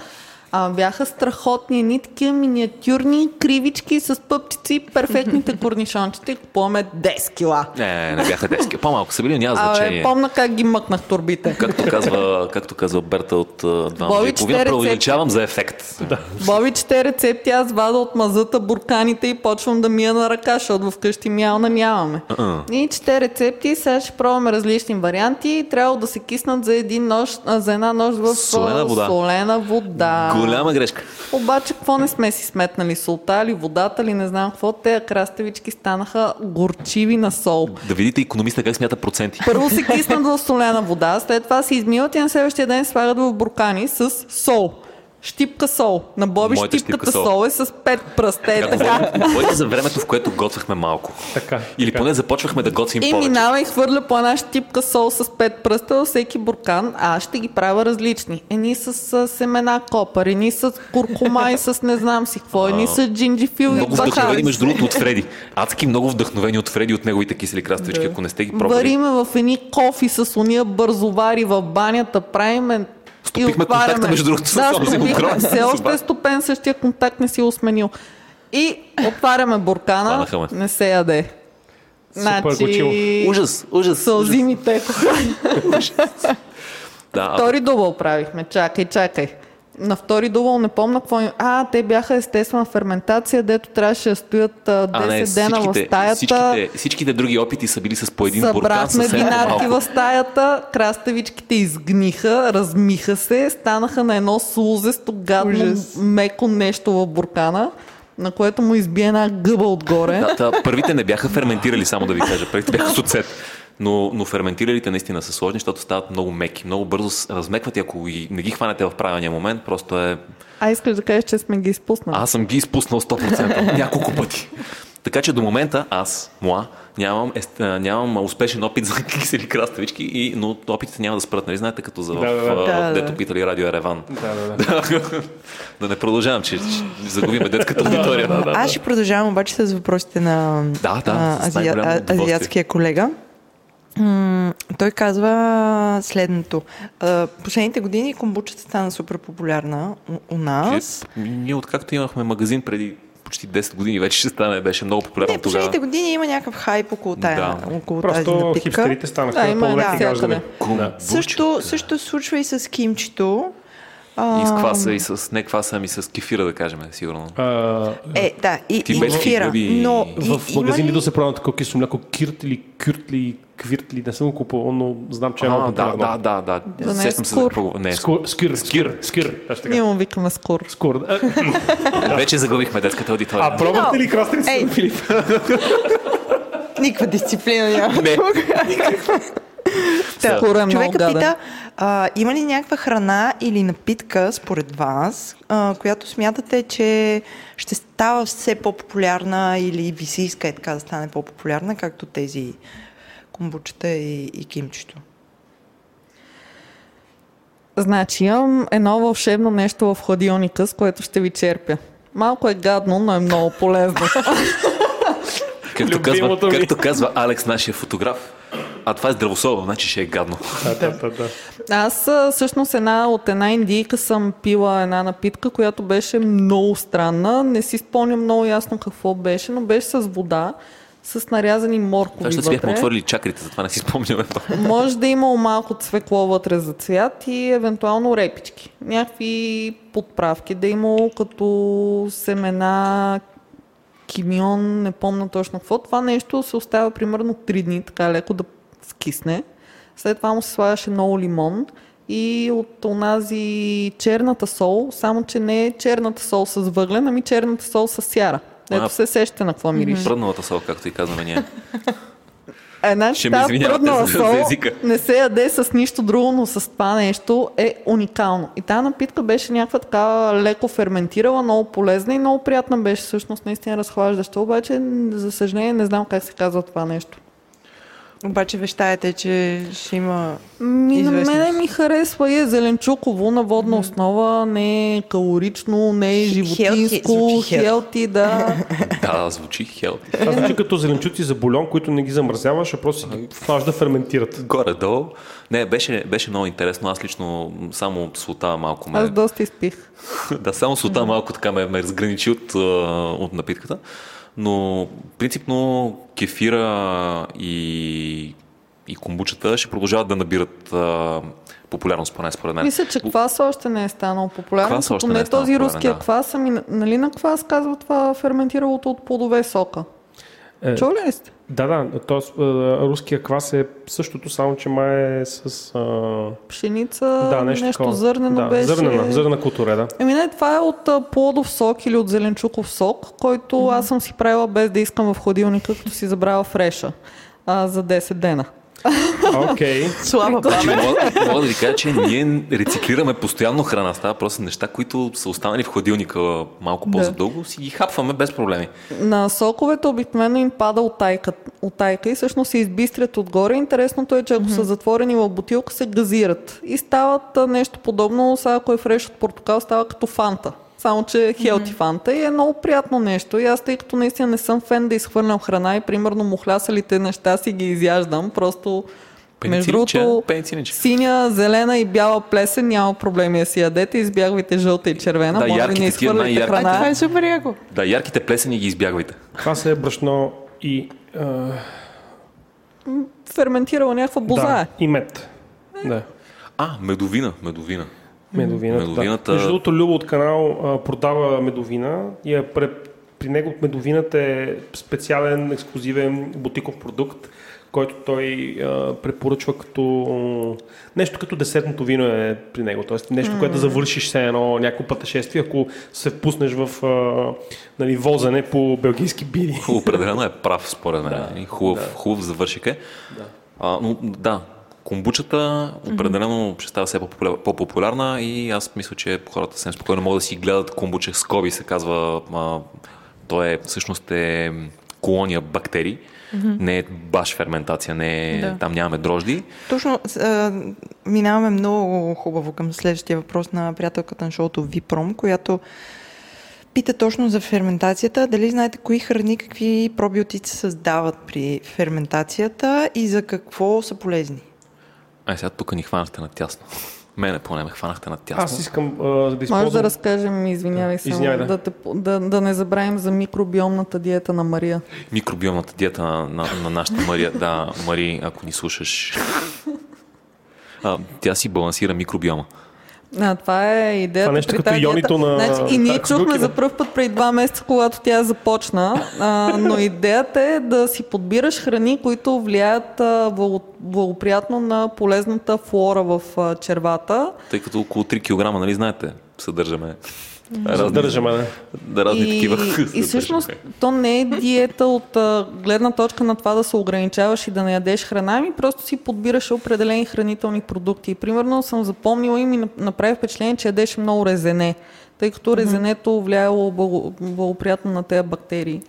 [SPEAKER 3] А, бяха страхотни, едни такива миниатюрни кривички с пъпчици, перфектните (laughs) корнишончета и купуваме 10 кила.
[SPEAKER 4] Не, не бяха детски. По-малко са били, няма значение.
[SPEAKER 3] Абе, помна как ги мъкнах турбите.
[SPEAKER 4] Както казва, както казва Берта от а, два
[SPEAKER 3] Боби,
[SPEAKER 4] мъже и половина, преувеличавам за ефект. Да.
[SPEAKER 3] Боби чете рецепти, аз вада от мазата бурканите и почвам да мия на ръка, защото вкъщи мялна нямаме.
[SPEAKER 4] Uh-uh.
[SPEAKER 3] И чете рецепти, сега ще пробваме различни варианти. Трябва да се киснат за, един нож, а, за една нощ в а,
[SPEAKER 4] Солена вода.
[SPEAKER 3] солена вода.
[SPEAKER 4] Голяма грешка.
[SPEAKER 3] Обаче, какво не сме си сметнали? Солта ли, водата ли, не знам какво. Те краставички станаха горчиви на сол.
[SPEAKER 4] Да видите економиста как смята проценти.
[SPEAKER 3] Първо се киснат в солена вода, след това се измиват и на следващия ден слагат в буркани с сол. Щипка сол. На Боби
[SPEAKER 4] Моята
[SPEAKER 3] щипката
[SPEAKER 4] щипка сол.
[SPEAKER 3] сол е с пет пръста. Е,
[SPEAKER 4] Така, говорим за времето, в което готвяхме малко.
[SPEAKER 1] Така.
[SPEAKER 4] Или
[SPEAKER 1] така.
[SPEAKER 4] поне започвахме да готвим
[SPEAKER 3] И
[SPEAKER 4] повече.
[SPEAKER 3] минава и хвърля по една щипка сол с пет пръста във всеки буркан, а аз ще ги правя различни. Едни с а, семена копър, едни с куркума и с не знам си какво, едни с джинджифил и
[SPEAKER 4] Много вдъхновени, между другото, от Фреди. Адски много вдъхновени от Фреди, от неговите кисели краставички, ако не сте ги пробвали.
[SPEAKER 3] Вариме в едни кофи с уния бързовари в банята, правиме
[SPEAKER 4] Стопихме
[SPEAKER 3] и отваряме.
[SPEAKER 4] контакта, между другото, с
[SPEAKER 3] да,
[SPEAKER 4] този
[SPEAKER 3] стопихме. Все още е стопен, същия контакт не си го сменил. И отваряме буркана,
[SPEAKER 4] Хванаха ме.
[SPEAKER 3] не се яде.
[SPEAKER 1] Супер гочило.
[SPEAKER 4] Ужас, ужас.
[SPEAKER 3] Сълзи ми текоха. (laughs)
[SPEAKER 4] Да,
[SPEAKER 3] Втори дубъл правихме. Чакай, чакай. На втори дубъл не помня какво им... А, те бяха естествена ферментация, дето трябваше да стоят а, 10
[SPEAKER 4] а, не,
[SPEAKER 3] дена в
[SPEAKER 4] всичките,
[SPEAKER 3] стаята.
[SPEAKER 4] всичките, всичките други опити са били с по един буркан.
[SPEAKER 3] Събрахме
[SPEAKER 4] малко.
[SPEAKER 3] в стаята, краставичките изгниха, размиха се, станаха на едно слузесто, гадно,
[SPEAKER 2] Ужас.
[SPEAKER 3] меко нещо в буркана, на което му изби една гъба отгоре.
[SPEAKER 4] Да, та, първите не бяха ферментирали, само да ви кажа. Първите бяха с оцет. Но, но ферментиралите наистина са сложни, защото стават много меки. Много бързо размекват и ако ги, не ги хванете в правилния момент, просто е...
[SPEAKER 3] А искаш да кажеш, че сме ги изпуснали?
[SPEAKER 4] Аз съм ги изпуснал 100%, (laughs) няколко пъти. Така че до момента аз, моа, нямам, ест, нямам успешен опит за (laughs) кисели краставички, и, но опитите няма да спрат, нали знаете, като за в,
[SPEAKER 1] Да, да, да.
[SPEAKER 2] Да,
[SPEAKER 4] дето
[SPEAKER 2] да.
[SPEAKER 4] питали радио Ереван.
[SPEAKER 1] Да, да, да. (laughs)
[SPEAKER 4] да не продължавам, че, че загубиме детската аудитория.
[SPEAKER 2] Аз ще продължавам обаче с въпросите на
[SPEAKER 4] Да, да,
[SPEAKER 2] а,
[SPEAKER 4] с най-голямо
[SPEAKER 2] а-
[SPEAKER 4] удоволствие.
[SPEAKER 2] азиатския колега. Той казва следното. Последните години комбучата стана супер популярна у, у нас.
[SPEAKER 4] Ние откакто имахме магазин преди почти 10 години, вече ще стане, беше много популярно
[SPEAKER 2] Не,
[SPEAKER 4] тогава.
[SPEAKER 2] последните години има някакъв хайп около, тая,
[SPEAKER 4] Да.
[SPEAKER 2] около тази
[SPEAKER 1] Просто
[SPEAKER 2] напитка.
[SPEAKER 1] хипстерите станаха
[SPEAKER 3] Да, има.
[SPEAKER 1] Да.
[SPEAKER 2] Също, също се случва и с кимчето. А,
[SPEAKER 4] И с кваса, и с не кваса, ами с кефира, да кажем, сигурно.
[SPEAKER 1] А,
[SPEAKER 2] Е, да, и, и кефира.
[SPEAKER 4] гъби-
[SPEAKER 2] Но
[SPEAKER 1] в
[SPEAKER 2] и, има
[SPEAKER 1] магазин
[SPEAKER 2] ли-
[SPEAKER 1] се продава такова кисело мляко, кирт или кюрт ли, квирт ли, не съм го купувал, но знам, че е много
[SPEAKER 4] А, да, да, да, да.
[SPEAKER 3] Да не е
[SPEAKER 4] Сещам се
[SPEAKER 3] скур.
[SPEAKER 4] за какво. Не,
[SPEAKER 1] Скур, скир, скир, скир.
[SPEAKER 3] Ние му викаме.
[SPEAKER 1] Скур. А, (laughs)
[SPEAKER 4] вече загубихме детската аудитория.
[SPEAKER 1] А пробвахте ли на Филип?
[SPEAKER 2] Никаква дисциплина няма.
[SPEAKER 4] Не. (laughs)
[SPEAKER 3] Скоро е
[SPEAKER 2] Човека
[SPEAKER 3] гаден.
[SPEAKER 2] пита, а, има ли някаква храна или напитка, според вас, а, която смятате, че ще става все по-популярна или ви се иска е така да стане по-популярна, както тези комбучета и, и кимчето?
[SPEAKER 3] Значи имам едно вълшебно нещо в хладилника, с което ще ви черпя. Малко е гадно, но е много полезно. (laughs)
[SPEAKER 4] Както казва, както казва Алекс, нашия фотограф, а това е здравословно, значи ще е гадно.
[SPEAKER 1] Да, да, да.
[SPEAKER 3] Аз а, всъщност една, от една индийка съм пила една напитка, която беше много странна. Не си спомням много ясно какво беше, но беше с вода, с нарязани моркови
[SPEAKER 4] Това ще си бяхме отворили чакрите, затова не си спомняме.
[SPEAKER 3] Може да има малко цвекло вътре за цвят и евентуално репички. Някакви подправки да има като семена, кимион, не помня точно какво. Това нещо се оставя примерно 3 дни, така леко да скисне. След това му се слагаше много лимон и от онази черната сол, само че не е черната сол с въглен, ами черната сол с сяра. Ето
[SPEAKER 4] А.
[SPEAKER 3] се сещате на какво мирише.
[SPEAKER 4] Пръдналата сол, както и казваме ние. (laughs)
[SPEAKER 3] Една
[SPEAKER 4] Ще ме
[SPEAKER 3] тази
[SPEAKER 4] за
[SPEAKER 3] сол не се яде с нищо друго, но с това нещо е уникално. И тази напитка беше някаква така леко ферментирала, много полезна и много приятна беше всъщност наистина разхлаждаща. Обаче, за съжаление, не знам как се казва това нещо.
[SPEAKER 2] Обаче вещаете, че ще има...
[SPEAKER 3] Ми, на мене ми харесва и е зеленчуково на водна основа, не е калорично, не е животинско,
[SPEAKER 2] хелти.
[SPEAKER 3] да. (laughs)
[SPEAKER 4] Да, звучи хелти.
[SPEAKER 1] Това звучи като зеленчуци за бульон, които не ги замразяваш, а просто си ги фаш да ферментират.
[SPEAKER 4] Горе-долу. Не, беше, беше много интересно. Аз лично само слута малко ме...
[SPEAKER 3] Аз доста изпих. (laughs)
[SPEAKER 4] да, само слута малко така ме, ме разграничи от, от напитката. Но принципно кефира и, и комбучата ще продължават да набират а, популярност, поне според мен.
[SPEAKER 3] Мисля, че квас още не е станал популярен.
[SPEAKER 4] Квас още не
[SPEAKER 3] не
[SPEAKER 4] е станал
[SPEAKER 3] този
[SPEAKER 4] популярен,
[SPEAKER 3] руския
[SPEAKER 4] да.
[SPEAKER 3] квас, ами нали на квас казва това ферментиралото от плодове сока.
[SPEAKER 1] Е,
[SPEAKER 3] ли сте?
[SPEAKER 1] Да, да, т.е. руския квас е същото, само че май е с... А...
[SPEAKER 3] Пшеница,
[SPEAKER 1] Да, нещо,
[SPEAKER 3] нещо
[SPEAKER 1] такова.
[SPEAKER 3] зърнено
[SPEAKER 1] да,
[SPEAKER 3] беше.
[SPEAKER 1] Зърнена, зърнена култура, да.
[SPEAKER 3] Еми не, това е от а, плодов сок или от зеленчуков сок, който аз съм си правила без да искам в хладилника, като си забравя фреша а, за 10 дена.
[SPEAKER 1] Окей.
[SPEAKER 2] Слава
[SPEAKER 4] Значи,
[SPEAKER 2] памет.
[SPEAKER 4] мога, мога да ви кажа, че ние рециклираме постоянно храна. Става просто неща, които са останали в хладилника малко по-задълго, си ги хапваме без проблеми.
[SPEAKER 3] На соковете обикновено им пада отайка, отайка и всъщност се избистрят отгоре. Интересното е, че ако са затворени в бутилка, се газират. И стават нещо подобно, сега ако е фреш от портокал, става като фанта. Само, че е хелти фанта и е много приятно нещо. И аз, тъй като наистина не съм фен да изхвърлям храна и примерно мухлясалите неща си ги изяждам, просто между другото, синя, зелена и бяла плесен няма проблеми да си ядете. Избягвайте жълта и червена.
[SPEAKER 4] Да,
[SPEAKER 3] ви,
[SPEAKER 4] ярките
[SPEAKER 3] не
[SPEAKER 4] тия
[SPEAKER 3] изхвърляйте
[SPEAKER 4] най-ярки.
[SPEAKER 2] А, това
[SPEAKER 3] храна.
[SPEAKER 2] е супер яко.
[SPEAKER 4] Да, ярките плесени ги избягвайте.
[SPEAKER 1] Това се е брашно и... А,
[SPEAKER 3] Ферментирала някаква боза
[SPEAKER 1] да,
[SPEAKER 3] е.
[SPEAKER 1] и мед. Да.
[SPEAKER 4] А, медовина, медовина.
[SPEAKER 1] Медовината.
[SPEAKER 4] Медовината-
[SPEAKER 1] Да. Между другото, Любо от канал а, продава медовина и е пре, при него медовината е специален, ексклюзивен бутиков продукт, който той а, препоръчва като нещо като десертното вино е при него. Тоест нещо, което да завършиш се едно някакво пътешествие, ако се впуснеш в а, нали, возене по белгийски бири.
[SPEAKER 4] Определено е прав, според мен. И хубав, хубав завършик е. А, но да, комбучата определено ще става все по-популя- по-популярна и аз мисля, че хората съвсем спокойно могат да си гледат комбуча с коби, се казва. А, то е всъщност е колония бактерии. Не е баш ферментация, не е,
[SPEAKER 2] Да.
[SPEAKER 4] там нямаме дрожди.
[SPEAKER 2] Точно, а, минаваме много хубаво към следващия въпрос на приятелката на шоуто Випром, която пита точно за ферментацията. Дали знаете кои храни, какви пробиотици създават при ферментацията и за какво са полезни?
[SPEAKER 4] Ай, сега тук ни хванахте на тясно. Мене поне ме хванахте на тясно.
[SPEAKER 1] Аз искам а, да
[SPEAKER 3] Може
[SPEAKER 1] използвам...
[SPEAKER 3] да разкажем, извинявай само,
[SPEAKER 1] Извинявай, да.
[SPEAKER 3] да, те, да, да не забравим за микробиомната диета на Мария.
[SPEAKER 4] Микробиомната диета на, на, на нашата Мария. Да, Мари, ако ни слушаш. А, тя си балансира микробиома.
[SPEAKER 3] А, това е идеята.
[SPEAKER 1] Това нещо
[SPEAKER 3] при
[SPEAKER 1] като
[SPEAKER 3] тази
[SPEAKER 1] ионито
[SPEAKER 3] диета.
[SPEAKER 1] на
[SPEAKER 3] Значи, и ние чухме за първ път преди два месеца, когато тя започна, а, но идеята е да си подбираш храни, които влияят а, благо- благоприятно на полезната флора в а, червата.
[SPEAKER 4] Тъй като около 3 кг, нали знаете, съдържаме.
[SPEAKER 1] Задържаме, да.
[SPEAKER 4] Да, разни
[SPEAKER 3] и,
[SPEAKER 4] такива.
[SPEAKER 3] и всъщност то не е диета от а, гледна точка на това да се ограничаваш и да не ядеш храна, ми просто си подбираш определени хранителни продукти. Примерно съм запомнила и ми нап- направи впечатление, че ядеш много резене, тъй като резенето влияло благо- благоприятно на тези бактерии.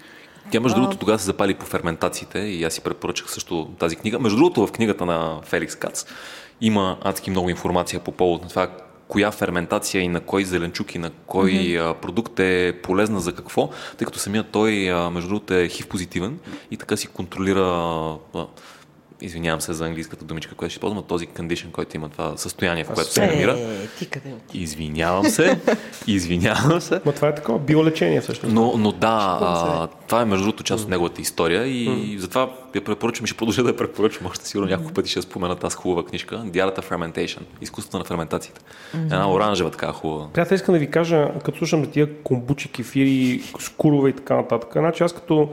[SPEAKER 4] Тя, между другото, тогава се запали по ферментациите и аз си препоръчах също тази книга. Между другото, в книгата на Феликс Кац има адски много информация по повод на това коя ферментация и на кой зеленчук и на кой mm-hmm. продукт е полезна за какво, тъй като самият той, между другото, е хив позитивен и така си контролира извинявам се за английската думичка, която ще използвам, този condition, който има това състояние, в което се намира.
[SPEAKER 2] Е, ти къде?
[SPEAKER 4] Извинявам се, (laughs) извинявам се.
[SPEAKER 1] Но това е такова биолечение всъщност.
[SPEAKER 4] Но, но да, а, това е между другото част от неговата история и затова я препоръчвам и ще продължа да я препоръчвам. Още сигурно няколко пъти ще спомена тази хубава книжка. Диарата Fermentation. Изкуството на ферментацията. Една оранжева така хубава.
[SPEAKER 1] Приятел, искам да ви кажа, като слушам за тия комбучи, кефири, скурове и така нататък, значи аз като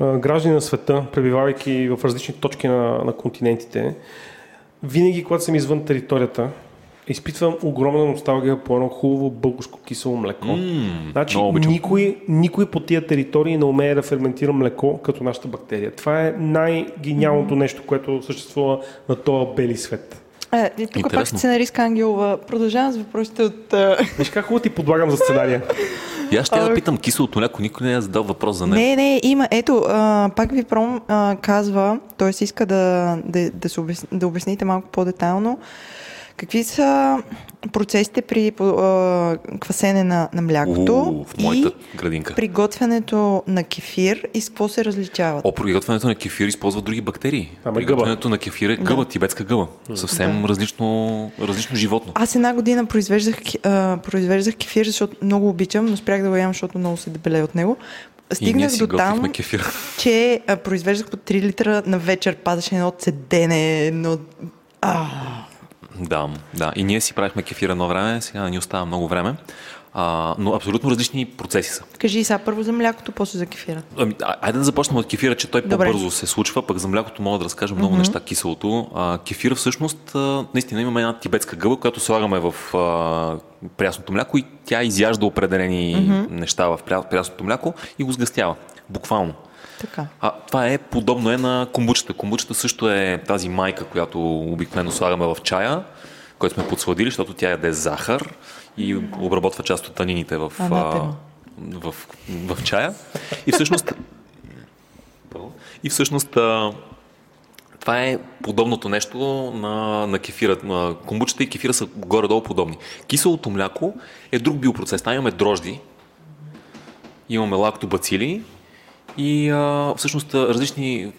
[SPEAKER 1] граждани на света, пребивавайки в различни точки на, на континентите, винаги, когато съм извън територията, изпитвам огромна носталгия по едно хубаво българско кисело млеко.
[SPEAKER 4] М,
[SPEAKER 1] Значи никой, никой по тия територии не умее да ферментира млеко като нашата бактерия. Това е най-гениалното нещо, което съществува на този бели свет.
[SPEAKER 2] Е, и тук пак
[SPEAKER 4] Интересно.
[SPEAKER 2] сценаристка Ангелова. Продължавам с въпросите от... а,
[SPEAKER 1] Виж как хубаво ти подлагам за сценария.
[SPEAKER 4] И аз ще я да
[SPEAKER 2] А,
[SPEAKER 4] питам киселото мляко, никой не е задал въпрос за него.
[SPEAKER 2] Не, не, има. Ето, а, пак ви пром а, казва, т.е. иска да, да, да, се обясни, да обясните малко по-детайлно какви са процесите при а, квасене на, на млякото
[SPEAKER 4] У, в моята
[SPEAKER 2] и
[SPEAKER 4] градинка.
[SPEAKER 2] приготвянето на кефир и с какво се различават.
[SPEAKER 4] О, приготвянето на кефир използва други бактерии.
[SPEAKER 1] Ама
[SPEAKER 4] приготвянето на кефир е гъба, тибетска гъба. Съвсем различно, различно животно.
[SPEAKER 2] Аз една година произвеждах, а, произвеждах кефир, защото много обичам, но спрях да го ям, защото много се дебеле от него. Стигнах до там,
[SPEAKER 4] кефир.
[SPEAKER 2] че а, произвеждах по 3 литра на вечер, падаше едно цедене, едно... А,
[SPEAKER 4] Да, да. И ние си правихме кефир едно време, сега не ни остава много време. А, но абсолютно различни процеси са.
[SPEAKER 2] кажи сега първо за млякото, после за кефира.
[SPEAKER 4] Ами, айде да започнем от кефира, че той
[SPEAKER 2] Добре.
[SPEAKER 4] по-бързо се случва, пък за млякото мога да разкажа много mm-hmm. неща киселото. А, кефира всъщност, а, наистина имаме една тибетска гъба, която слагаме в а, прясното мляко и тя изяжда определени mm-hmm. неща в пря- прясното мляко и го сгъстява. Буквално.
[SPEAKER 2] Така?
[SPEAKER 4] А, това е подобно е на комбучата. Комбучата също е тази майка, която обикновено слагаме в чая, който сме подсладили, защото тя яде захар и обработва част от танините в, а, в, в, в чая. И всъщност и всъщност това е подобното нещо на, на кефира. На комбучата и кефира са горе-долу подобни. Киселото мляко е друг биопроцес. Там имаме дрожди, имаме лактобацили и а, всъщност различни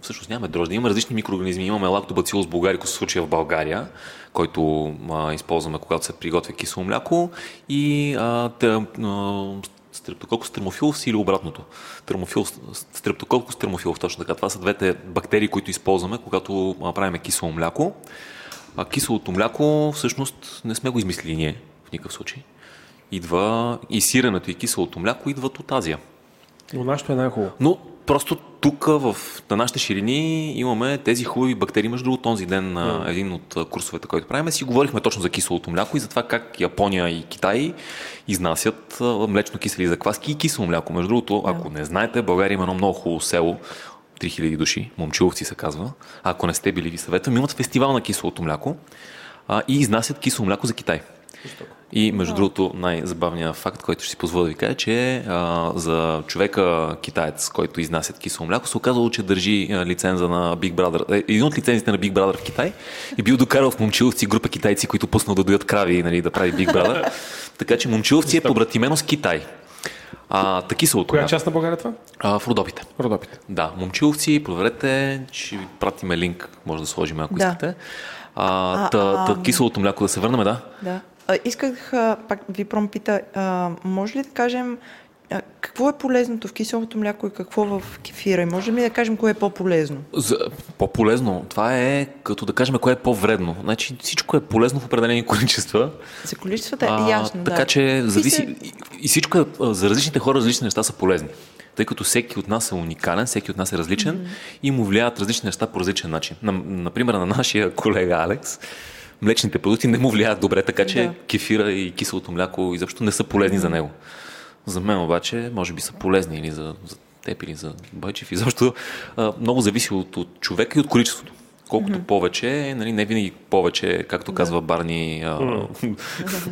[SPEAKER 4] всъщност нямаме дрожди, имаме различни микроорганизми. Имаме лактобацилус булгарикус в случая в България, който а, използваме когато се приготвя кисело мляко и а, те, а, Стрептококус термофилов или обратното. Термофил, стрептококус термофилов, точно така. Това са двете бактерии, които използваме, когато правим кисело мляко. А киселото мляко всъщност не сме го измислили ние в никакъв случай. Идва и сиренето и киселото мляко идват от Азия.
[SPEAKER 1] Но нашето е най-хубаво.
[SPEAKER 4] Но просто тук в, на нашите ширини имаме тези хубави бактерии. Между другото, този ден на един от курсовете, който правим, си говорихме точно за киселото мляко и за това как Япония и Китай изнасят млечно кисели закваски и кисело мляко. Между другото, ако не знаете, България има едно много хубаво село, 3000 души, момчиловци се казва. А ако не сте били ви съветвам, имат фестивал на киселото мляко а, и изнасят кисело мляко за Китай. И между другото, най-забавният факт, който ще си позволя да ви кажа, че а, за човека китаец, който изнасят кисело мляко, се оказало, че държи а, лиценза на Big Brother. Е, един от лицензите на Big Brother в Китай и бил докарал в Момчиловци група китайци, които пуснал да доят крави нали, да прави Big Brother. (laughs) така че Момчиловци е побратимено с Китай. А, таки са от
[SPEAKER 1] Коя част на България е това?
[SPEAKER 4] А, в Родопите.
[SPEAKER 1] Родопите.
[SPEAKER 4] Да, момчиловци, проверете, ще ви пратиме линк, може да сложим, ако
[SPEAKER 2] Да.
[SPEAKER 4] искате. А,
[SPEAKER 2] А,
[SPEAKER 4] та,
[SPEAKER 2] а,
[SPEAKER 4] та, киселото мляко да се върнем, да?
[SPEAKER 2] Да. А, исках, а, пак ви промпита, а, може ли да кажем а, какво е полезното в киселото мляко и какво в кефира? И можем ли да кажем кое е по-полезно?
[SPEAKER 4] За, по-полезно. Това е като да кажем кое е по-вредно. Значи всичко е полезно в определени (laughs) количества.
[SPEAKER 2] За количествата е ясно,
[SPEAKER 4] така
[SPEAKER 2] да.
[SPEAKER 4] че зависи. И, и всичко е, а, за различните хора различни неща са полезни. Тъй като всеки от нас е уникален, всеки от нас е различен mm-hmm. и му влияят различни неща по различен начин. На, например, на нашия колега Алекс, млечните продукти не му влияят добре, така че
[SPEAKER 2] Да.
[SPEAKER 4] кефира и киселото мляко изобщо не са полезни за него. За мен обаче, може би са полезни или за, за теб, или за Бойчев. Изобщо а, много зависи от, от човека и от количеството. Колкото mm-hmm. повече, нали, не винаги повече, както казва Барни, а, (laughs)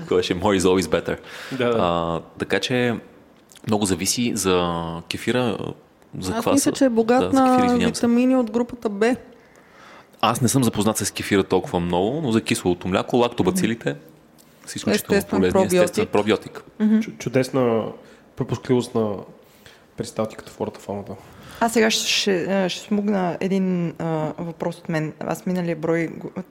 [SPEAKER 4] кой беше more is always better.
[SPEAKER 1] Да, да.
[SPEAKER 4] А, така че много зависи за кефира, за
[SPEAKER 3] Аз
[SPEAKER 4] кваса.
[SPEAKER 3] мисля, че е богат
[SPEAKER 4] да, кефир,
[SPEAKER 3] на
[SPEAKER 4] се.
[SPEAKER 3] витамини от групата Б.
[SPEAKER 4] Аз не съм запознат с кефира толкова много, но за киселото мляко, лактобацилите са изключително
[SPEAKER 3] Естествен
[SPEAKER 4] полезни.
[SPEAKER 3] пробиотик.
[SPEAKER 4] Естествен пробиотик.
[SPEAKER 1] Чу- Чудесна пропускливост на перисталтиката, флората, фауната.
[SPEAKER 2] А сега ще, ще, ще смугна един а, въпрос от мен. Аз миналия брой,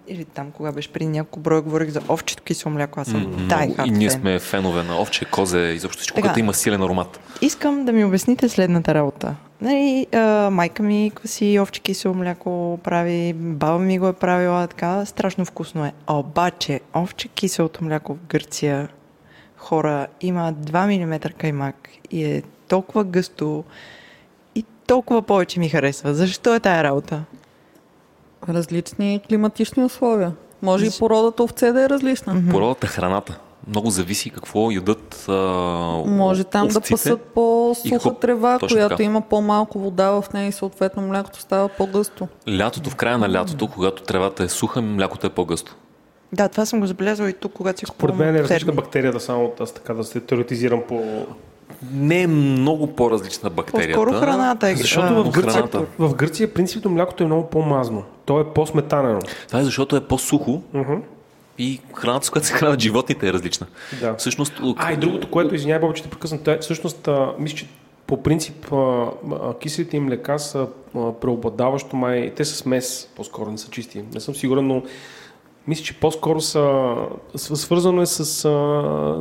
[SPEAKER 2] или там, кога беше преди няколко броя, говорих за овчето кисело мляко. Аз съм дай
[SPEAKER 4] И ние сме фенове на овче, козе, изобщо всичко,
[SPEAKER 2] Така.
[SPEAKER 4] което има силен аромат.
[SPEAKER 2] Искам да ми обясните следната работа. Нали, а, майка ми кваси овче кисело мляко прави, баба ми го е правила, така страшно вкусно е. Обаче, овче киселото мляко в Гърция, хора, има 2 мм каймак и е толкова гъсто и толкова повече ми харесва. Защо е тая работа?
[SPEAKER 3] Различни климатични условия. Може и породата овце да е различна.
[SPEAKER 4] Породата, храната. Много зависи какво ядат а,
[SPEAKER 3] Може там да
[SPEAKER 4] овците.
[SPEAKER 3] пасат по-суха
[SPEAKER 4] какво-
[SPEAKER 3] трева,
[SPEAKER 4] точно
[SPEAKER 3] която
[SPEAKER 4] така.
[SPEAKER 3] има по-малко вода в нея и съответно млякото става по-гъсто.
[SPEAKER 4] Лятото, в края на лятото, когато тревата е суха, млякото е по-гъсто.
[SPEAKER 2] Да, това съм го забелязала и тук, когато си
[SPEAKER 1] Според мен е различна бактерията, само аз така да се теоретизирам по...
[SPEAKER 4] Не е много по-различна бактерията.
[SPEAKER 2] По-скоро храната е.
[SPEAKER 1] Защото
[SPEAKER 2] а,
[SPEAKER 1] в Гърция,
[SPEAKER 4] храната.
[SPEAKER 1] в Гърция принципно млякото е много по-мазно. То е по-сметанено.
[SPEAKER 4] Това е защото е по-сухо
[SPEAKER 1] Мгм.
[SPEAKER 4] и храната, с която се хранят животните е различна.
[SPEAKER 1] Да.
[SPEAKER 4] Всъщност,
[SPEAKER 1] А, и другото, което, извинявай, Бобо, че те прекъсна, той, всъщност, а, мисля, че по принцип а, а, киселите им млека са преобладаващо май, те са смес, по-скоро не са чисти. Не съм сигурен, но мисля, че по-скоро са, свързано е с,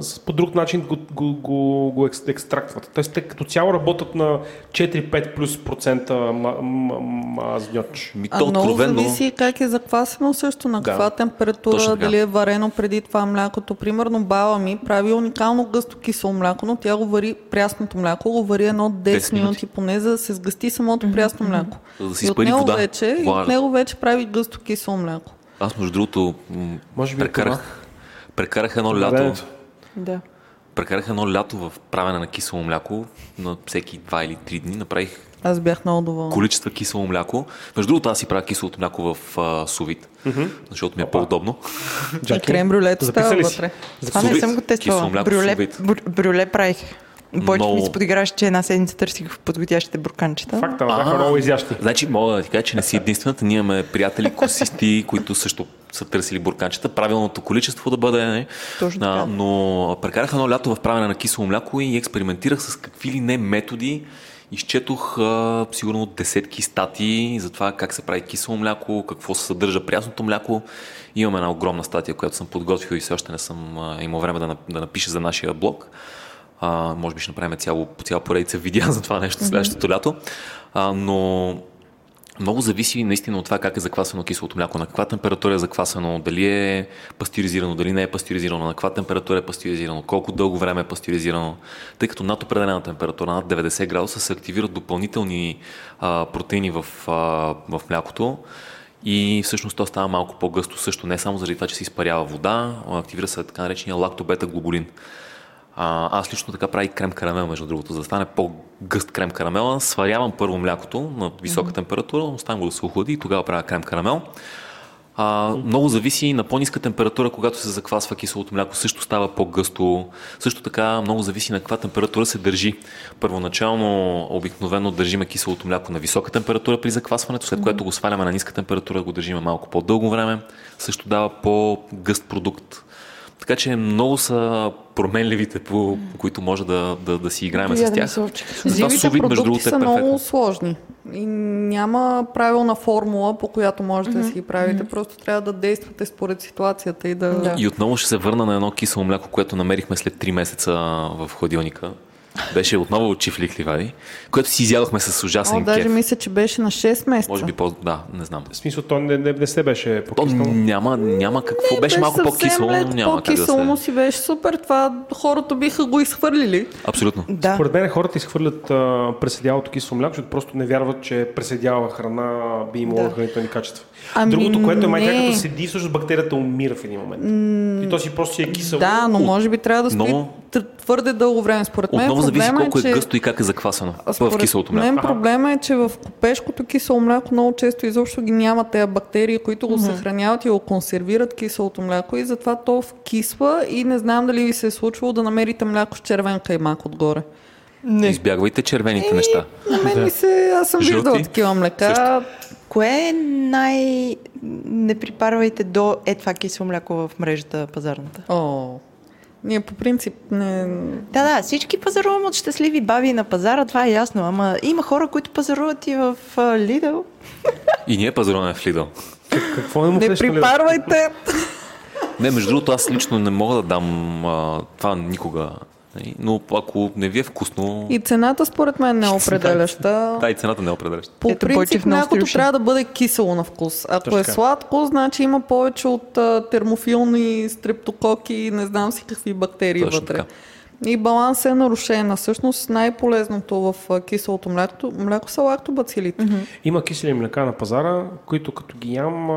[SPEAKER 1] с по друг начин го, го, го, го екс- екстрактват. Тоест, те като цяло работят на 4-5 плюс процента ма- ма- мазньоч.
[SPEAKER 4] ми
[SPEAKER 3] А много
[SPEAKER 4] откровенно...
[SPEAKER 3] зависи как е заквасено също, на
[SPEAKER 1] Да.
[SPEAKER 3] каква температура,
[SPEAKER 4] Точно така.
[SPEAKER 3] дали е варено преди това млякото. Примерно баба ми прави уникално гъсто кисело мляко, но тя го вари, прясното мляко го вари едно 10,
[SPEAKER 4] 10 минути.
[SPEAKER 3] поне, за да се сгъсти самото прясно мляко.
[SPEAKER 4] За да се
[SPEAKER 3] и от него
[SPEAKER 4] вода.
[SPEAKER 3] вече, и от него вече прави гъсто кисело мляко.
[SPEAKER 4] Аз, между другото,
[SPEAKER 1] Може би е
[SPEAKER 4] прекарах, прекарах едно лято,
[SPEAKER 1] Времето.
[SPEAKER 2] Да.
[SPEAKER 4] прекарах едно лято в правене на кисело мляко на всеки два или три дни. Направих
[SPEAKER 3] Аз бях много доволна.
[SPEAKER 4] количества кисело мляко. Между другото, аз си правя киселото мляко в а, сувит, защото ми е по-удобно.
[SPEAKER 3] И крем брюлето става вътре.
[SPEAKER 2] Това не съм го тествала. Брюле, брюле правих. Бойчо ми
[SPEAKER 4] Много.
[SPEAKER 2] се подиграваше, че една седмица търсих подходящите бурканчета.
[SPEAKER 1] Факта, бяха много изящни.
[SPEAKER 4] Значи, мога да ти кажа, че не си единствената. Ние имаме приятели, косисти, които също са търсили бурканчета. Правилното количество да бъде. Не?
[SPEAKER 2] Точно така.
[SPEAKER 4] А, но прекарах едно лято в правене на кисело мляко и експериментирах с какви ли не методи. Изчетох а, сигурно десетки статии за това как се прави кисело мляко, какво се съдържа прясното мляко. Имам една огромна статия, която съм подготвил и все още не съм а, имал време да, да напиша за нашия блог. А, може би ще направим цяло, по цяла поредица видеа (laughs) за това нещо следващото лято. А, но много зависи наистина от това как е заквасено киселото мляко, на каква температура е заквасено, дали е пастеризирано, дали не е пастеризирано, на каква температура е пастеризирано, колко дълго време е пастеризирано. Тъй като над определена температура, над 90 градуса, се активират допълнителни а, протеини в, а, в млякото и всъщност то става малко по-гъсто също, не само заради това, че се изпарява вода, активира се така наречения лактобета-глобулин. А, аз лично така правя крем карамел, между другото, за да стане по-гъст крем карамела. Сварявам първо млякото на висока температура, оставям го да се охлади и тогава правя крем карамел. А, много зависи и на по-ниска температура, когато се заквасва киселото мляко, също става по-гъсто. Също така много зависи на каква температура се държи. Първоначално обикновено държиме киселото мляко на висока температура при заквасването, след което го сваляме на ниска температура, го държиме малко по-дълго време. Също дава по-гъст продукт. Така че много са променливите, по, по които може да, да, да си играем с тях.
[SPEAKER 3] Живите
[SPEAKER 4] сувит, между
[SPEAKER 3] продукти
[SPEAKER 4] другото, е
[SPEAKER 3] са много
[SPEAKER 4] перфектно.
[SPEAKER 3] сложни. И няма правилна формула, по която можете да си ги правите. Просто трябва да действате според ситуацията и да...
[SPEAKER 2] Да.
[SPEAKER 4] И отново ще се върна на едно кисело мляко, което намерихме след 3 месеца в хладилника. Беше отново от чифлик ливади, което си изядохме с
[SPEAKER 3] О,
[SPEAKER 4] ужасен
[SPEAKER 3] даже
[SPEAKER 4] кеф.
[SPEAKER 3] мисля, че беше на 6 месеца.
[SPEAKER 4] Може би по... Да, не знам.
[SPEAKER 1] В смисъл, то не, не, не се беше
[SPEAKER 4] То
[SPEAKER 1] покиснало.
[SPEAKER 4] няма, няма какво. беше малко по-кисело, но няма как да
[SPEAKER 3] по-кисело,
[SPEAKER 4] се...
[SPEAKER 3] си беше супер. Това хората биха го изхвърлили.
[SPEAKER 4] Абсолютно.
[SPEAKER 2] Да.
[SPEAKER 1] Според мен хората изхвърлят а, преседялото кисело мляко, защото просто не вярват, че преседяла храна би имала
[SPEAKER 2] Да.
[SPEAKER 1] хранителни качества.
[SPEAKER 3] Ами
[SPEAKER 1] Другото, което е май
[SPEAKER 3] не.
[SPEAKER 1] като седи, всъщност бактерията умира в един момент. И то си просто си е кисело.
[SPEAKER 3] Да, но може би трябва да стои т- твърде дълго време. Според мен
[SPEAKER 4] Отново зависи
[SPEAKER 3] проблема
[SPEAKER 4] колко е
[SPEAKER 3] че...
[SPEAKER 4] гъсто и как е заквасено в
[SPEAKER 3] Според
[SPEAKER 4] киселото мляко.
[SPEAKER 3] мен проблема е, че в купешкото кисело мляко много често изобщо ги няма тези бактерии, които го съхраняват и го консервират киселото мляко и затова то вкисва и не знам дали ви се е случвало да намерите мляко с червен каймак отгоре.
[SPEAKER 2] Не.
[SPEAKER 4] Избягвайте червените неща.
[SPEAKER 3] На мен ми се, аз съм
[SPEAKER 4] Жълти?
[SPEAKER 3] виждала такива млека.
[SPEAKER 2] Кое е най... Не припарвайте до е това кисело мляко в мрежата пазарната?
[SPEAKER 3] О, ние по принцип не...
[SPEAKER 2] Да, да, всички пазаруваме от щастливи баби на пазара, това е ясно, ама има хора, които пазаруват и в Лидъл.
[SPEAKER 4] И ние пазаруваме в Lidl.
[SPEAKER 1] Какво не му
[SPEAKER 3] Не припарвайте!
[SPEAKER 4] Не, между другото, аз лично не мога да дам а, това никога. Нали? Но ако не ви е вкусно,
[SPEAKER 3] И цената според мен не е определяща.
[SPEAKER 4] да, и цената не е определяща.
[SPEAKER 3] По
[SPEAKER 2] Ето,
[SPEAKER 3] принцип, млякото трябва да бъде кисело на вкус. Ако
[SPEAKER 1] Точно
[SPEAKER 3] е сладко, значи има повече от термофилни стрептококи и не знам си какви бактерии
[SPEAKER 4] Точно
[SPEAKER 3] вътре.
[SPEAKER 4] така.
[SPEAKER 3] И баланс е нарушен. Всъщност най-полезното в киселото мляко, мляко са лактобацилите.
[SPEAKER 1] Има кисели млека на пазара, които като ги ям,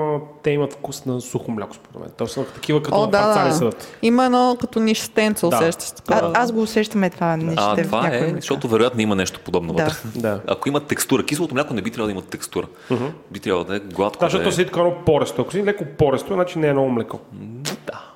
[SPEAKER 1] те имат вкус на сухо мляко, според мен. Са такива като
[SPEAKER 3] О, да, да. Има едно като нишестенце,
[SPEAKER 1] Да.
[SPEAKER 3] усещаш
[SPEAKER 2] А,
[SPEAKER 3] такова.
[SPEAKER 2] аз го усещам е това нещо.
[SPEAKER 4] А, това е,
[SPEAKER 2] млека.
[SPEAKER 4] защото вероятно има нещо подобно
[SPEAKER 2] Да.
[SPEAKER 4] вътре.
[SPEAKER 1] Да.
[SPEAKER 4] Ако има текстура, киселото мляко не би трябвало да има текстура. Би трябвало да е гладко.
[SPEAKER 1] Да, защото
[SPEAKER 4] да,
[SPEAKER 1] си
[SPEAKER 4] е...
[SPEAKER 1] така много поресто. Ако си леко поресто, значи не е много млеко.
[SPEAKER 4] да.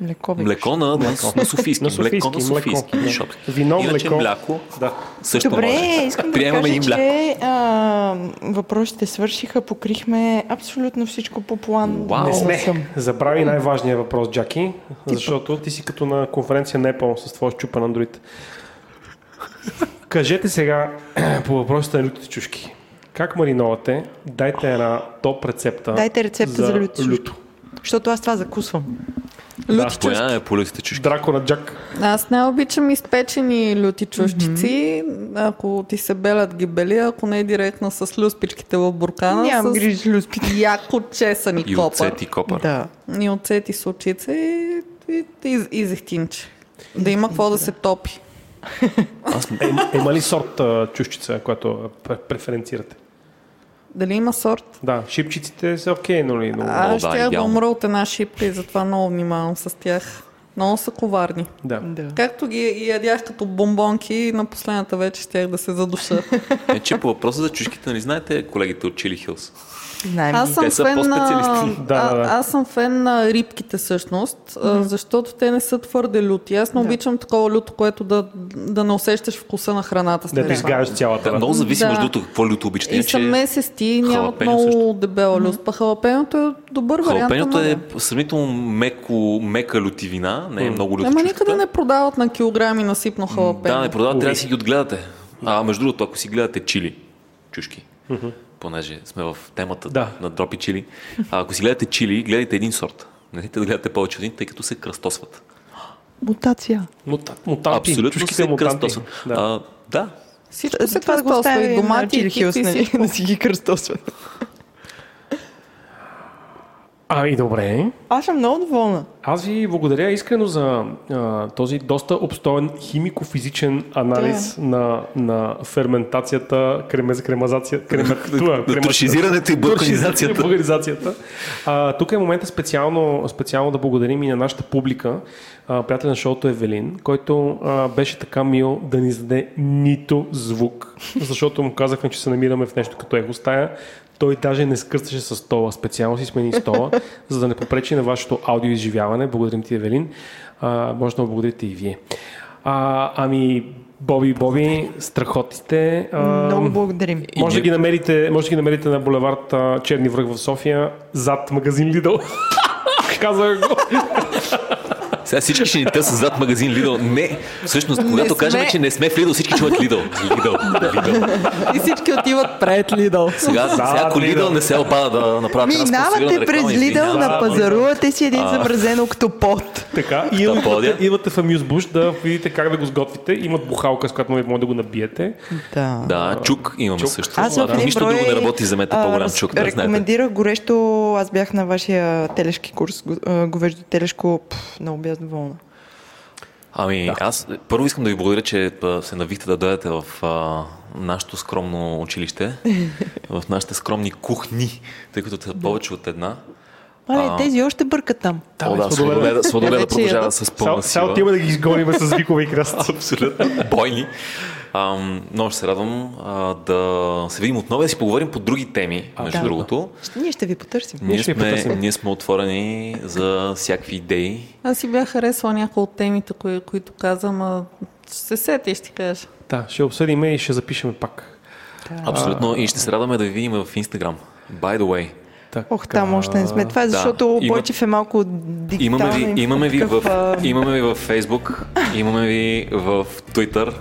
[SPEAKER 2] Млеко.
[SPEAKER 4] Млеко на, на, на софийски.
[SPEAKER 1] На
[SPEAKER 4] Млеко на
[SPEAKER 1] софийски, млеко.
[SPEAKER 4] софийски.
[SPEAKER 1] Вино,
[SPEAKER 4] Иначе
[SPEAKER 1] млеко.
[SPEAKER 4] мляко
[SPEAKER 1] Да.
[SPEAKER 4] също
[SPEAKER 2] Добре,
[SPEAKER 4] може.
[SPEAKER 2] искам да
[SPEAKER 4] Приемаме
[SPEAKER 2] кажа,
[SPEAKER 4] и мляко.
[SPEAKER 2] че а, въпросите свършиха, покрихме абсолютно всичко по план.
[SPEAKER 4] Вау.
[SPEAKER 1] Не сме.
[SPEAKER 2] съм.
[SPEAKER 1] Забрави най-важния въпрос, Джаки, защото ти си като на конференция на Apple с твоя щупен Android. Кажете сега (clears throat) по въпросите на лютите чушки. Как мариновате? Дайте една топ рецепта.
[SPEAKER 2] Дайте рецепта за люти чушки.
[SPEAKER 1] люто.
[SPEAKER 2] Защото аз това закусвам.
[SPEAKER 1] Да,
[SPEAKER 4] Коя е по лютите чушки?
[SPEAKER 1] Драко на Джак.
[SPEAKER 3] Аз не обичам изпечени люти чушчици. Ако ти се белят ги бели, ако не е директно с люспичките в буркана,
[SPEAKER 2] Нямам
[SPEAKER 3] с
[SPEAKER 2] грижи с люспи.
[SPEAKER 3] яко чесани
[SPEAKER 4] И
[SPEAKER 3] копър.
[SPEAKER 4] оцет и копър.
[SPEAKER 2] Да.
[SPEAKER 3] И оцет и сочица и, и, и, и зехтинче. Да има какво да се топи.
[SPEAKER 4] Аз
[SPEAKER 1] Е, има ли сорт чушчица, която преференцирате?
[SPEAKER 3] Дали има сорт?
[SPEAKER 1] Да, шипчиците са окей, но ли? Но...
[SPEAKER 3] Аз
[SPEAKER 4] да,
[SPEAKER 3] ще да
[SPEAKER 4] идеално.
[SPEAKER 3] умра от една шипка и затова много внимавам с тях. Много са коварни.
[SPEAKER 1] Да.
[SPEAKER 2] Да.
[SPEAKER 3] Както ги ядях като бомбонки, на последната вече щях да се задуша.
[SPEAKER 4] Е, че по въпроса за чушките, нали знаете колегите от Chili Hills?
[SPEAKER 2] Знаем
[SPEAKER 3] Аз съм
[SPEAKER 4] Те са
[SPEAKER 3] фен на...
[SPEAKER 4] по-специалисти.
[SPEAKER 1] Да, да, да.
[SPEAKER 3] А, аз съм фен на рибките всъщност, а, защото те не са твърде люти. Аз не
[SPEAKER 2] Да.
[SPEAKER 3] обичам такова люто, което да, да не усещаш вкуса на храната. след
[SPEAKER 1] Дето
[SPEAKER 3] това.
[SPEAKER 1] изгаряш цялата.
[SPEAKER 4] Да,
[SPEAKER 1] Да,
[SPEAKER 4] много зависи
[SPEAKER 3] Да.
[SPEAKER 4] между другото какво люто обичате.
[SPEAKER 3] И са месести нямат
[SPEAKER 4] халапеньо
[SPEAKER 3] много
[SPEAKER 4] също.
[SPEAKER 3] дебела люст. Па халапеното е добър вариант.
[SPEAKER 4] Халапеньото
[SPEAKER 3] ама
[SPEAKER 4] е сравнително меко, мека лютивина, не е много люта
[SPEAKER 3] Ама никъде не продават на килограми насипно халапено.
[SPEAKER 4] Да, не продават, трябва да си ги отгледате. А между другото, ако си гледате чили, чушки, понеже сме в темата
[SPEAKER 1] Да.
[SPEAKER 4] на дропи чили, а, ако си гледате чили, гледайте един сорт. Не да гледате повече от един, тъй като се кръстосват.
[SPEAKER 2] Мутация.
[SPEAKER 1] Мута, мутанти.
[SPEAKER 4] Абсолютно се
[SPEAKER 1] мутанти.
[SPEAKER 4] кръстосват.
[SPEAKER 1] Да.
[SPEAKER 4] А, да.
[SPEAKER 3] Всичко се
[SPEAKER 2] Това да го
[SPEAKER 3] кръстосва и
[SPEAKER 2] оставим на
[SPEAKER 3] домати, и
[SPEAKER 2] Чили Хилс,
[SPEAKER 3] кици, и
[SPEAKER 2] нали?
[SPEAKER 3] всичко.
[SPEAKER 2] да (laughs) си ги кръстосват.
[SPEAKER 1] А, и добре.
[SPEAKER 2] Аз съм много доволна.
[SPEAKER 1] Аз ви благодаря искрено за а, този доста обстоен химико-физичен анализ на, на ферментацията, кремез, кремазация, (laughs) крематура,
[SPEAKER 4] туршизирането и бурканизацията.
[SPEAKER 1] Българизацията. А, тук е момента специално, специално да благодарим и на нашата публика, а, приятел на шоуто Евелин, който а, беше така мил да ни заде нито звук, защото му казахме, че се намираме в нещо като ехо стая. Той даже не скърцаше с стола, специално си смени стола, (laughs) за да не попречи на вашето аудиоизживяване. Благодарим ти, Евелин. А, може да благодарите и вие. А, ами, Боби, Боби, страхотите.
[SPEAKER 2] Много благодарим.
[SPEAKER 1] може да ги намерите, може да ги намерите на булевард Черни връх в София, зад магазин Лидъл. (laughs) Казах го.
[SPEAKER 4] Сега всички ще ни търсят зад магазин Lidl. Не, всъщност, когато
[SPEAKER 3] сме.
[SPEAKER 4] кажем, че не сме в Lidl, всички чуват Lidl. Lidl, Lidl.
[SPEAKER 3] И всички отиват пред Лидъл.
[SPEAKER 4] Сега, сега ако.
[SPEAKER 1] Lidl
[SPEAKER 4] не се опада да направят една
[SPEAKER 2] Минавате през Лидъл, напазарувате си един замразен октопод.
[SPEAKER 1] Така, и идвате, идвате в Амюзбуш да видите как да го сготвите. Имат бухалка, с която може да го набиете.
[SPEAKER 2] Да.
[SPEAKER 4] Да, чук имаме
[SPEAKER 1] Чук.
[SPEAKER 4] също.
[SPEAKER 2] Аз
[SPEAKER 4] Да, Нищо
[SPEAKER 2] брой,
[SPEAKER 4] друго не работи, вземете
[SPEAKER 2] а,
[SPEAKER 4] по-голям чук, да.
[SPEAKER 2] Рекомендирах горещо, аз бях на вашия телешки курс, говеждо телешко, пф, много бях доволна.
[SPEAKER 4] Ами, аз първо искам да ви благодаря, че се навихте да дойдете в а, нашето скромно училище, (laughs) в нашите скромни кухни, тъй като са повече от една.
[SPEAKER 2] Мале,
[SPEAKER 4] А.
[SPEAKER 2] тези още бъркат там.
[SPEAKER 4] О, да,
[SPEAKER 1] Сладоледа.
[SPEAKER 4] Сладоледа, Сладоледа
[SPEAKER 3] Вече
[SPEAKER 4] продължава с
[SPEAKER 1] Сега
[SPEAKER 4] пълна
[SPEAKER 1] сега
[SPEAKER 4] сила.
[SPEAKER 1] отиваме да ги изгоним с викове и (laughs) кръст.
[SPEAKER 4] Абсолютно. Бойни. Ам, много ще се радвам а, да се видим отново и да си поговорим по други теми, между
[SPEAKER 2] да.
[SPEAKER 4] другото.
[SPEAKER 2] Ще- Ние ще ви потърсим.
[SPEAKER 4] Ние сме,
[SPEAKER 1] потърсим.
[SPEAKER 4] ние сме отворени за всякакви идеи.
[SPEAKER 3] Аз си бях харесала някои от темите, кои, които казвам, а ще се сети ще ти кажа.
[SPEAKER 1] Да, ще обсъдим и ще запишем пак.
[SPEAKER 4] Абсолютно. И ще се радваме да ви видим в Инстаграм. By the way.
[SPEAKER 1] Така.
[SPEAKER 2] Ох, там още не сме. Това е
[SPEAKER 4] Да.
[SPEAKER 2] защото
[SPEAKER 4] Има-
[SPEAKER 2] Бойчев е малко дигитален.
[SPEAKER 4] Имаме ви, имаме ви,
[SPEAKER 2] такъв,
[SPEAKER 4] в, имаме ви в Фейсбук, имаме ви в Twitter.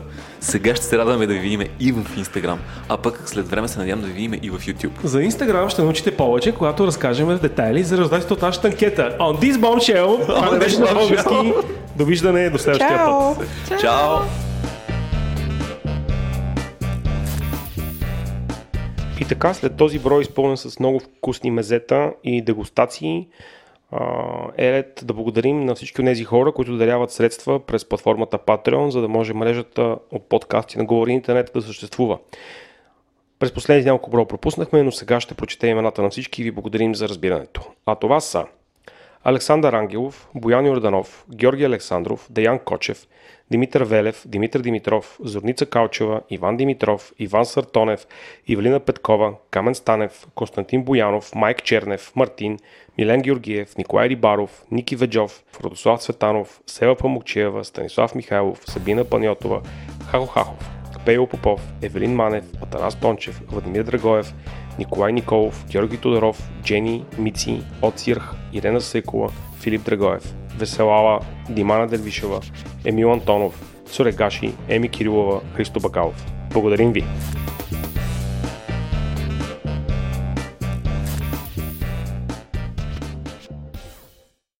[SPEAKER 4] Сега ще се радваме да ви видим и в Инстаграм. А пък след време се надявам да ви видим и в YouTube.
[SPEAKER 1] За Инстаграм ще научите повече, когато разкажем в детайли за резултатите от нашата анкета. On this bombshell, това беше на български. Довиждане до следващия
[SPEAKER 2] Чао!
[SPEAKER 1] път.
[SPEAKER 4] Чао!
[SPEAKER 1] И така, след този брой изпълнен с много вкусни мезета и дегустации, е ред да благодарим на всички тези хора, които даряват средства през платформата Patreon, за да може мрежата от подкасти на Говори Интернет да съществува. През последните няколко броя пропуснахме, но сега ще прочетем имената на всички и ви благодарим за разбирането. А това са Александър Ангелов, Боян Йорданов, Георги Александров, Деян Кочев, Димитър Велев, Димитър Димитров, Зорница Калчева, Иван Димитров, Иван Сартонев, Ивелина Петкова, Камен Станев, Константин Боянов, Майк Чернев, Мартин, Милен Георгиев, Николай Рибаров, Ники Веджов, Родослав Цветанов, Сева Памукчева, Станислав Михайлов, Сабина Паньотова, Хахо Хахов, Пейо Попов, Евелин Манев, Атанас Тончев, Владимир Драгоев, Николай Николов, Георги Тодоров, Джени, Мици, Оцирх, Ирена Секова, Филип Драгоев, Веселала, Димана Дервишева, Емил Антонов, Сурегаши, Еми Кирилова, Христо Бакалов. Благодарим ви!